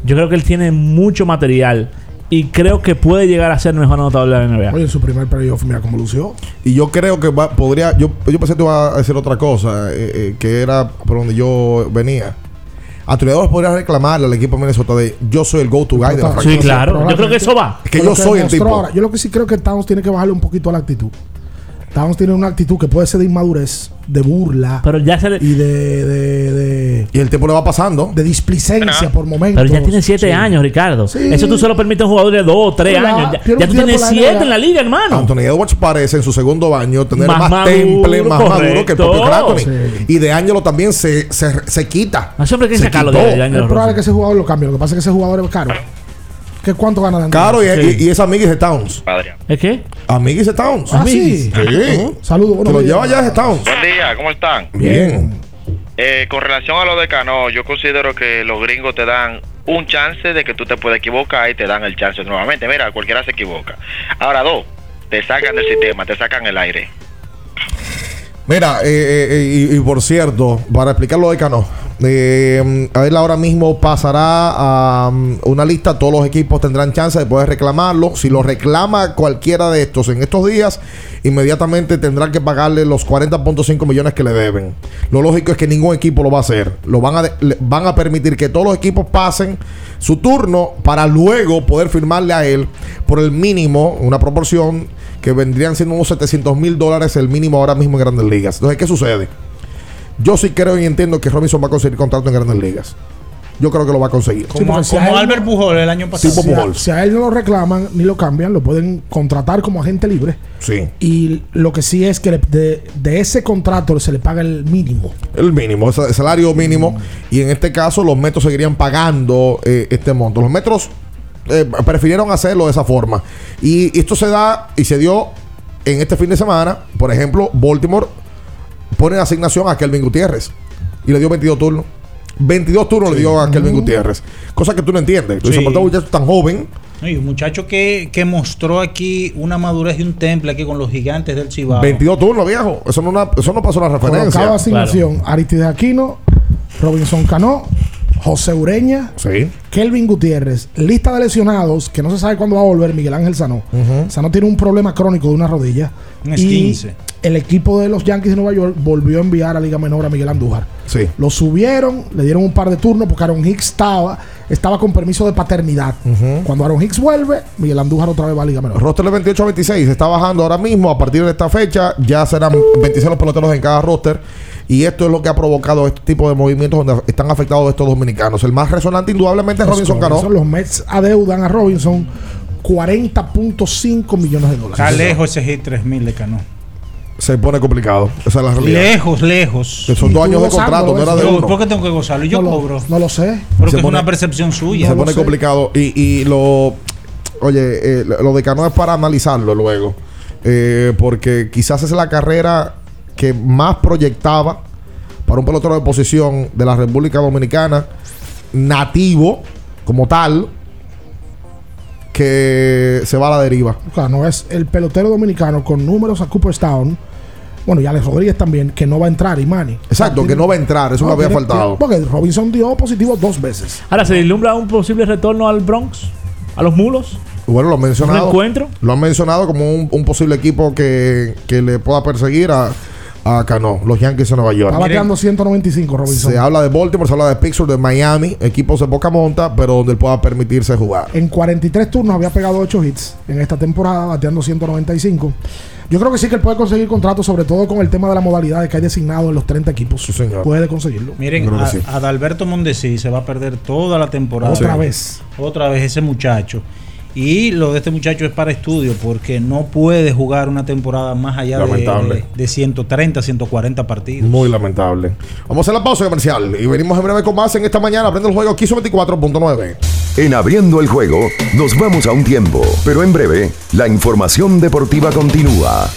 yo creo que él tiene mucho material y creo que puede llegar a ser mejor anotador de la NBA. Oye, en su primer playoff, mira cómo lució. Y yo creo que va- podría. Yo, yo pensé que iba a decir otra cosa, eh, eh, que era por donde yo venía. Anthony Edwards podría reclamarle al equipo de Minnesota de yo soy el go-to guy de la Sí, franquicia. claro. Yo creo que eso va. Es que yo soy el tipo. ahora. Yo lo que sí creo que Towns tiene que bajarle un poquito a la actitud. Towns tiene una actitud que puede ser de inmadurez, de burla Pero ya se le- y de, de, de, Y el tiempo le va pasando. de displicencia por momentos. Pero ya tiene 7 Sí. años, Ricardo. Sí. Eso tú solo permites a un jugador de 2 o 3 Pero la- años. Ya, ya tú tienes tiempo en la 7 NBA. en la liga, hermano. Anthony Edwards parece en su segundo baño tener Más más, maduro, temple, más maduro que el propio. Sí. Y de Angelo también se, se, se quita. No siempre hay que Se sacarlo quitó. de, de Es probable que ese jugador lo cambie. Lo que pasa es que ese jugador es caro. ¿Qué cuánto gana de Caro y, Sí. y, y es amiguis de Towns. Padre. ¿Es qué? Amiguis de Towns. Ah, sí. Sí. Saludos. Te buenos lo lleva ya de Towns. Buen día, ¿cómo están? Bien. Eh, con relación a lo de Cano, yo considero que los gringos te dan un chance de que tú te puedes equivocar y te dan el chance nuevamente. Mira, cualquiera se equivoca. Ahora, dos, te sacan del sistema, te sacan el aire. Mira, eh, eh, eh, y, y por cierto, para explicar lo de Cano, eh, a él ahora mismo pasará a um, una lista, todos los equipos tendrán chance de poder reclamarlo. Si lo reclama cualquiera de estos en estos días, inmediatamente tendrán que pagarle los 40.5 millones que le deben. Lo lógico es que ningún equipo lo va a hacer. Lo van a, van a permitir que todos los equipos pasen su turno para luego poder firmarle a él por el mínimo, una proporción que vendrían siendo unos 700 mil dólares el mínimo ahora mismo en Grandes Ligas. Entonces, ¿qué sucede? Yo sí creo y entiendo que Robinson va a conseguir contrato en Grandes Ligas. yo creo que lo va a conseguir. Como, porque si como a él Albert Pujol el año pasado. Tipo si, a, Pujols. si a él no lo reclaman ni lo cambian, lo pueden contratar como agente libre. Sí. Y lo que sí es que le- de, de ese contrato se le paga el mínimo. El mínimo, el sal- salario mínimo. Y en este caso, los metros seguirían pagando eh, este monto. Los metros eh, prefirieron hacerlo de esa forma. Y esto se da y se dio en este fin de semana. Por ejemplo, Baltimore pone en asignación a Kelvin Gutiérrez y le dio 22 turnos. 22 turnos le dio a Kelvin Gutiérrez. Cosa que tú no entiendes. Tú dices, Sí. ¿por qué un muchacho tan joven? No, y un muchacho que, que mostró aquí una madurez y un temple aquí con los gigantes del Cibao. 22 turnos, viejo. Eso no, una- eso no pasó una referencia. Colocaba asignación Aristides Aquino, Robinson Cano, José Ureña, Sí. Kelvin Gutiérrez. Lista de lesionados que no se sabe cuándo va a volver Miguel Ángel Sanó. Sanó tiene un problema crónico de una rodilla. Un y el equipo de los Yankees de Nueva York volvió a enviar a Liga Menor a Miguel Andújar. Sí. Lo subieron, le dieron un par de turnos porque Aaron Hicks estaba, estaba con permiso de paternidad. Cuando Aaron Hicks vuelve, Miguel Andújar otra vez va a Liga Menor. Roster de 28 a 26 está bajando ahora mismo. A partir de esta fecha ya serán 26 los peloteros en cada roster. Y esto es lo que ha provocado este tipo de movimientos donde están afectados estos dominicanos. El más resonante indudablemente es Robinson Cano. Los Mets adeudan a Robinson 40.5 millones de dólares. Está lejos ese hit 3000 de Cano. Se pone complicado. Esa es la realidad. Lejos, lejos. Que son dos años de contrato, no era de Yo, uno. ¿Por qué tengo que gozarlo? Yo No lo- cobro. No lo sé. Porque Se es pone- una percepción suya. Se pone complicado. Y, y lo. Oye, eh, lo de Cano es para analizarlo luego. Eh, porque quizás es la carrera que más proyectaba para un pelotero de posición de la República Dominicana, nativo como tal, que se va a la deriva. Cano es el pelotero dominicano con números a Cooperstown. Bueno, y Alex Rodríguez también, que no va a entrar, y Manny. Exacto, que no va a entrar, eso me había tiene- faltado. tiene- Porque Robinson dio positivo dos veces. Ahora, ¿se vislumbra un posible retorno al Bronx? ¿A los mulos? Bueno, lo han mencionado. ¿Un encuentro? Lo han mencionado como un, un posible equipo que, que le pueda perseguir a, a Cano, los Yankees de Nueva York. Está bateando 195 Robinson. Se habla de Baltimore, se habla de Pittsburgh, de Miami, equipos de poca monta, pero donde él pueda permitirse jugar. En 43 turnos había pegado 8 hits en esta temporada, bateando 195. Yo creo que sí que él puede conseguir contratos, sobre todo con el tema de la modalidad que hay designado en los 30 equipos. Puede conseguirlo. Miren, a- sí. Adalberto Mondesi se va a perder toda la temporada. Otra vez. Otra vez ese muchacho. Y lo de este muchacho es para estudio porque no puede jugar una temporada más allá de, Lamentable. de, de 130, 140 partidos. Muy lamentable. Vamos a hacer la pausa comercial y venimos en breve con más en esta mañana. Aprende el juego Quiso 24.9. En abriendo el juego, nos vamos a un tiempo, pero en breve, la información deportiva continúa.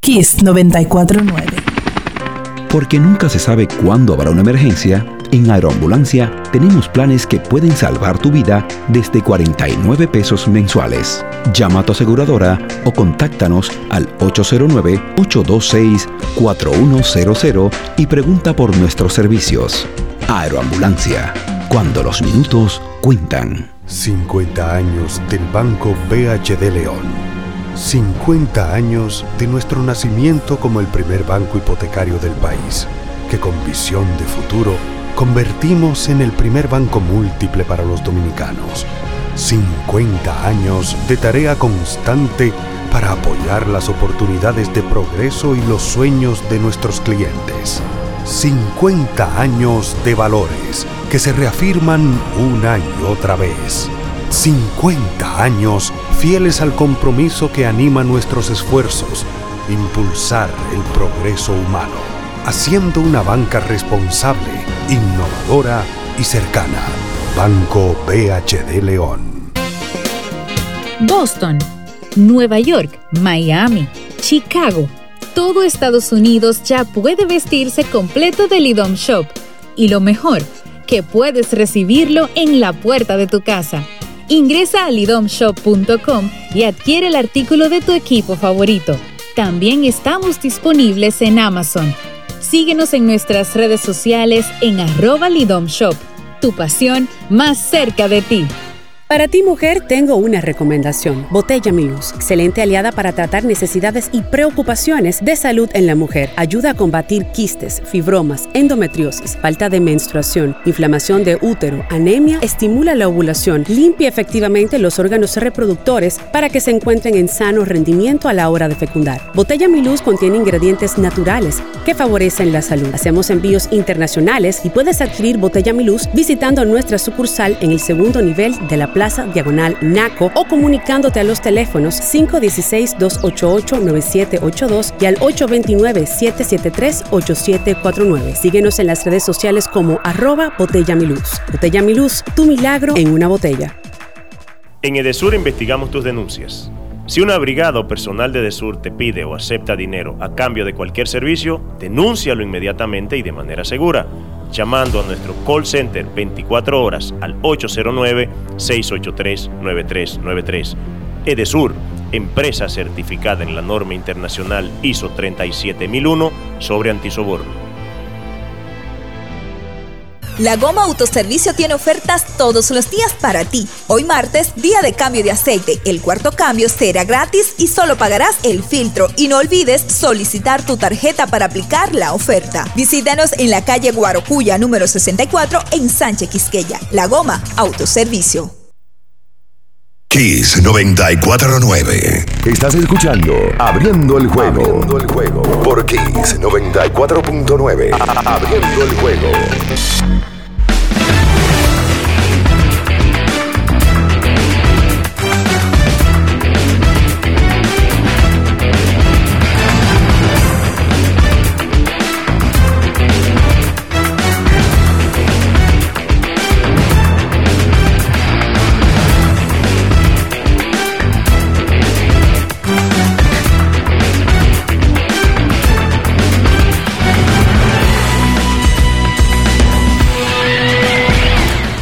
Kiss 949. Porque nunca se sabe cuándo habrá una emergencia, en Aeroambulancia tenemos planes que pueden salvar tu vida desde 49 pesos mensuales. Llama a tu aseguradora o contáctanos al 809-826-4100 y pregunta por nuestros servicios. Aeroambulancia, cuando los minutos cuentan. 50 años del Banco BHD León. 50 años de nuestro nacimiento como el primer banco hipotecario del país, que con visión de futuro convertimos en el primer banco múltiple para los dominicanos. 50 años de tarea constante para apoyar las oportunidades de progreso y los sueños de nuestros clientes. 50 años de valores que se reafirman una y otra vez. 50 años fieles al compromiso que anima nuestros esfuerzos, impulsar el progreso humano, haciendo una banca responsable, innovadora y cercana. Banco BHD León. Boston, Nueva York, Miami, Chicago. Todo Estados Unidos ya puede vestirse completo del IDOM Shop. Y lo mejor, que puedes recibirlo en la puerta de tu casa. Ingresa a lidomshop.com y adquiere el artículo de tu equipo favorito. También estamos disponibles en Amazon. Síguenos en nuestras redes sociales en arroba lidomshop. Tu pasión más cerca de ti. Para ti, mujer, tengo una recomendación. Botella Miluz. Excelente aliada para tratar necesidades y preocupaciones de salud en la mujer. Ayuda a combatir quistes, fibromas, endometriosis, falta de menstruación, inflamación de útero, anemia, estimula la ovulación, limpia efectivamente los órganos reproductores para que se encuentren en sano rendimiento a la hora de fecundar. Botella Miluz contiene ingredientes naturales que favorecen la salud. Hacemos envíos internacionales y puedes adquirir Botella Miluz visitando nuestra sucursal en el segundo nivel de la Plaza Diagonal Naco o comunicándote a los teléfonos 516-288-9782 y al 829-773-8749. Síguenos en las redes sociales como arroba Botella Miluz. Botella Miluz, tu milagro en una botella. En Edesur investigamos tus denuncias. Si una brigada o personal de Edesur te pide o acepta dinero a cambio de cualquier servicio, denúncialo inmediatamente y de manera segura, llamando a nuestro call center 24 horas al 809-683-9393. Edesur, empresa certificada en la norma internacional ISO 37001 sobre antisoborno. La Goma Autoservicio tiene ofertas todos los días para ti. Hoy martes, día de cambio de aceite. El cuarto cambio será gratis y solo pagarás el filtro. Y no olvides solicitar tu tarjeta para aplicar la oferta. Visítanos en la calle Guarocuya número 64 en Sánchez Quisqueya. La Goma Autoservicio. Kiss 949. Estás escuchando Abriendo el juego. Abriendo el juego. Por Kiss 94.9. A- Abriendo el juego.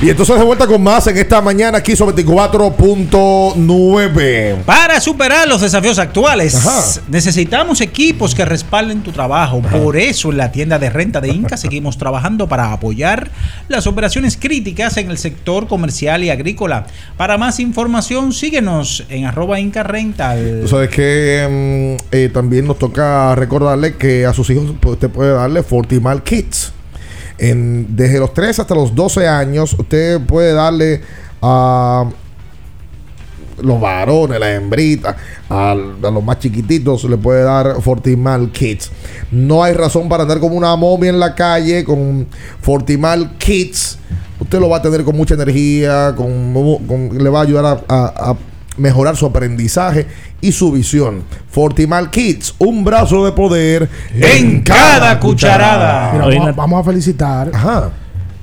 Y entonces de vuelta con más en esta mañana aquí sobre 24.9. Para superar los desafíos actuales, necesitamos equipos que respalden tu trabajo. Por eso en la tienda de renta de Inca seguimos trabajando para apoyar las operaciones críticas en el sector comercial y agrícola. Para más información, síguenos en arroba Inca Rental. Tú sabes que mm, eh, también nos toca recordarle que a sus hijos pues, usted puede darle Fortimal Kids. En- desde los 3 hasta los 12 años, usted puede darle a los varones, las hembritas, a, los más chiquititos, le puede dar Fortimal Kids. No hay razón para andar como una momia en la calle con Fortimal Kids. Usted lo va a tener con mucha energía, con, le va a ayudar a mejorar su aprendizaje y su visión. Fortimal Kids, un brazo de poder en cada cucharada. Mira, vamos, a- vamos a felicitar.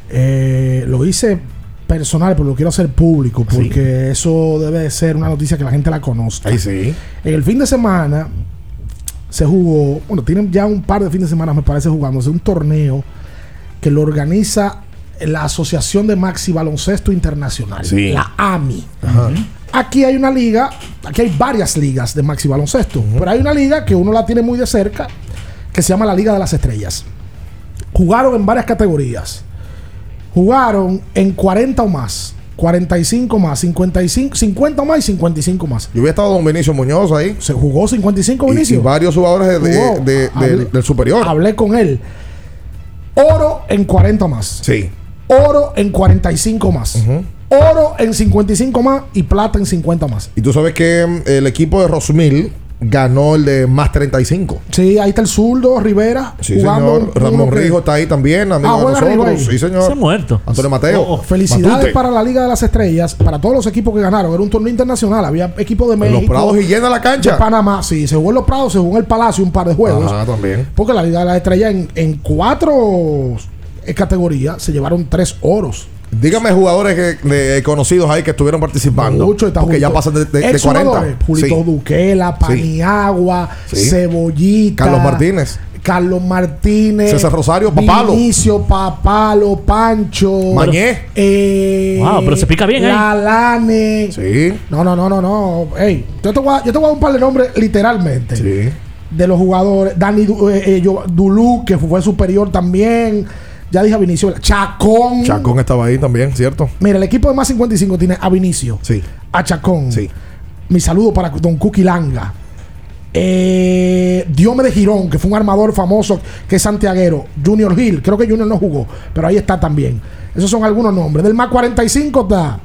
Eh, lo hice personal, pero lo quiero hacer público porque eso debe de ser una noticia que la gente la conozca. Ahí sí. En el fin de semana se jugó, bueno, tienen ya un par de fines de semana, me parece, jugándose un torneo que lo organiza la Asociación de Maxi Baloncesto Internacional, Sí. la AMI. Ajá. Aquí hay una liga, aquí hay varias ligas de maxi baloncesto, pero hay una liga que uno la tiene muy de cerca, que se llama la Liga de las Estrellas. Jugaron en varias categorías. Jugaron en 40 o más, 45 más, 55, 50 o más y 55 más. Yo había estado con Vinicio Muñoz ahí. Se jugó 55 Y, Vinicio. y varios jugadores de- de- Jugó. de- Hablé- del, del superior. Hablé con él. Oro en 40 más. Sí. Oro en 45 más. Oro en 55 más y plata en 50 más. Y tú sabes que mm, el equipo de Rosmil ganó el de más 35. Sí, ahí está el zurdo Rivera Sí, jugando. señor. Ramón que- Rijo está ahí también, amigo Ah, de Rijo nosotros. Sí, señor. Se ha muerto. Antonio Mateo. Oh, oh, felicidades Matute. para la Liga de las Estrellas, para todos los equipos que ganaron. Era un torneo internacional. Había equipos de En México. los Prados y llena la cancha. De Panamá, sí. Se jugó en los Prados, se jugó en el Palacio un par de juegos. Ajá, también. Porque la Liga de las Estrellas en, en cuatro eh, categorías se llevaron tres oros. Dígame jugadores que, de- conocidos ahí que estuvieron participando. Mucho, está porque ya Julito- pasan de, de- de ex 40. jugadores, Julito Sí. Duquela, Paniagua, Sí. Cebollita. Carlos Martínez. Carlos Martínez. César Rosario, Papalo. Vinicio, Papalo, Pancho. Mañé. Eh, Wow, pero se pica bien ahí. Lalane. Sí. No, no, no, no, no. Ey, yo te, voy a, yo te voy a dar un par de nombres literalmente. Sí. De los jugadores. Dani eh, eh, yo- Dulú, que fue superior también. Ya dije a Vinicio. Chacón. Chacón estaba ahí también, ¿cierto? Mira, el equipo de más 55 tiene a Vinicio. Sí. A Chacón. Sí. Mi saludo para Don Cookie Langa. Eh, Diome de Girón, que fue un armador famoso, que es santiaguero. Junior Hill, creo que Junior no jugó, pero ahí está también. Esos son algunos nombres. Del más 45 está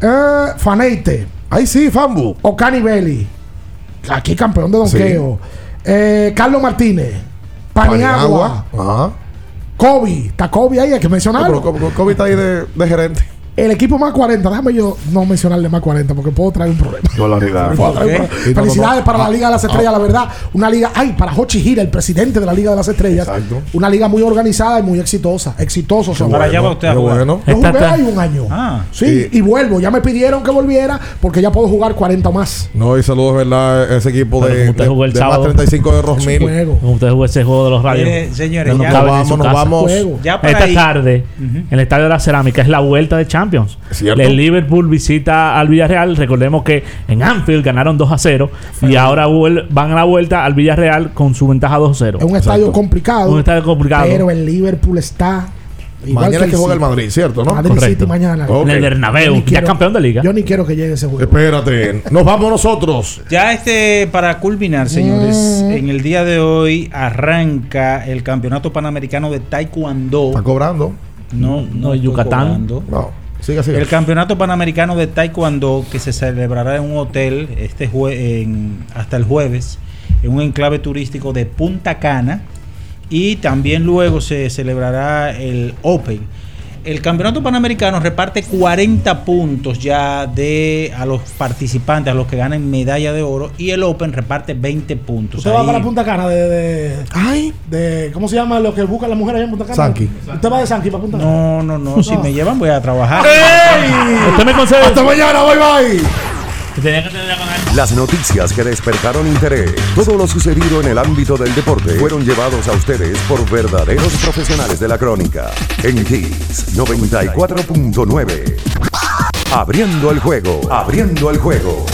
eh, Faneite. Ahí sí, Fambu. Ocani Belli. Aquí campeón de Sí. donqueo. Eh, Carlos Martínez. Paniagua. Ajá. Kobe. Está Kobe ahí, hay que mencionarlo. No, pero Kobe- Kobe está ahí de, de gerente. El equipo más 40, déjame yo no mencionarle más 40 porque puedo traer un problema. No la realidad. Puedo traer un problema. Felicidades para la Liga de las Estrellas, la verdad. Una liga, ay, para Hochi Gira, el presidente de la Liga de las Estrellas. Una liga muy organizada y muy exitosa. Exitoso. Para allá va usted a jugar. bueno. Yo jugué ahí un año. Ah. sí, y vuelvo. Ya me pidieron que volviera porque ya puedo jugar 40 más. No, y saludos, ¿verdad? Ese equipo Pero de, usted de, jugó el de más sábado. 35 de Rosmil. Como usted jugó ese juego de los radios. Eh, señores, no ya- Nos vamos, nos vamos. Ya para Esta ahí- tarde, en el Estadio de la Cerámica, es la vuelta de Champions. Cierto. El Liverpool visita al Villarreal. Recordemos que en Anfield ganaron 2 a 0 y ahora van a la vuelta al Villarreal con su ventaja 2 a 0. Es un estadio complicado. Un estadio complicado. Pero el Liverpool está. igual Mañana es que el juega el. Madrid, ¿cierto? ¿no? Madrid Correcto. City mañana. Ok. En el Bernabéu, ya quiero- campeón de liga. Yo ni quiero que llegue ese juego. Espérate. Nos vamos nosotros. Ya este, para culminar, señores, en el día de hoy arranca el Campeonato Panamericano de Taekwondo. Está cobrando. No, no, No, Yucatán. cobrando. No. El Campeonato Panamericano de Taekwondo que se celebrará en un hotel este hasta el jueves en un enclave turístico de Punta Cana y también luego se celebrará el Open. El Campeonato Panamericano reparte 40 puntos ya de a los participantes, a los que ganan medalla de oro y el Open reparte 20 puntos. Usted va Ahí- para Punta Cana de, de, Ay. de- ¿Cómo se llama lo que busca la mujer allá en Punta Cana? Sanqui. Usted va de Sanqui para Punta Cana. No, no, no, si me llevan voy a trabajar. Usted me concede. Hasta mañana. Bye bye. Tenía que tener con él. Las noticias que despertaron interés, todo lo sucedido en el ámbito del deporte, fueron llevados a ustedes por verdaderos profesionales de la crónica. En Kiss 94.9. Abriendo el juego, abriendo el juego.